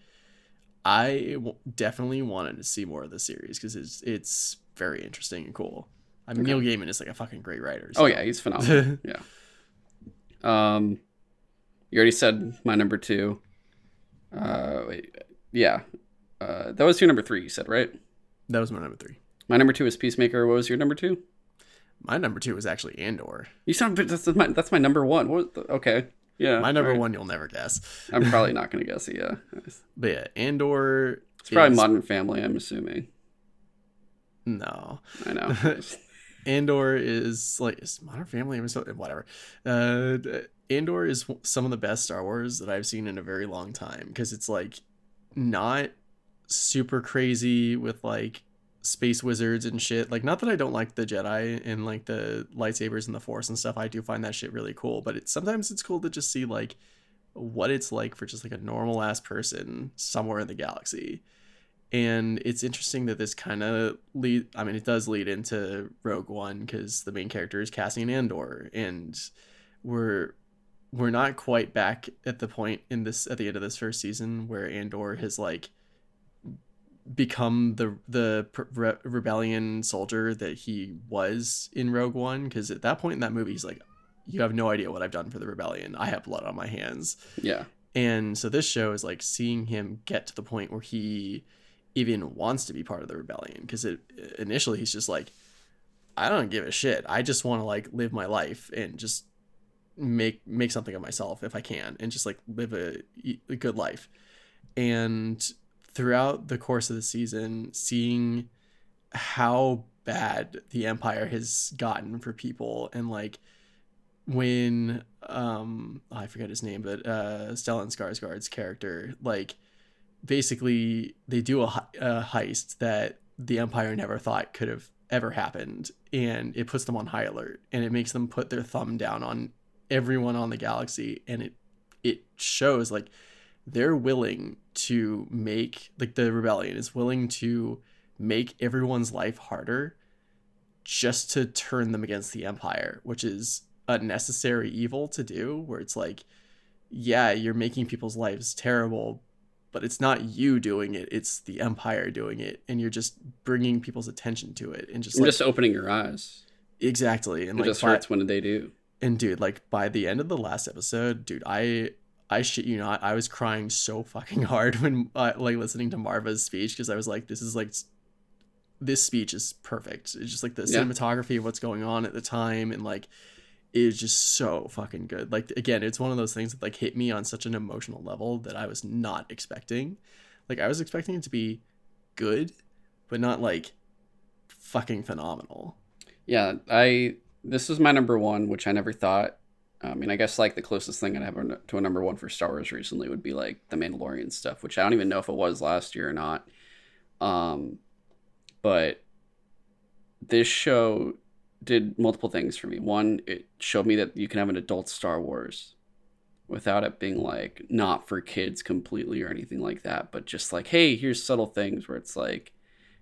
i w- definitely wanted to see more of the series because it's it's very interesting and cool i mean Okay. neil gaiman is like a fucking great writer Oh yeah, he's phenomenal. yeah. Um, you already said my number two. Uh, wait, yeah. Uh, that was your number three. You said right. that was my number three My number two is Peacemaker. What was your number two? my number two was actually andor You sound. but That's my. That's my number one. What? The, okay. Yeah. my number alright. one you'll never guess I'm probably not gonna guess it. Yeah. But yeah andor It's probably is- Modern Family. I'm assuming. no I know. Andor is like is Modern Family whatever. Uh, Andor is some of the best Star Wars that I've seen in a very long time because it's like not super crazy with like space wizards and shit. Like, not that I don't like the Jedi and like the lightsabers and the Force and stuff. I do find that shit really cool, but it's sometimes it's cool to just see like what it's like for just like a normal ass person somewhere in the galaxy and it's interesting that this kind of lead i mean it does lead into rogue one because the main character is cassian andor and we're we're not quite back at the point in this at the end of this first season where andor has like become the the re- rebellion soldier that he was in rogue one because at that point in that movie he's like you have no idea what i've done for the rebellion i have blood on my hands yeah. and so this show is like seeing him get to the point where he even wants to be part of the rebellion because it initially he's just like I don't give a shit. I just want to like live my life and just make make something of myself if I can and just like live a, a good life. And throughout the course of the season seeing how bad the empire has gotten for people and like when um I forget his name, but uh Stellan Skarsgård's character, like basically they do a, a heist that the Empire never thought could have ever happened, and it puts them on high alert, and it makes them put their thumb down on everyone on the galaxy, and it it shows like they're willing to make like the rebellion is willing to make everyone's life harder just to turn them against the empire which is a necessary evil to do where it's like yeah you're making people's lives terrible but it's not you doing it it's the empire doing it and you're just bringing people's attention to it and just like just opening your eyes. exactly and It like just hurts when they do. And dude like by the end of the last episode dude i I shit you not, I was crying so fucking hard when uh, like listening to Maarva's speech because I was like, this is like, this speech is perfect. It's just like the Yeah. cinematography of what's going on at the time and like, it is just so fucking good. Like again, it's one of those things that like hit me on such an emotional level that I was not expecting. Like I was expecting it to be good, but not like fucking phenomenal. Yeah, I this is my number one, which I never thought. I mean, I guess like the closest thing I'd have to a number one for Star Wars recently would be like the Mandalorian stuff, which I don't even know if it was last year or not. Um, but this show did multiple things for me. One, it showed me that you can have an adult Star Wars without it being like not for kids completely or anything like that, but just like, hey, here's subtle things where it's like,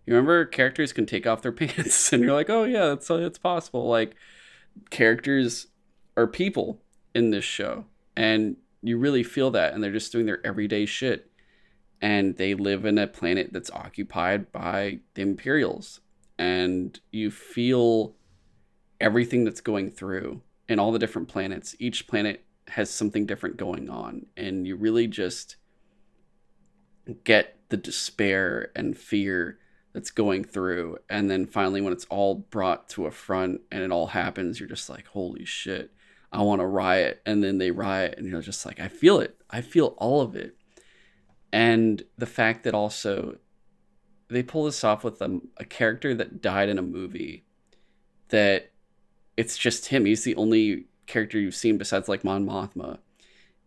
you remember characters can take off their pants, and you're like, oh yeah, that's it's possible. Like characters are people in this show, and you really feel that, and they're just doing their everyday shit, and they live in a planet that's occupied by the Imperials, and you feel everything that's going through in all the different planets. Each planet has something different going on, and you really just get the despair and fear that's going through and then finally when it's all brought to a front and it all happens you're just like holy shit i want to riot. And then they riot and you're just like i feel it. I feel all of it. And the fact that also they pull this off with a, a character that died in a movie that it's just him. He's the only character you've seen besides like mon mothma.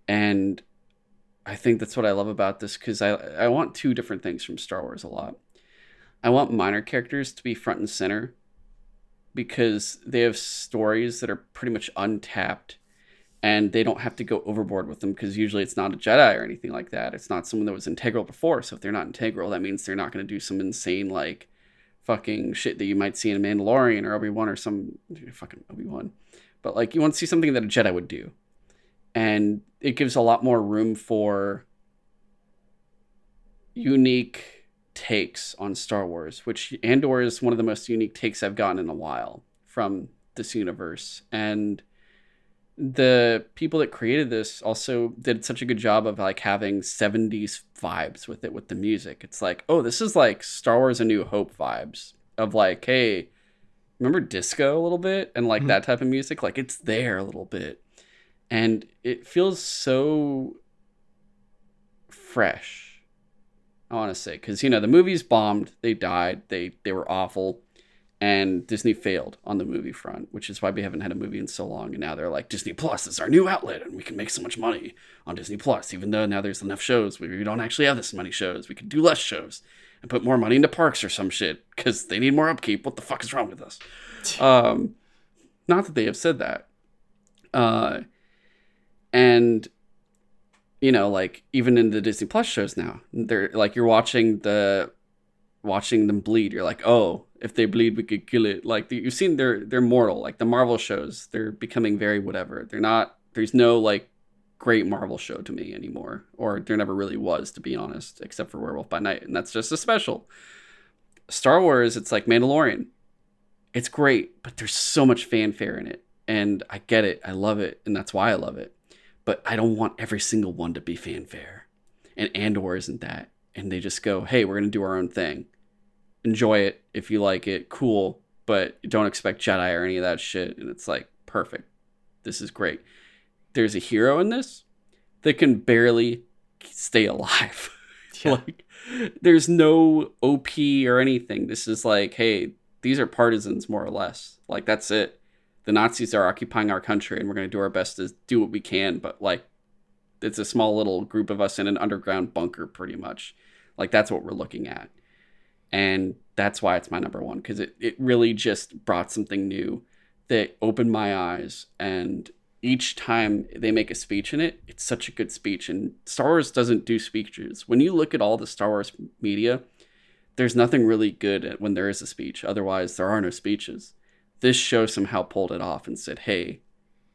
And i think that's what i love about this because I, I want two different things from star wars a lot I want minor characters to be front and center because they have stories that are pretty much untapped and they don't have to go overboard with them because usually it's not a Jedi or anything like that. It's not someone that was integral before. So if they're not integral, that means they're not going to do some insane like fucking shit that you might see in a Mandalorian or Obi Wan or some fucking Obi Wan. But like you want to see something that a Jedi would do, and it gives a lot more room for unique takes on Star Wars, which Andor is one of the most unique takes I've gotten in a while from this universe. And the people that created this also did such a good job of like having 70s vibes with it with the music. It's like, oh, this is like Star Wars A New Hope vibes of like, hey, remember disco a little bit and like Mhm. that type of music? Like it's there a little bit. And it feels so fresh I want to say because you know the movies bombed, they died, they they were awful, and Disney failed on the movie front, which is why we haven't had a movie in so long. And now they're like Disney Plus is our new outlet, and we can make so much money on Disney Plus. Even though now there's enough shows, we, we don't actually have this many shows. We could do less shows and put more money into parks or some shit because they need more upkeep. What the fuck is wrong with us? Um, not that they have said that. Uh, and you know, like even in the Disney Plus shows now, they're like you're watching the watching them bleed. You're like, oh, if they bleed, we could kill it. Like you've seen they're they're mortal. Like the Marvel shows, they're becoming very whatever. They're not. There's no like great Marvel show to me anymore, or there never really was, to be honest, except for Werewolf by Night, and that's just a special. Star Wars, it's like Mandalorian. It's great, but there's so much fanfare in it, and I get it. I love it, and that's why I love it but I don't want every single one to be fanfare. And Andor isn't that. And they just go, hey, we're going to do our own thing. Enjoy it if you like it, cool, but don't expect Jedi or any of that shit. And it's like, perfect. This is great. There's a hero in this that can barely stay alive. Yeah. like, there's no OP or anything. This is like, hey, these are partisans more or less. Like, that's it the Nazis are occupying our country and we're going to do our best to do what we can. But like, it's a small little group of us in an underground bunker, pretty much. Like, that's what we're looking at. And that's why it's my number one because it, it really just brought something new that opened my eyes. And each time they make a speech in it, it's such a good speech. And Star Wars doesn't do speeches. When you look at all the Star Wars media, there's nothing really good when there is a speech. Otherwise, there are no speeches this show somehow pulled it off and said, "Hey,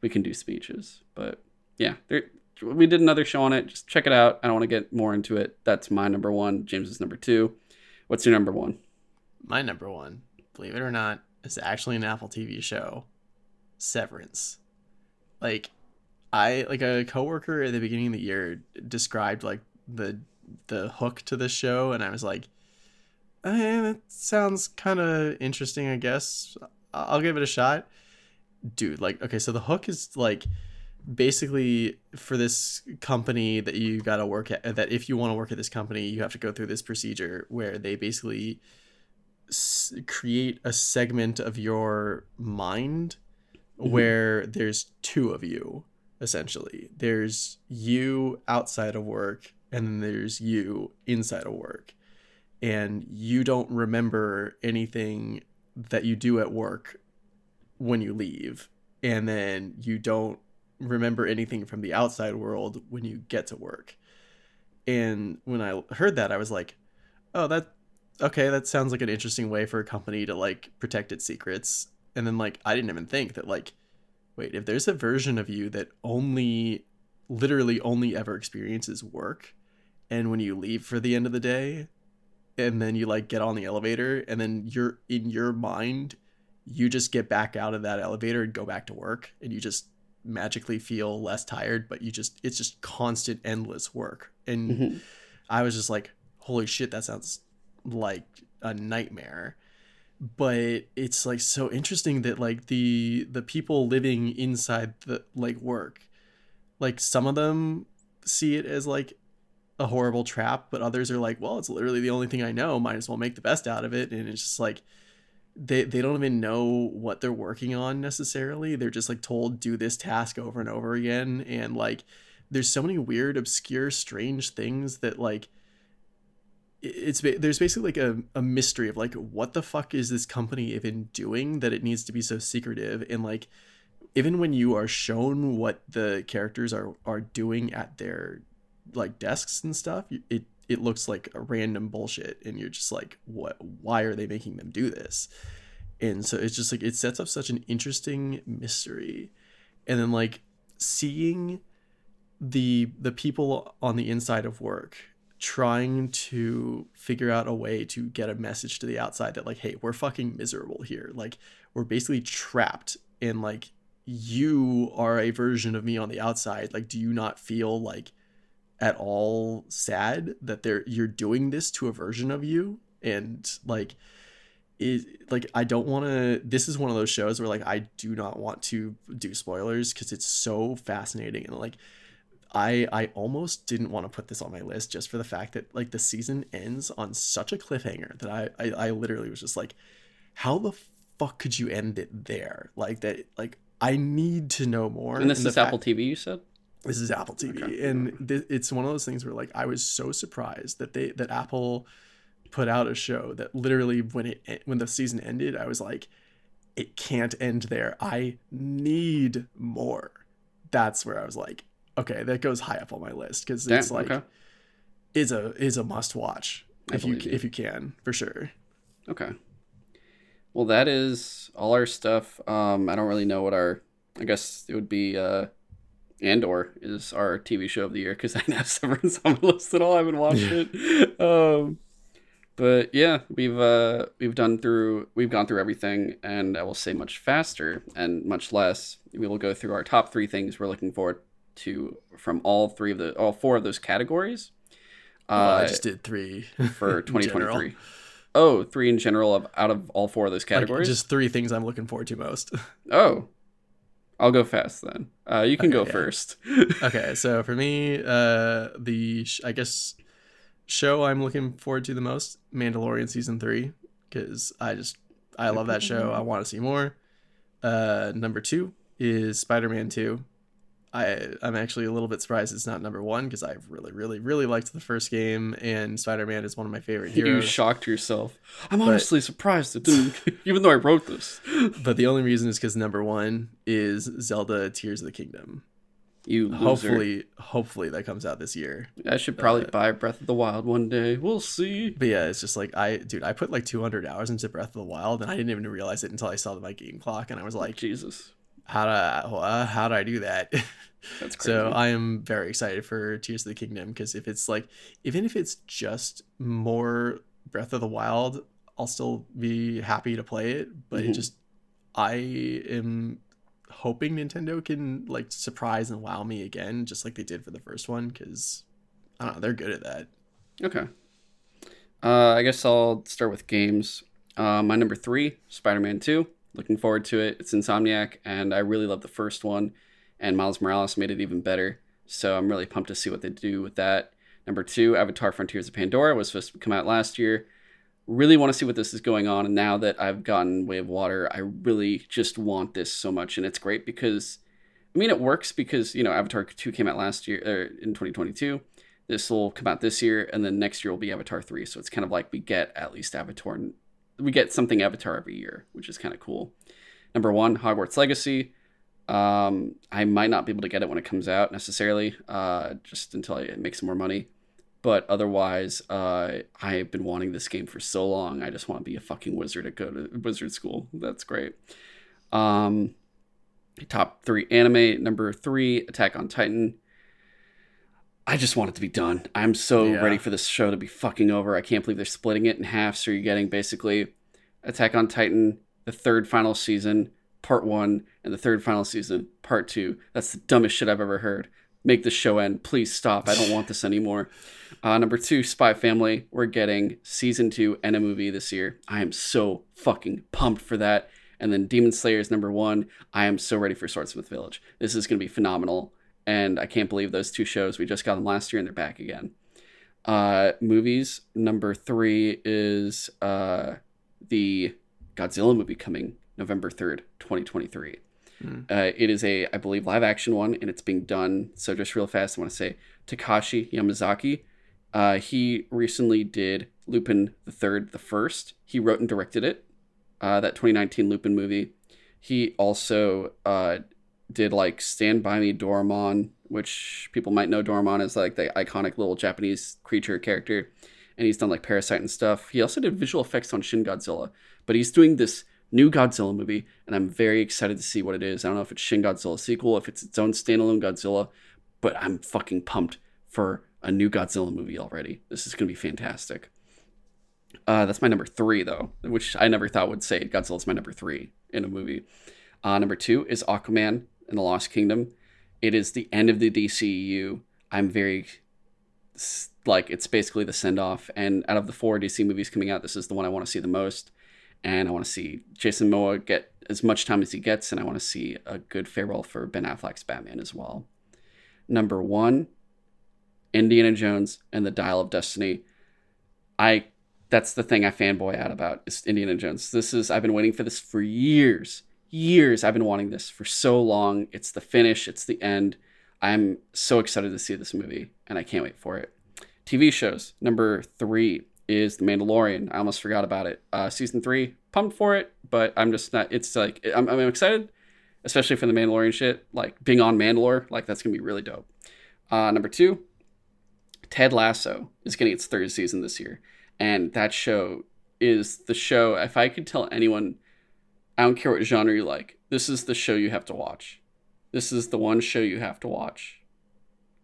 we can do speeches." But yeah, there, we did another show on it. Just check it out. I don't want to get more into it. That's my number one. James's number two. What's your number one? My number one, believe it or not, is actually an Apple TV show, Severance. Like, I like a coworker at the beginning of the year described like the the hook to this show, and I was like, eh, that sounds kind of interesting. I guess I'll give it a shot, dude. Like, okay, so the hook is like basically for this company that you got to work at that if you want to work at this company you have to go through this procedure where they basically s- create a segment of your mind Mhm. where there's two of you essentially there's you outside of work and then there's you inside of work and you don't remember anything that you do at work when you leave and then you don't remember anything from the outside world when you get to work. And when i heard that i was like oh that okay that sounds like an interesting way for a company to like protect its secrets. And then like i didn't even think that like wait if there's a version of you that only literally only ever experiences work and when you leave for the end of the day and then you like get on the elevator and then you're in your mind you just get back out of that elevator and go back to work and you just magically feel less tired but you just it's just constant endless work and Mhm. i was just like holy shit that sounds like a nightmare but it's like so interesting that like the the people living inside the like work like some of them see it as like a horrible trap but others are like well it's literally the only thing i know might as well make the best out of it. And it's just like they they don't even know what they're working on necessarily. They're just like told do this task over and over again. And like there's so many weird obscure strange things that like it's there's basically like a, a mystery of like what the fuck is this company even doing that it needs to be so secretive? And like even when you are shown what the characters are are doing at their like desks and stuff it it looks like a random bullshit and you're just like what why are they making them do this? And so it's just like it sets up such an interesting mystery. And then like seeing the the people on the inside of work trying to figure out a way to get a message to the outside that like hey we're fucking miserable here. Like we're basically trapped and like you are a version of me on the outside. Like do you not feel like at all sad that they're you're doing this to a version of you. And like it like I don't want to this is one of those shows where like I do not want to do spoilers cuz it's so fascinating. And like I I almost didn't want to put this on my list just for the fact that like the season ends on such a cliffhanger that I I, I literally was just like how the fuck could you end it there? Like that like I need to know more. And this the is fact- Apple TV, you said? This is Apple TV, Okay. and th- it's one of those things where like I was so surprised that they that Apple put out a show that literally when it when the season ended, I was like, it can't end there. I need more. That's where I was like, okay, that goes high up on my list because it's like okay. is a is a must watch I if you you. if you can for sure. Okay. Well, that is all our stuff. Um, I don't really know what our. I guess it would be uh, Andor is our TV show of the year because I have Severance on my list at all. I haven't watched it. Um, but yeah, we've uh, we've done through we've gone through everything, and I will say much faster and much less. We will go through our top three things we're looking forward to from all three of the all four of those categories. Uh, I just did three for in 2023. Oh, three in general of out of all four of those Like, categories. just three things I'm looking forward to most. Oh, I'll go fast then. Uh, you can Okay, go yeah. first. okay, so for me, uh, the sh- I guess show I'm looking forward to the most, Mandalorian season three, because I just I love that show. I want to see more. Uh, number two is Spider-Man two. I I'm actually a little bit surprised it's not number one because I've really really really liked the first game and Spider-Man is one of my favorite you shocked yourself. I'm But- honestly surprised it didn't, even though I wrote this. but the only reason is because number one is Zelda Tears of the Kingdom. You loser. Hopefully, hopefully that comes out this year. I should probably uh, buy Breath of the Wild one day. We'll see. But yeah, it's just like I, dude, I put like 200 hours into Breath of the Wild, and I didn't even realize it until I saw my game clock, and I was like, Jesus, how do I, uh, how do I do that? that's crazy. so I am very excited for Tears of the Kingdom because if it's like, even if it's just more Breath of the Wild, I'll still be happy to play it. But it Mhm. just, I am hoping Nintendo can like surprise and wow me again, just like they did for the first one, because I don't know, they're good at that. Okay. Uh, I guess I'll start with games. Uh, my number three, Spider Man 2. Looking forward to it. It's Insomniac, and I really love the first one, and Miles Morales made it even better. So I'm really pumped to see what they do with that. Number two, Avatar Frontiers of Pandora was supposed to come out last year. Really want to see what this is going on. And now that I've gotten Way of Water, I really just want this so much. And it's great because, I mean, it works because, you know, Avatar 2 came out last year, or in 2022. This will come out this year, and then next year will be Avatar 3. So it's kind of like we get at least Avatar, we get something Avatar every year, which is kind of cool. Number one, Hogwarts Legacy. Um, I might not be able to get it when it comes out necessarily, uh, just until I make some more money. But otherwise, uh, I've been wanting this game for so long. I just want to be a fucking wizard and go to wizard school. That's great. Um, top three anime. Number three, Attack on Titan. I just want it to be done. I'm so Yeah. ready for this show to be fucking over. I can't believe they're splitting it in half. So you're getting basically Attack on Titan, the third final season, part one, and the third final season, part two. That's the dumbest shit I've ever heard. Make this show end. Please stop. I don't want this anymore. Uh, number two, Spy Family. We're getting season two and a movie this year. I am so fucking pumped for that. And then Demon Slayer is number one. I am so ready for Swordsmith Village. This is going to be phenomenal. And I can't believe those two shows. We just got them last year and they're back again. Uh, movies. Number three is uh, the Godzilla movie coming November 3rd, 2023. Hmm. Uh, it is a, I believe, live action one, and it's being done. So just real fast, I want to say Takashi Yamazaki. Uh, he recently did Lupin the Third, the first. He wrote and directed it. Uh, that 2019 Lupin movie. He also uh, did like Stand By Me Doraemon, which people might know Doraemon as like the iconic little Japanese creature character. And he's done like Parasyte and stuff. He also did visual effects on Shin Godzilla. But he's doing this new Godzilla movie, and I'm very excited to see what it is. I don't know if it's Shin Godzilla sequel, if it's its own standalone Godzilla, but I'm fucking pumped for a new Godzilla movie already. This is gonna be fantastic. Uh, that's my number three, though, which I never thought would say Godzilla's my number three in a movie. Uh, number two is Aquaman and the Lost Kingdom. It is the end of the DCEU. I'm very like it's basically the send off. And out of the four DC movies coming out, this is the one I want to see the most. And I want to see Jason Momoa get as much time as he gets, and I want to see a good farewell for Ben Affleck's Batman as well. Number one, Indiana Jones and the Dial of Destiny. I that's the thing I fanboy out about is Indiana Jones. This is I've been waiting for this for years. Years I've been wanting this for so long. It's the finish, it's the end. I'm so excited to see this movie and I can't wait for it. TV shows. Number 3 is The Mandalorian. I almost forgot about it. Uh, season 3, pumped for it, but I'm just not it's like I'm I'm excited especially for the Mandalorian shit, like being on Mandalore, like that's to be really dope. Uh, number 2, Ted Lasso is getting its third season this year and that show is the show if i could tell anyone i don't care what genre you like. This is the show you have to watch. This is the one show you have to watch.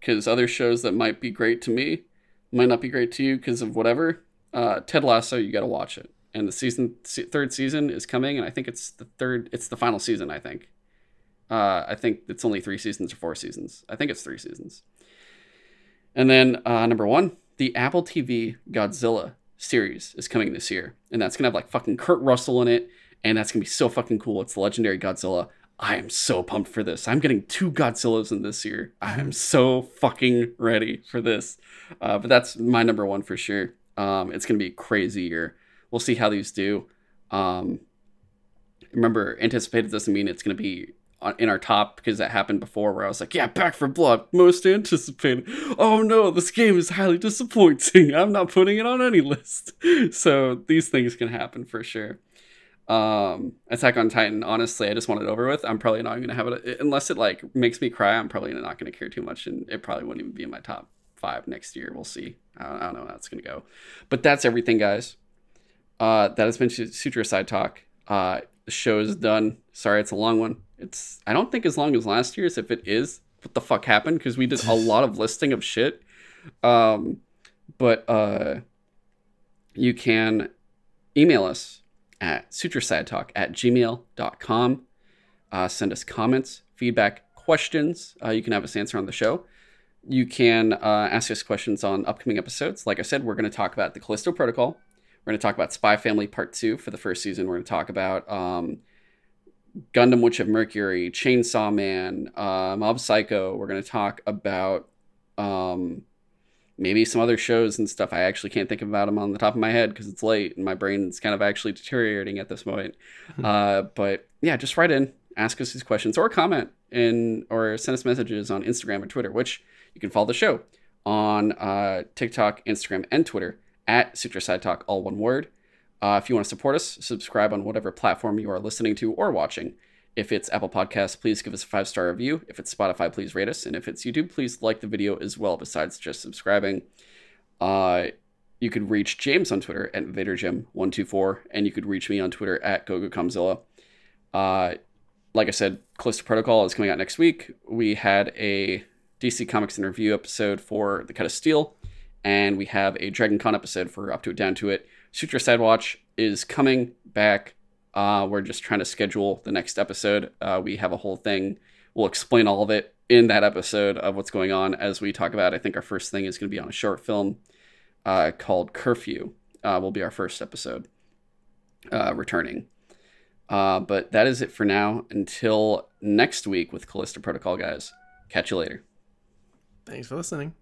Because other shows that might be great to me might not be great to you because of whatever. Uh, ted lasso you got to watch it. And the season se- third season is coming and i think it's the third it's the final season i think. Uh, i think it's only three seasons or four seasons. I think it's three seasons. And then uh, number one the apple tv godzilla series is coming this year, and that's gonna have like fucking Kurt Russell in it, and that's gonna be so fucking cool. It's the legendary Godzilla. I am so pumped for this. I'm getting two Godzillas in this year. I am so fucking ready for this. Uh, but that's my number one for sure. Um, it's gonna be a crazy year. We'll see how these do. Um, remember, anticipated doesn't mean it's gonna be in our top because that happened before where I was like, yeah, Back 4 Blood, most anticipated. Oh no, this game is highly disappointing. I'm not putting it on any list. So these things can happen for sure. Um, Attack on Titan, honestly, I just want it over with. I'm probably not going to have it unless it like makes me cry. I'm probably not going to care too much, and it probably wouldn't even be in my top five next year. We'll see. I don't, I don't know how going to go, but that's everything, guys. Uh, that has been sutra Side Talk. Uh, the show is done. Sorry, it's a long one. It's I don't think as long as last year's. If it is, what the fuck happened? Because we did a lot of listing of shit. Um, but uh, you can email us at suturesidetalk at gmail.com. uh, send us comments, feedback, questions. Uh, you can have us answer on the show. You can uh, ask us questions on upcoming episodes. Like I said, we're going to talk about the Callisto Protocol. We're going to talk about Spy Family Part 2 for the first season. We're going to talk about um, Gundam Witch of Mercury, Chainsaw Man, uh, Mob Psycho. We're going to talk about um, maybe some other shows and stuff. I actually can't think about them on the top of my head because it's late and my brain's kind of actually deteriorating at this point. uh, but yeah, just write in, ask us these questions or comment in or send us messages on Instagram or Twitter, which you can follow the show on uh, TikTok, Instagram, and Twitter at Sutra Side Talk, all one word. Uh, if you want to support us, subscribe on whatever platform you are listening to or watching. If it's Apple Podcasts, please give us a five star review. If it's Spotify, please rate us. And if it's YouTube, please like the video as well, besides just subscribing. Uh, you could reach James on Twitter at VaderJim124, and you could reach me on Twitter at GoGoComzilla. Uh, like I said, Callisto Protocol is coming out next week. We had a DC Comics interview episode for The Cut of Steel, and we have a Dragon Con episode for Up to It, Down to It. Sutra Sidewatch is coming back. Uh, we're just trying to schedule the next episode. Uh, we have a whole thing. We'll explain all of it in that episode of what's going on as we talk about. I think our first thing is going to be on a short film uh, called Curfew. Uh, will be our first episode uh, returning. Uh, but that is it for now. Until next week with Callisto Protocol, guys. Catch you later. Thanks for listening.